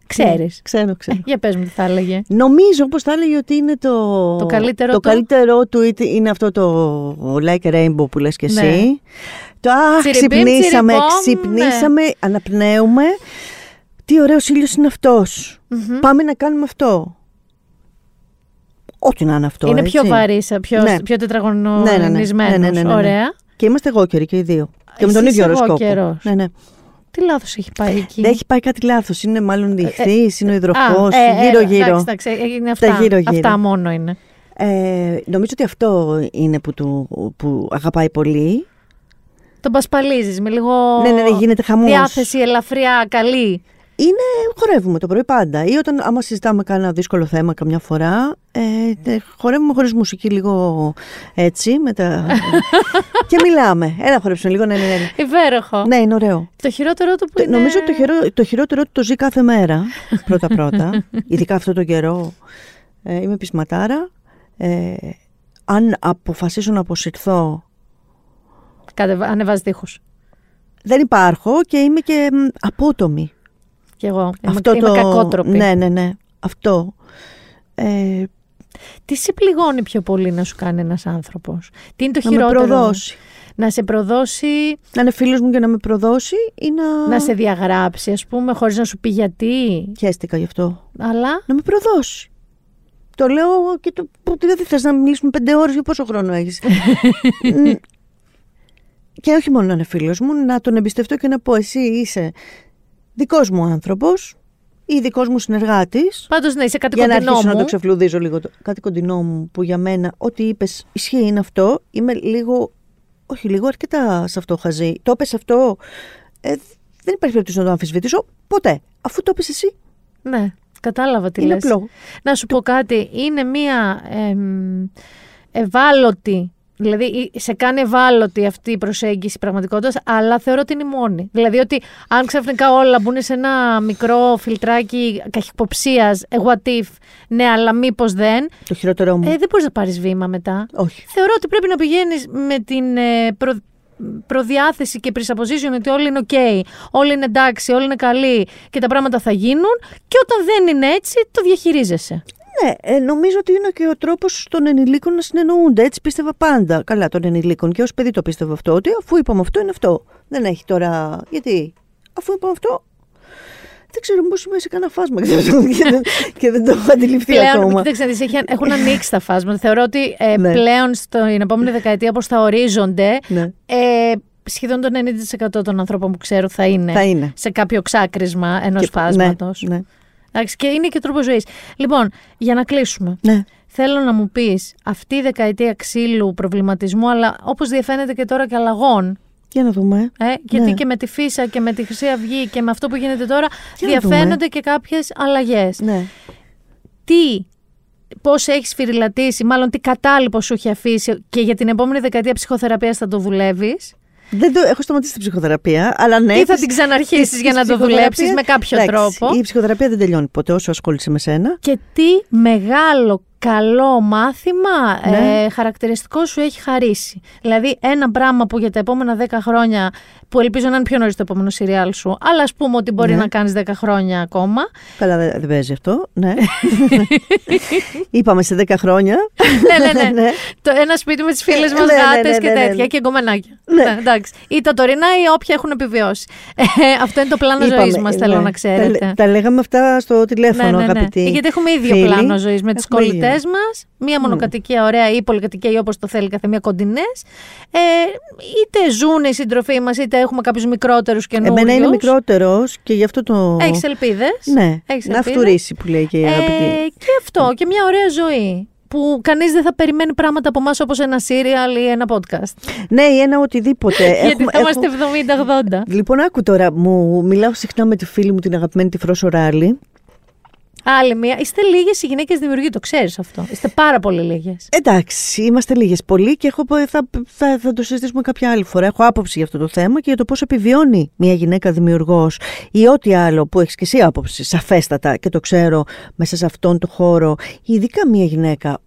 Ξέρεις. Ναι, ξέρω, ξέρω. Ε, για πες μου τι θα έλεγε. Νομίζω πως θα έλεγε ότι είναι το. Το καλύτερο το του. καλύτερό του είναι αυτό το Like a Rainbow που λες και εσύ. Ναι. Το αχ, ξυπνήσαμε, ξυπνήσαμε, ναι. αναπνέουμε. Τι ωραίος ήλιος είναι αυτός. Mm-hmm. Πάμε να κάνουμε αυτό. Ό,τι να είναι αυτό. Είναι έτσι. πιο βαρύς, πιο, Ναι. πιο τετραγωνισμένο. Ναι, ναι, ναι. Ναι, ναι, ναι, ναι. Ωραία. Και είμαστε εγώ καιροί και οι δύο. Και με Εσύ τον ίδιο είσαι εγώ οροσκόπο. καιρός. Ναι, ναι. Τι λάθος έχει πάει εκεί; Δεν έχει πάει κάτι λάθος. Είναι μάλλον διχθή, είναι ο Α, υδροχός, ε, ε, γύρω-γύρω. εντάξει, εντάξει, είναι αυτά, γύρω-γύρω. αυτά μόνο είναι. Ε, νομίζω ότι αυτό είναι που, του, που αγαπάει πολύ. Τον πασπαλίζεις με λίγο Ναι, ναι, ναι, γίνεται χαμός. διάθεση ελαφριά, καλή. Είναι, χορεύουμε το πρωί πάντα. Ή όταν άμα συζητάμε κάνα δύσκολο θέμα καμιά φορά, ε, ε, χορεύουμε χωρίς μουσική λίγο έτσι. Με τα... και μιλάμε. Έλα χορέψουμε λίγο, ναι, ναι, ναι. Υπέροχο. Ναι, είναι ωραίο. Το χειρότερο του που Το- είναι... Νομίζω ότι το, χειρό, το χειρότερο του το ζει κάθε μέρα, πρώτα-πρώτα. Ειδικά αυτό το καιρό. Ε, είμαι πεισματάρα. Ε, αν αποφασίσω να αποσυρθώ, Κατεβα... Ανεβάζει τείχους. δεν υπάρχω και είμαι και μ, απότομη. Κι εγώ. Είμαι, αυτό είμαι το... κακότροπη. Ναι, ναι, ναι. Αυτό. Ε, Τι σε πληγώνει πιο πολύ να σου κάνει ένας άνθρωπος; Τι είναι το να με χειρότερο; προδώσει. Να σε προδώσει; Να είναι φίλος μου και να με προδώσει ή να. Να σε διαγράψει, ας πούμε, χωρίς να σου πει γιατί; Χαίστηκα γι' αυτό. Αλλά; Να με προδώσει. Το λέω και το. Δηλαδή θες να μιλήσουμε πέντε ώρες για πόσο χρόνο έχεις. και όχι μόνο να είναι φίλος μου, να τον εμπιστευτώ και να πω εσύ είσαι δικός μου άνθρωπος ή δικός μου συνεργάτης. Πάντως ναι, είσαι κάτι Για να κοντινό αρχίσω μου. να το ξεφλουδίζω λίγο. το- Κάτι κοντινό μου που για μένα ό,τι είπες ισχύει είναι αυτό. Είμαι λίγο. Όχι λίγο, αρκετά σε αυτό χαζή. Το είπες αυτό. Ε, δεν υπάρχει περίπτωση να το αμφισβητήσω ποτέ. Αφού το είπες εσύ, Ναι, κατάλαβα τι είναι λες. απλό. Να σου πω κάτι, είναι μία εμ, ευάλωτη, δηλαδή ή- σε κάνει ευάλωτη αυτή η προσέγγιση πραγματικότητας, αλλά θεωρώ ότι είναι η μόνη. Δηλαδή ότι αν ξαφνικά όλα μπουν σε ένα μικρό φιλτράκι καχυποψίας, what if, ναι, αλλά μήπως δεν, Το χειρότερό μου. ε, δεν μπορείς να πάρεις βήμα μετά. Όχι. Θεωρώ ότι πρέπει να πηγαίνεις με την ε, προ, προδιάθεση και presupposition ότι όλοι είναι ok, όλοι είναι εντάξει, όλοι είναι καλοί και τα πράγματα θα γίνουν και όταν δεν είναι έτσι το διαχειρίζεσαι. Ναι, ε, νομίζω ότι είναι και ο τρόπος των ενηλίκων να συνεννοούνται. Έτσι πίστευα πάντα. Καλά, των ενηλίκων. Και ως παιδί το πίστευα αυτό. Ότι αφού είπαμε αυτό, είναι αυτό. Δεν έχει τώρα. Γιατί, αφού είπαμε αυτό. Δεν ξέρω, μήπως είμαι σε κανένα φάσμα και δεν, και δεν, και δεν το έχω αντιληφθεί Πλέον, ακόμα. κοίταξε να δεις, έχει- έχουν ανοίξει τα φάσματα. Θεωρώ ότι ε, Ναι. πλέον στην επόμενη δεκαετία, όπως θα ορίζονται, Ναι. ε, σχεδόν το 90% των ανθρώπων που ξέρω θα είναι, Θα είναι. σε κάποιο ξάκρισμα ενός Και- φάσματος. Ναι, ναι. Και είναι και τρόπο ζωής. Λοιπόν, για να κλείσουμε. ναι. Θέλω να μου πεις αυτή η δεκαετία ξύλου προβληματισμού, αλλά όπως διαφαίνεται και τώρα και αλλαγών, Για να δούμε. ε, γιατί Ναι. και με τη Φύσα και με τη Χρυσή Αυγή και με αυτό που γίνεται τώρα, Για να διαφαίνονται και κάποιες αλλαγές. Ναι. Τι, πώς έχεις σφυριλατήσει, μάλλον τι κατάλοιπο σου έχει αφήσει και για την επόμενη δεκαετία ψυχοθεραπείας θα το δουλεύεις; Δεν το, έχω σταματήσει την ψυχοθεραπεία, αλλά ναι. ή θα της- την ξαναρχίσεις της για να το ψυχοθεραπείας- δουλέψεις με κάποιο Εντάξει, τρόπο; Η ψυχοθεραπεία δεν τελειώνει ποτέ όσο ασχολείσαι με σένα. Και τι μεγάλο καλό μάθημα Ναι. ε, χαρακτηριστικό σου έχει χαρίσει. Δηλαδή ένα πράγμα που για τα επόμενα 10 χρόνια, που ελπίζω να είναι πιο νωρίς το επόμενο σειριάλ σου, αλλά ας πούμε ότι μπορεί Ναι. να κάνεις 10 χρόνια ακόμα. Καλά, δεν δεν παίζει αυτό. Ναι. Είπαμε σε 10 χρόνια. ναι, ναι, ναι. Ναι. Το, ένα σπίτι με τις φίλες μας Ναι, ναι, ναι, γάτες ναι, και ναι, ναι. τέτοια και γκομενάκια. Ναι. Ναι, εντάξει. Ή τα τωρινά ή όποια έχουν επιβιώσει. Ε, αυτό είναι το πλάνο Είπαμε, ζωής μας, θέλω ναι. να Τα, ξέρετε. λέ- τα λέγαμε αυτά στο τηλέφωνο, Ναι, ναι, ναι. αγαπητοί. Γιατί έχουμε ίδιο φίλοι. πλάνο ζωής με τι Έχουμε κολλητέ ίδιο. μας. Μία μονοκατοικία ωραία ή πολυκατοικία ή όπως το θέλει κάθε μία κοντινές. Ε, είτε ζουν οι σύντροφοί μας, είτε έχουμε κάποιους μικρότερους καινούριους. Εμένα είναι μικρότερος και γι' αυτό το. Έχεις ελπίδες; Ναι, Έχεις να ελπίδες; φτουρήσει που λέει και η αγαπητή. Ε, και αυτό. Και μια ωραία ζωή. Που κανείς δεν θα περιμένει πράγματα από εμάς όπως ένα serial ή ένα podcast. Ναι, ή ένα οτιδήποτε. Γιατί Έχουμε- θα είμαστε έχουμε- 70-80. Λοιπόν, άκου τώρα, μου μιλάω συχνά με τη φίλη μου την αγαπημένη τη Φρόσο Ράλη. Άλλη μία. Είστε λίγες οι γυναίκες δημιουργοί, το ξέρεις αυτό. Είστε πάρα πολύ λίγες. Εντάξει, είμαστε λίγες πολύ και έχω, πω- θα, θα, θα το συζητήσουμε κάποια άλλη φορά. Έχω άποψη για αυτό το θέμα και για το πώς επιβιώνει μια γυναίκα δημιουργός ή ό,τι άλλο που έχεις και εσύ άποψη, σαφέστατα και το ξέρω μέσα σε αυτόν τον χώρο, ειδικά μια γυναίκα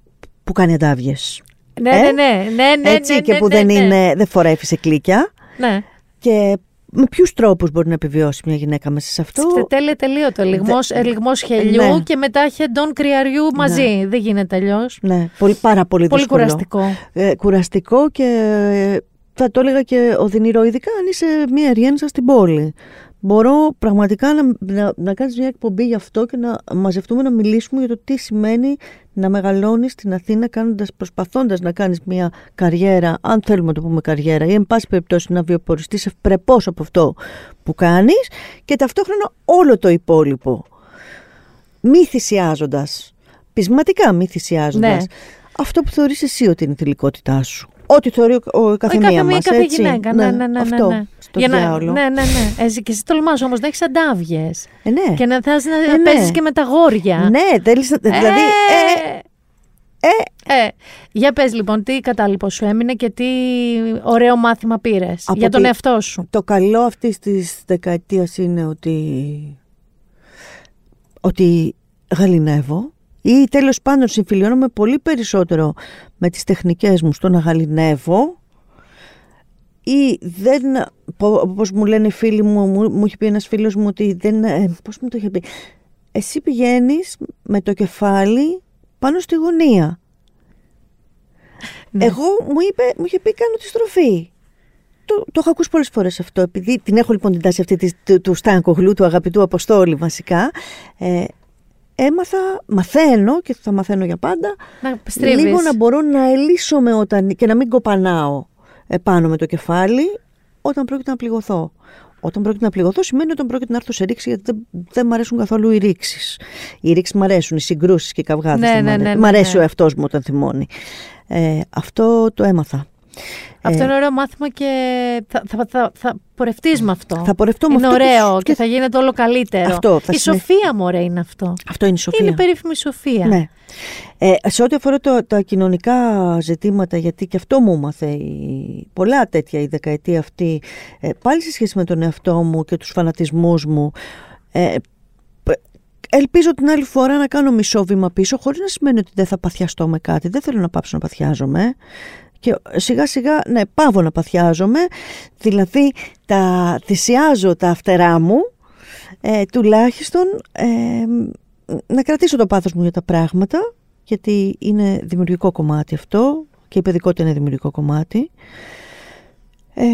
που κάνει αντάβιες. Ναι, Ε; ναι, ναι, ναι, ναι. Έτσι ναι, και ναι, που ναι, δεν, ναι. είναι, δεν φοράει φυσικλίκια. Ναι. Και με ποιους τρόπους μπορεί να επιβιώσει μια γυναίκα μέσα σε αυτό; Τε- Τέλεια, τελείωτο. Λιγμός, Δε- ε, λιγμός χελιού Ναι. και μετά χεντών κρυαριού μαζί. Δεν γίνεται αλλιώς. Ναι, πολύ, πάρα πολύ, Πολύ δύσκολο. κουραστικό. Ε, κουραστικό και ε, θα το έλεγα και οδυνηρό, ειδικά αν είσαι μια ριένσα στην πόλη. Μπορώ πραγματικά να, να, να κάνεις μια εκπομπή γι' αυτό και να μαζευτούμε να μιλήσουμε για το τι σημαίνει να μεγαλώνεις στην Αθήνα κάνοντας, προσπαθώντας να κάνεις μια καριέρα, αν θέλουμε να το πούμε καριέρα, ή εν πάση περιπτώσει να βιοποριστείς ευπρεπώς από αυτό που κάνεις και ταυτόχρονα όλο το υπόλοιπο. Μη θυσιάζοντας, πεισματικά μη θυσιάζοντας, Ναι. αυτό που θεωρείς εσύ ότι είναι η θηλυκότητά σου. Ό,τι θεωρεί ο, ο κάθε Όχι, μία κάθε μία, μας, κάθε έτσι. γυναίκα. Ναι, ναι, ναι. αυτό, ναι, ναι. στο Για να- διάολο. Ναι, ναι, ναι. Ε, και εσύ τολμάς όμως να έχεις αντάβιε. Ε, ναι. Και να θες να Ε, ναι. παίζεις και με τα γόρια. Ναι, θέλεις, να- δηλαδή, ε, ε, ε. Για πες λοιπόν, τι κατάλοιπο σου έμεινε και τι ωραίο μάθημα πήρες Από για τον τη- εαυτό σου. το καλό αυτής της δεκαετίας είναι ότι, ότι γαλινεύω ή τέλος πάντων συμφιλιώνομαι πολύ περισσότερο με τις τεχνικές μου στο να γαλινεύω ή δεν, πο- όπως μου λένε οι φίλοι μου, μου, μου είχε πει ένας φίλος μου ότι δεν, ε, πώς μου το είχε πει, εσύ πηγαίνεις με το κεφάλι πάνω στη γωνία. Ναι. Εγώ μου, είπε, μου είχε πει κάνω τη στροφή. το, το έχω ακούσει πολλές φορές αυτό. Επειδή την έχω λοιπόν την τάση αυτή της, του, του Στάνκογλου, του αγαπητού Αποστόλη βασικά. Ε, έμαθα, μαθαίνω και θα μαθαίνω για πάντα. Να στρίβεις. λίγο να μπορώ να ελύσομαι όταν, και να μην κοπανάω επάνω με το κεφάλι όταν πρόκειται να πληγωθώ. Όταν πρόκειται να πληγωθώ σημαίνει όταν πρόκειται να έρθω σε ρήξη γιατί δεν, δεν μ' αρέσουν καθόλου οι ρήξεις. Οι ρήξεις μ' αρέσουν, οι συγκρούσεις και οι καυγάδες. Ναι, δεν μ' ναι, αρέσουν. ναι, ναι, Μ' αρέσει ναι. ο εαυτός μου όταν θυμώνει. Ε, αυτό το έμαθα. Αυτό Ε, είναι ωραίο μάθημα και θα, θα, θα, θα πορευτείς με αυτό. Θα πορευτώ με είναι αυτό και ωραίο σ- και, θα γίνεται όλο καλύτερο. Αυτό, θα η συνεχ- σοφία μου ωραία είναι αυτό. Αυτό είναι η σοφία. Είναι η περίφημη σοφία. Ναι. Ε, σε ό,τι αφορά το, τα κοινωνικά ζητήματα, γιατί και αυτό μου έμαθε η- πολλά τέτοια η δεκαετία αυτή, ε, πάλι σε σχέση με τον εαυτό μου και τους φανατισμούς μου, ε, π- ελπίζω την άλλη φορά να κάνω μισό βήμα πίσω, χωρίς να σημαίνει ότι δεν θα παθιαστώ με κάτι. Δεν θέλω να πάψω να παθιάζομαι. Και σιγά σιγά, ναι, πάω να παθιάζομαι, δηλαδή τα θυσιάζω τα φτερά μου, ε, τουλάχιστον ε, να κρατήσω το πάθος μου για τα πράγματα, γιατί είναι δημιουργικό κομμάτι αυτό και η παιδικότητα είναι δημιουργικό κομμάτι. Ε,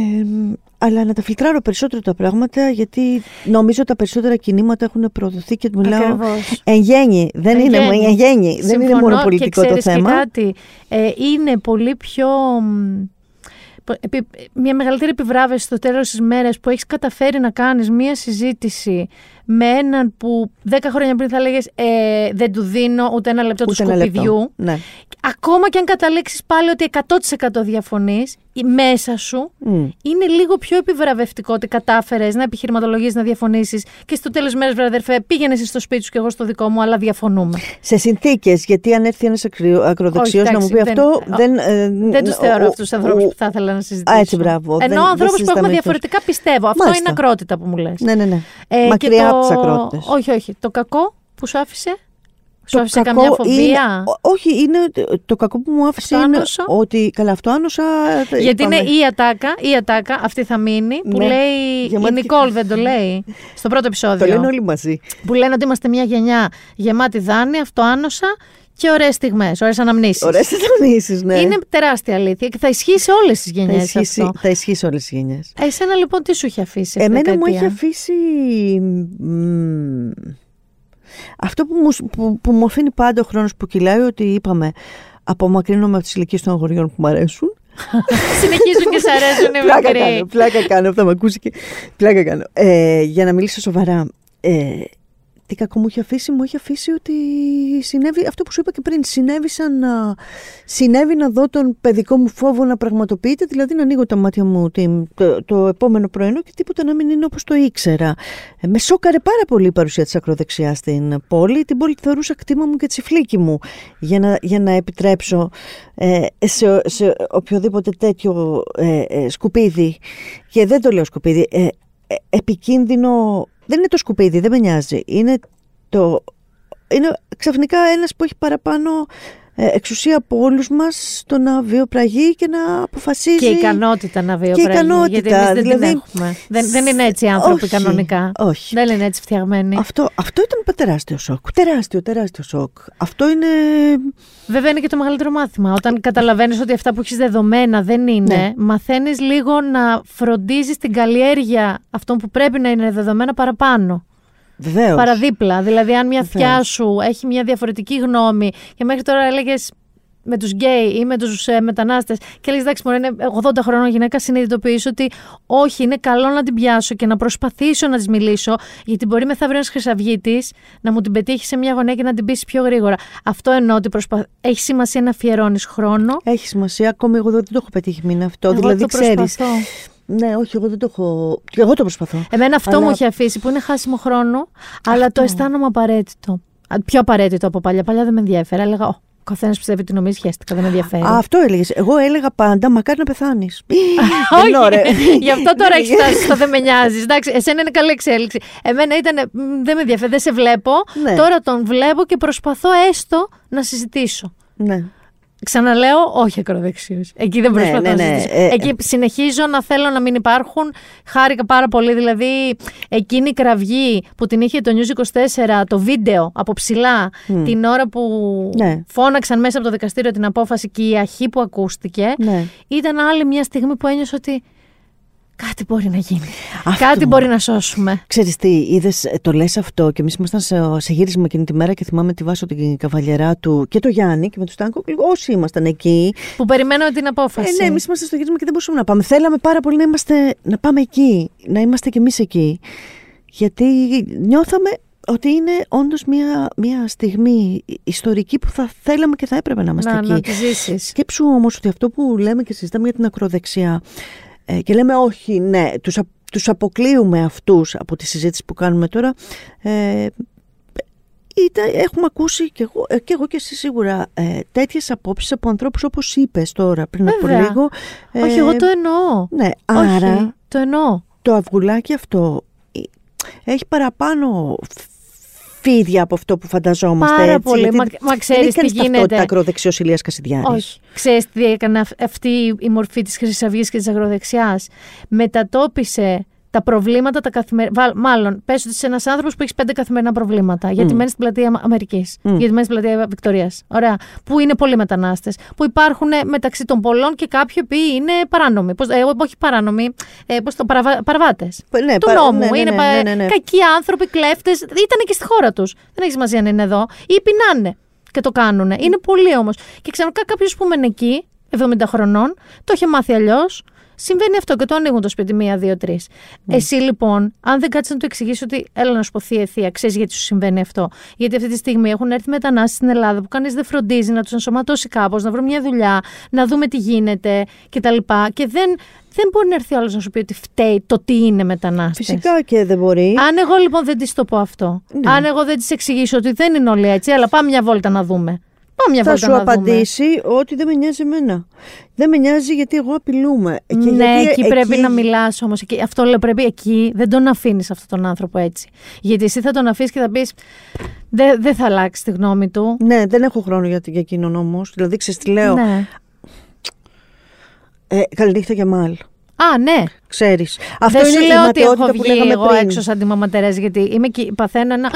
αλλά να τα φιλτράρω περισσότερο τα πράγματα γιατί νομίζω τα περισσότερα κινήματα έχουν προωθηθεί και μιλάω Ακριβώς. εν γέννη. Δεν Εν είναι, γέννη. εν γέννη. Δεν είναι Συμφωνώ μόνο πολιτικό και το ξέρεις θέμα. Και κάτι, ε, είναι πολύ πιο. μ, πο- επι- μια μεγαλύτερη επιβράβευση στο τέλος της μέρας που έχεις καταφέρει να κάνεις μια συζήτηση με έναν που 10 χρόνια πριν θα λέγες ε, δεν του δίνω ούτε ένα λεπτό Ούτε του ένα λεπτό. σκουπιδιού. Ναι. Ακόμα και αν καταλήξεις πάλι ότι 100% διαφωνείς, η- μέσα σου Μμ. είναι λίγο πιο επιβραβευτικό ότι κατάφερες να επιχειρηματολογήσει, να διαφωνήσεις και στο τέλος μέρες, βρε αδερφέ, πήγαινες εσύ στο σπίτι σου και εγώ στο δικό μου, αλλά διαφωνούμε. Σε συνθήκες, γιατί αν έρθει ένας ακροδεξιός Όχι, να μου πει εντάξει, αυτό, δεν- δεν. ε, Δεν τους ο- θεωρώ ο- αυτούς τους ανθρώπους ο- που θα ήθελα να συζητήσω. Α, έτσι, μπράβο. Ενώ Δεν- ανθρώπους δεν που συζητάμε έχουμε αυτούς. διαφορετικά πιστεύω. Αυτό Μάλιστα. είναι ακρότητα που μου λες. Ναι, ναι, ναι. Ε, Μακριά και από το- τι ακρότητες. Όχι, όχι. Το κακό που σου άφησε; Σου Το άφησε κακό καμιά φοβία; είναι- ό- όχι, είναι ότι- το κακό που μου άφησε Αυτό είναι άνοσο. ότι. Καλά, αυτό άνωσα. ε, Γιατί είπαμε. είναι η ατάκα, η ατάκα, αυτή θα μείνει, που Ναι. λέει. Γεμάτη- Η Νικόλ δεν το λέει. Στο πρώτο επεισόδιο. Το λένε όλοι μαζί. Που λένε ότι είμαστε μια γενιά γεμάτη δάνεια, αυτοάνοσα και ωραίες στιγμές, ωραίες αναμνήσεις. Ωραίες αναμνήσεις, ναι. Είναι τεράστια αλήθεια και θα ισχύει σε όλες τις θα γενιές ισχύσει, αυτό. θα ισχύσει όλες τις γενιές. Εσένα λοιπόν τι σου είχε αφήσει αυτή η Εμένα μου δεκαετία; έχει αφήσει. μ, αυτό που μου, που, που μου αφήνει πάντα ο χρόνος που κυλάει ότι είπαμε απομακρύνομαι από τις ηλικίες των αγοριών που μου αρέσουν. Συνεχίζουν και σ' αρέσουν οι πλάκα μικροί. κάνω, πλάκα κάνω, αυτό με ακούσει και πλάκα κάνω. Ε, για να μιλήσω σοβαρά, ε, τι κακό μου έχει αφήσει, μου έχει αφήσει ότι συνέβη αυτό που σου είπα και πριν. Συνέβη, σαν να, συνέβη να δω τον παιδικό μου φόβο να πραγματοποιείται, δηλαδή να ανοίγω τα μάτια μου την- το, το επόμενο πρωινό και τίποτα να μην είναι όπως το ήξερα. Ε, με σόκαρε πάρα πολύ η παρουσία της ακροδεξιάς στην πόλη. Την πόλη τη θεωρούσα κτήμα μου και τσιφλίκι μου για να, για να επιτρέψω ε, σε, σε οποιοδήποτε τέτοιο ε, ε, σκουπίδι και δεν το λέω σκουπίδι, ε, ε, επικίνδυνο δεν είναι το σκουπίδι, δεν με νοιάζει. Είναι, το, είναι ξαφνικά ένας που έχει παραπάνω ε, εξουσία από όλους μας στο να βιοπραγεί και να αποφασίζει. Και η ικανότητα να βιοπραγεί. ικανότητα, Γιατί εμείς δεν δηλαδή- την έχουμε. Δεν, δεν είναι έτσι οι άνθρωποι Όχι, κανονικά. όχι. Δεν είναι έτσι φτιαγμένοι. Αυτό, αυτό ήταν τεράστιο σοκ. Τεράστιο, τεράστιο σοκ. Αυτό είναι. Βέβαια είναι και το μεγαλύτερο μάθημα. Όταν καταλαβαίνεις ότι αυτά που έχεις δεδομένα δεν είναι, Ναι. μαθαίνεις λίγο να φροντίζεις την καλλιέργεια αυτών που πρέπει να είναι δεδομένα παραπάνω. Βεβαίως. Παραδίπλα. Δηλαδή, αν μια Βεβαίως. θιά σου έχει μια διαφορετική γνώμη και μέχρι τώρα έλεγες με τους γκέι ή με τους ε, μετανάστες και έλεγες εντάξει, μωρέ, είναι 80 χρονών γυναίκα, συνειδητοποιήσω ότι όχι, είναι καλό να την πιάσω και να προσπαθήσω να της μιλήσω, γιατί μπορεί μεθαύριο ένας χρυσαυγίτης να μου την πετύχει σε μια γωνία και να την πείσει πιο γρήγορα. Αυτό εννοώ ότι προσπα... έχει σημασία να αφιερώνεις χρόνο. Έχει σημασία. Ακόμη εγώ δεν το έχω πετύχει μήνα αυτό. Εγώ δηλαδή, το ξέρεις. Προσπαθώ. Ναι, όχι, εγώ δεν το έχω. Και εγώ το προσπαθώ. Εμένα αυτό Αλλά- μου έχει αφήσει που είναι χάσιμο χρόνο, αλλά το αισθάνομαι απαραίτητο. Α, Πιο απαραίτητο από παλιά. Παλιά δεν με ενδιαφέρει. Έλεγα, ο καθένας πιστεύει τι νομίζει, χαίστηκα, δεν με ενδιαφέρει. Α, αυτό έλεγες. Εγώ έλεγα πάντα, μακάρι να πεθάνεις. Όχι, γι' αυτό τώρα έχει φτάσει στο δεν με νοιάζεις. Εντάξει, εσένα είναι καλή εξέλιξη. Εμένα ήταν, «Μ, δεν με ενδιαφέρει, δεν σε βλέπω. Ναι. Τώρα τον βλέπω και προσπαθώ έστω να συζητήσω. Ναι. Ξαναλέω, όχι ακροδεξιού. Εκεί δεν Ναι, προσπαθώ ναι, να ναι. συζητήσω. Ε, Εκεί συνεχίζω να θέλω να μην υπάρχουν. Χάρηκα πάρα πολύ. Δηλαδή, εκείνη η κραυγή που την είχε το News 24, το βίντεο από ψηλά, την ώρα που Ναι. φώναξαν μέσα από το δικαστήριο την απόφαση και η αρχή που ακούστηκε, Ναι. ήταν άλλη μια στιγμή που ένιωσα ότι κάτι μπορεί να γίνει. Αυτό. Κάτι μπορεί να σώσουμε. Ξέρεις τι, είδες, ε, το λες αυτό και εμείς ήμασταν σε, σε γύρισμα εκείνη τη μέρα και θυμάμαι τη Βάσο την καβαλιερά του και το Γιάννη και με τους Στάνκο, όσοι ήμασταν εκεί. Που περιμένουμε την απόφαση. Ε, ναι, εμείς ήμασταν στο γύρισμα και δεν μπορούσαμε να πάμε. Θέλαμε πάρα πολύ να, είμαστε, να πάμε εκεί, να είμαστε κι εμείς εκεί. Γιατί νιώθαμε ότι είναι όντως μια, μια στιγμή ιστορική που θα θέλαμε και θα έπρεπε να είμαστε να, εκεί. να τη ζήσεις. Σκέψου όμως ότι αυτό που λέμε και συζητάμε για την ακροδεξιά ε, και λέμε όχι, ναι, τους, α- τους αποκλείουμε αυτούς από τη συζήτηση που κάνουμε τώρα ε, ήταν, έχουμε ακούσει και εγώ, ε, και εγώ και εσύ σίγουρα ε, τέτοιες απόψεις από ανθρώπους όπως είπες τώρα πριν Βέβαια. από λίγο. ε, Όχι, εγώ το εννοώ. Ναι, Όχι, άρα το εννοώ. το αυγουλάκι αυτό ε, έχει παραπάνω φίδια από αυτό που φανταζόμαστε. Πάρα έτσι, πολύ. γιατί Μα- μα δεν ξέρεις έχει τι κανείς ταυτότητα γίνεται. ακροδεξιός Ηλίας Κασιδιάρης. Όχι. Ξέρεις τι έκανε αυ- αυτή η μορφή της Χρυσής Αυγής και της αγροδεξιάς. Μετατόπισε τα προβλήματα τα καθημερινά. Μάλλον, πες ότι είσαι ένας άνθρωπος που έχεις πέντε καθημερινά προβλήματα. Γιατί Μμ. μένεις στην πλατεία Αμερικής. Μμ. Γιατί μένεις στην πλατεία Βικτωρίας. Ωραία. Που είναι πολλοί μετανάστες. Που υπάρχουν ε, μεταξύ των πολλών και κάποιοι που είναι παράνομοι. Πώς, ε, όχι παράνομοι, ε, πώς το, παραβα, παραβάτες. Ναι, του πα- νόμου. ναι, ναι, είναι ναι, πα- ναι, ναι, ναι. κακοί άνθρωποι, κλέφτες. Ήταν και στη χώρα τους. Δεν έχεις σημασία να είναι εδώ. Ή πεινάνε και το κάνουν. Είναι πολλοί όμως. Και ξαφνικά κάποιος που μένει εκεί, 70 χρονών, το είχε μάθει αλλιώς. Συμβαίνει αυτό και το ανοίγουν το σπίτι μία, δύο, τρεις. Εσύ λοιπόν, αν δεν κάτσεις να του εξηγήσεις ότι έλα να σου πω θεία, θεία, ξέρεις γιατί σου συμβαίνει αυτό. Γιατί αυτή τη στιγμή έχουν έρθει μετανάστες στην Ελλάδα που κανείς δεν φροντίζει να τους ενσωματώσει κάπως, να βρουν μια δουλειά, να δούμε τι γίνεται κτλ. Και δεν, δεν μπορεί να έρθει ο άλλος να σου πει ότι φταίει το τι είναι μετανάστες. Φυσικά και δεν μπορεί. Αν εγώ λοιπόν δεν της το πω αυτό, Ναι. αν εγώ δεν της εξηγήσω ότι δεν είναι όλοι έτσι, αλλά πάμε μια βόλτα να δούμε. Πάμε μια θα βόλτα σου να απαντήσει ότι δεν με νοιάζει εμένα. Δεν με νοιάζει γιατί εγώ απειλούμε. Και δούμε. Ναι, γιατί εκεί, πρέπει να μιλάς όμως. Αυτό λέω πρέπει εκεί. Δεν τον αφήνεις αυτόν τον άνθρωπο έτσι. Γιατί εσύ θα τον αφήσεις και θα πεις. Δεν δεν θα αλλάξει τη γνώμη του. Ναι, δεν έχω χρόνο για, για εκείνον όμως. Δηλαδή, ξέρεις τι λέω; Ναι. Ε, καληνύχτα και μάλ. Α, ναι. Ξέρεις. Αυτό δεν είναι σου η λέω ότι ματαιότητα έχω που βγει λέγαμε εγώ πριν. έξω σαν τη μαμά Τερέζη, γιατί είμαι και, παθαίνω ένα,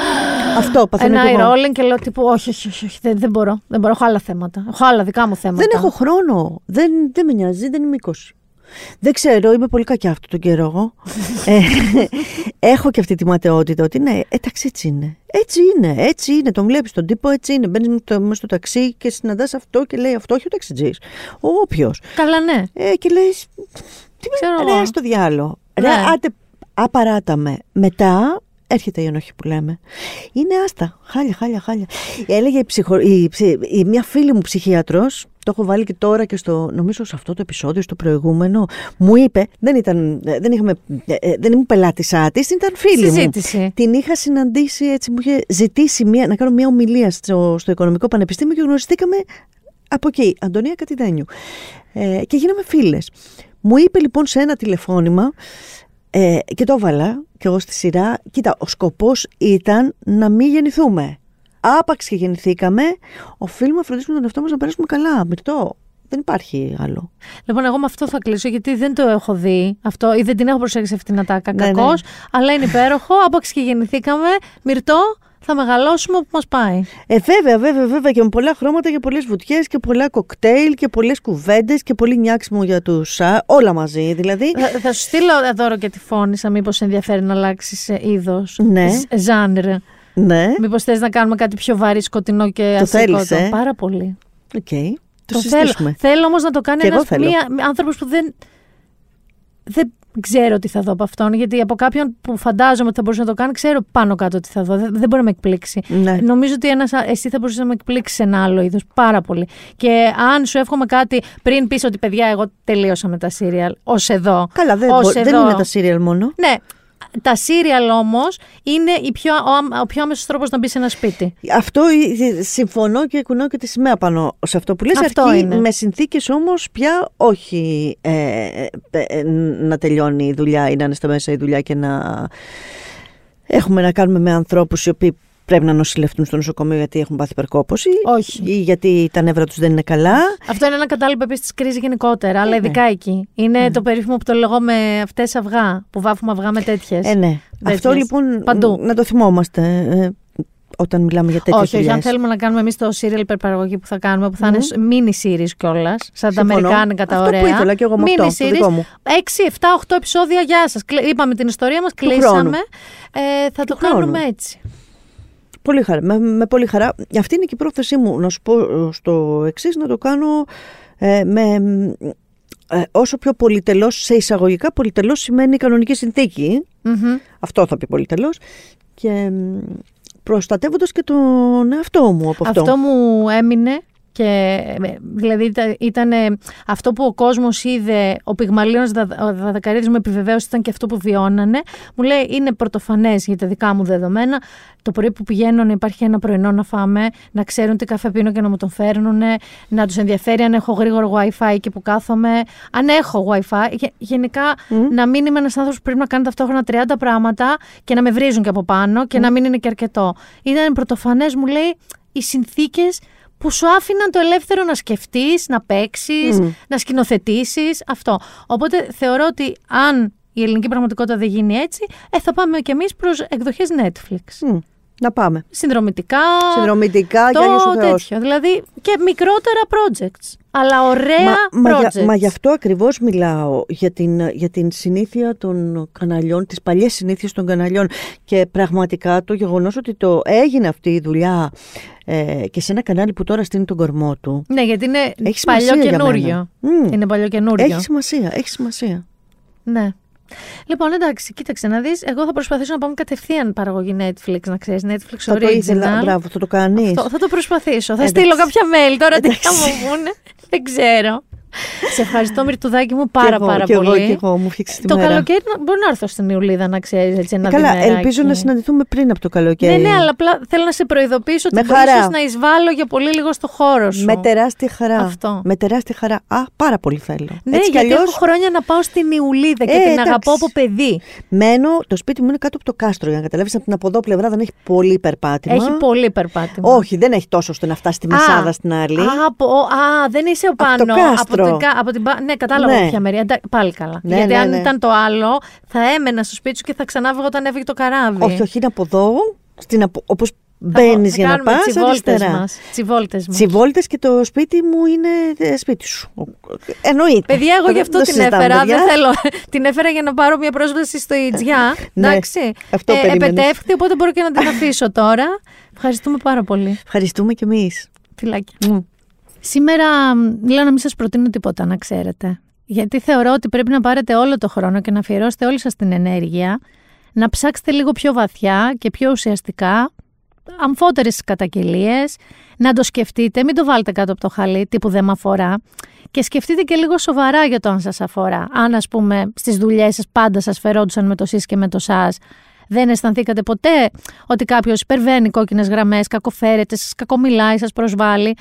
Αυτό παθαίνω ένα κι εγώ. rolling και λέω τύπου όχι, όχι, όχι, όχι, δεν, δεν μπορώ. Δεν μπορώ, έχω άλλα θέματα. Έχω άλλα δικά μου θέματα. Δεν έχω χρόνο. Δεν, δεν με νοιάζει, δεν είμαι 20. Δεν ξέρω, είμαι πολύ κακιά αυτόν τον καιρό. εγώ. ε, έχω και αυτή τη ματαιότητα ότι ναι, εντάξει έτσι είναι. Έτσι είναι, έτσι είναι. Τον βλέπεις τον τύπο, έτσι είναι. Μπαίνεις μέσα στο ταξί και συναντάς αυτό και λέει αυτό, όχι ο ταξιτζής. Ο όποιος. Καλά, ναι. Ε, και λες. Τι Ξέρω με εγώ. ρε, στο διάλογο. Ναι. Ρε, άντε, απαράταμε. Μετά έρχεται η ενόχη που λέμε. Είναι άστα. Χάλια, χάλια, χάλια. Έλεγε η ψυχο... η, ψη- η- μια φίλη μου ψυχίατρος, το έχω βάλει και τώρα και στο, νομίζω σε αυτό το επεισόδιο, στο προηγούμενο, μου είπε, δεν ήταν, δεν είχαμε, ε, ε, δεν ήμουν πελάτησά της, ήταν φίλη μου. Συζήτηση. Την είχα συναντήσει έτσι, μου είχε ζητήσει μια, να κάνω μια ομιλία στο, στο Οικονομικό Πανεπιστήμιο και γνωριστήκαμε από εκεί, Αντωνία Κατιδένιου. Ε, και γίναμε φίλες. Μου είπε λοιπόν σε ένα τηλεφώνημα, ε, και το έβαλα και εγώ στη σειρά, κοίτα, ο σκοπός ήταν να μην γεννηθούμε. Άπαξ και γεννηθήκαμε, οφείλουμε να φροντίσουμε τον εαυτό μας να περάσουμε καλά. Μυρτό, δεν υπάρχει άλλο. Λοιπόν, εγώ με αυτό θα κλείσω γιατί δεν το έχω δει αυτό ή δεν την έχω προσέξει αυτήν την ατάκα. Ναι, ναι. Κακώς, αλλά είναι υπέροχο. Άπαξ και γεννηθήκαμε. Μυρτό, θα μεγαλώσουμε όπου μας πάει. Ε, βέβαια, βέβαια, βέβαια και με πολλά χρώματα και πολλές βουτιές και πολλά κοκτέιλ και πολλές κουβέντες και πολύ νιάξιμο για τους α, όλα μαζί δηλαδή. θα, θα σου στείλω δώρο και τη φώνη, σαν μήπως ενδιαφέρει να αλλάξεις είδος. Ναι. Genre. Ναι, Μήπως θες να κάνουμε κάτι πιο βαρύ, σκοτεινό και Το αστικό. θέλεις, ε; Πάρα πολύ. οκ. Το, Το συζητήσουμε. θέλω. Θέλω όμως να το κάνει Κι εγώ ένας θέλω. άνθρωπος που δεν. Δεν ξέρω τι θα δω από αυτόν, γιατί από κάποιον που φαντάζομαι ότι θα μπορούσε να το κάνει, ξέρω πάνω κάτω τι θα δω. Δεν, δεν μπορεί να με εκπλήξει. Ναι. Νομίζω ότι ένας, εσύ θα μπορούσες να με εκπλήξεις σε ένα άλλο είδος πάρα πολύ. Και αν σου εύχομαι κάτι πριν πεις ότι παιδιά, εγώ τελείωσα με τα σύριαλ, ως εδώ. Καλά, δεν, ως μπο- δεν εδώ. είναι τα σύριαλ μόνο. Ναι. Τα σύριαλ όμως είναι η πιο, ο, άμ- ο πιο άμεσος τρόπος να μπει σε ένα σπίτι. Αυτό ε, συμφωνώ και κουνάω και τη σημαία πάνω σε αυτό που λες Αυτό αρκεί είναι. με συνθήκες όμως πια όχι ε, ε, ε, να τελειώνει η δουλειά ή να είναι στα μέσα η δουλειά και να έχουμε να κάνουμε με ανθρώπους οι οποίοι πρέπει να νοσηλευτούν στο νοσοκομείο γιατί έχουν πάθει υπερκόπωση Όχι. ή γιατί τα νεύρα τους δεν είναι καλά. Αυτό είναι ένα κατάλληλο επίσης της κρίσης γενικότερα, αλλά ναι. ειδικά εκεί. Είναι το περίφημο που το λέγω με αυτές αυγά, που βάφουμε αυγά με τέτοιες. Ε, ναι. Αυτό Τέτοιες. λοιπόν Παντού. να το θυμόμαστε. Ε, όταν μιλάμε για τέτοιες Όχι, όχι, αν δουλειές. θέλουμε να κάνουμε εμείς το serial υπερπαραγωγή που θα κάνουμε, που θα είναι mini series κιόλας, σαν τα Συμφωνώ. αμερικάνικα τα Αυτό που ωραία. ήθελα κι εγώ με mini αυτό, το series, δικό μου. 6, 7, 8 επεισόδια, γεια σας. Είπαμε την ιστορία μας, χρόνου. κλείσαμε. Ε, θα το χρόνου. κάνουμε έτσι. Πολύ χαρά, με, με πολύ χαρά. Αυτή είναι και η πρόθεσή μου, να σου πω ε, στο εξής να το κάνω ε, με... ε, όσο πιο πολυτελώς, σε εισαγωγικά πολυτελώς σημαίνει κανονική συνθήκη. Μμμ. Αυτό θα πει πολυτελώς. Και μ, προστατεύοντας και τον εαυτό μου από αυτό. Αυτό μου έμεινε και ε, δηλαδή ήταν, ήταν ε, αυτό που ο κόσμος είδε, ο Πυγμαλίωνας Δα- ο Δαδακαρίδης μου επιβεβαίωσε ήταν και αυτό που βιώνανε. Μου λέει είναι πρωτοφανές για τα δικά μου δεδομένα. Το πρωί που πηγαίνω να υπάρχει ένα πρωινό να φάμε, να ξέρουν τι καφέ πίνω και να μου τον φέρνουν, να τους ενδιαφέρει αν έχω γρήγορο wifi εκεί που κάθομαι, αν έχω wifi. Γε- Γενικά να μην είμαι ένας άνθρωπος που πρέπει να κάνει ταυτόχρονα 30 πράγματα και να με βρίζουν και από πάνω και να μην είναι και αρκετό. Ήταν πρωτοφανές μου λέει οι συνθήκες που σου άφηναν το ελεύθερο να σκεφτείς, να παίξεις, να σκηνοθετήσεις, αυτό. Οπότε θεωρώ ότι αν η ελληνική πραγματικότητα δεν γίνει έτσι, ε, θα πάμε κι εμείς προς εκδοχές Netflix. Μ, να πάμε. Συνδρομητικά, Συνδρομητικά το και Άγιος ο Θεός. τέτοιο. Δηλαδή και μικρότερα projects, αλλά ωραία Μα, μα, projects. για, μα γι' αυτό ακριβώς μιλάω, για την, για την συνήθεια των καναλιών, τις παλιές συνήθειες των καναλιών και πραγματικά το γεγονός ότι το έγινε αυτή η δουλειά ε, και σε ένα κανάλι που τώρα στείνει τον κορμό του. Ναι, γιατί είναι Έχει παλιό σημασία για καινούριο. μένα. Μμ. Είναι παλιό καινούριο. Έχει σημασία, έχει σημασία. Ναι. Λοιπόν, εντάξει, κοίταξε να δεις, Εγώ θα προσπαθήσω να πάμε κατευθείαν παραγωγή Netflix, να ξέρεις, Netflix Θα το original. ήθελα, μπράβο, θα το κάνεις. Αυτό, θα το προσπαθήσω. Θα Εντάξει. στείλω κάποια mail τώρα τι θα Εντάξει. μου πούνε. Δεν ξέρω. Σε ευχαριστώ, Μυρτουδάκη μου, πάρα Κι εγώ, πάρα κι εγώ, πολύ. κι εγώ, μου φτιάξεις τη το μέρα. καλοκαίρι να- μπορεί να έρθω στην Ιουλίδα, να ξέρεις έτσι ένα Καλά, διμεράκι. ελπίζω να συναντηθούμε πριν από το καλοκαίρι. Ναι, ναι, αλλά απλά θέλω να σε προειδοποιήσω Με ότι χαρά. ίσως να εισβάλλω για πολύ λίγο στο χώρο σου. Με τεράστια χαρά. Αυτό. Με τεράστια χαρά. Α, πάρα πολύ θέλω. Ναι, Έτσι κι γιατί αλλιώς, έχω χρόνια να πάω στην Ιουλίδα και Ε, την εντάξει. αγαπώ από παιδί. μένω, το σπίτι μου είναι κάτω από το κάστρο. Για να καταλάβεις, από την από εδώ πλευρά δεν έχει πολύ περπάτημα. Έχει πολύ περπάτημα. Όχι, δεν έχει τόσο ώστε να φτάσει στη Μεσάδα στην άλλη. Α, από, α, δεν είσαι το πάνω. κάστρο. Από την, κα- από την, πα- ναι, κατάλαβα Ναι. από ποια μεριά. Εντάξει, Πάλι καλά. Ναι, Γιατί ναι, αν ναι. ήταν το άλλο, θα έμενα στο σπίτι σου και θα ξανάβγα όταν έφυγε το καράβι. όχι, όχι, είναι από εδώ, στην απο... όπως Θα- μπαίνεις θα για να κάνουμε πας τσιβόλτες αριστερά. μας. Τσιβόλτες μας. Τσιβόλτες και το σπίτι μου είναι ε, σπίτι σου. Εννοείται. Παιδιά, εγώ Δεν- γι' αυτό δεν την συζητάμε, έφερα. παιδιά. Δεν θέλω. την έφερα για να πάρω μια πρόσβαση στο Ιτζιά. Ναι, Εντάξει. αυτό ε, περίμενες. επετεύχθη, οπότε μπορώ και να την αφήσω τώρα. Ευχαριστούμε πάρα πολύ. Ευχαριστούμε κι εμείς. Φιλάκια. Σήμερα μ, λέω να μην σας προτείνω τίποτα να ξέρετε. Γιατί θεωρώ ότι πρέπει να πάρετε όλο το χρόνο και να αφιερώσετε όλη σας την ενέργεια, να ψάξετε λίγο πιο βαθιά και πιο ουσιαστικά, αμφότερες καταγγελίες, να το σκεφτείτε, μην το βάλετε κάτω από το χαλί, τύπου δεν με αφορά, και σκεφτείτε και λίγο σοβαρά για το αν σας αφορά. Αν ας πούμε στις δουλειές σας πάντα σας φερόντουσαν με το σεις και με το σας, δεν αισθανθήκατε ποτέ ότι κάποιος υπερβαίνει κόκκινες γραμμές, κακοφέρεται, σας κακομιλάει, σας προσβάλλει.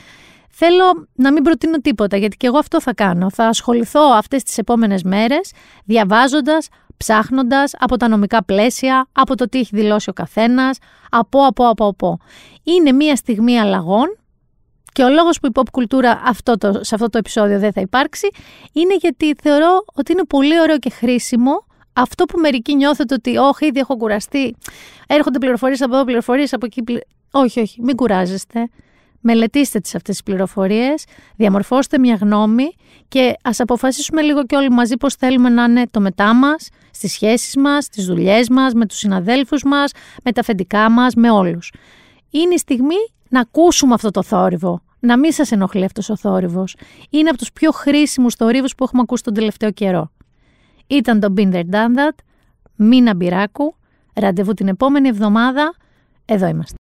Θέλω να μην προτείνω τίποτα, γιατί και εγώ αυτό θα κάνω. Θα ασχοληθώ αυτές τις επόμενες μέρες διαβάζοντας, ψάχνοντας από τα νομικά πλαίσια, από το τι έχει δηλώσει ο καθένας, από, από, από, από. Είναι μια στιγμή αλλαγών και ο λόγος που η pop κουλτούρα αυτό το, σε αυτό το επεισόδιο δεν θα υπάρξει είναι γιατί θεωρώ ότι είναι πολύ ωραίο και χρήσιμο αυτό που μερικοί νιώθετε ότι όχι ήδη έχω κουραστεί, έρχονται πληροφορίες από εδώ, πληροφορίες από εκεί. πλη-». Όχι, όχι, μην κουράζεστε. Μελετήστε τις αυτές τις πληροφορίες, διαμορφώστε μια γνώμη και ας αποφασίσουμε λίγο και όλοι μαζί πώς θέλουμε να είναι το μετά μας, στις σχέσεις μας, στις δουλειές μας, με τους συναδέλφους μας, με τα αφεντικά μας, με όλους. Είναι η στιγμή να ακούσουμε αυτό το θόρυβο, να μην σας ενοχλεί αυτός ο θόρυβος. Είναι από τους πιο χρήσιμους θορύβους που έχουμε ακούσει τον τελευταίο καιρό. Ήταν το Binder Done That, Μίνα Μπυράκου, ραντεβού την επόμενη εβδομάδα, εδώ είμαστε.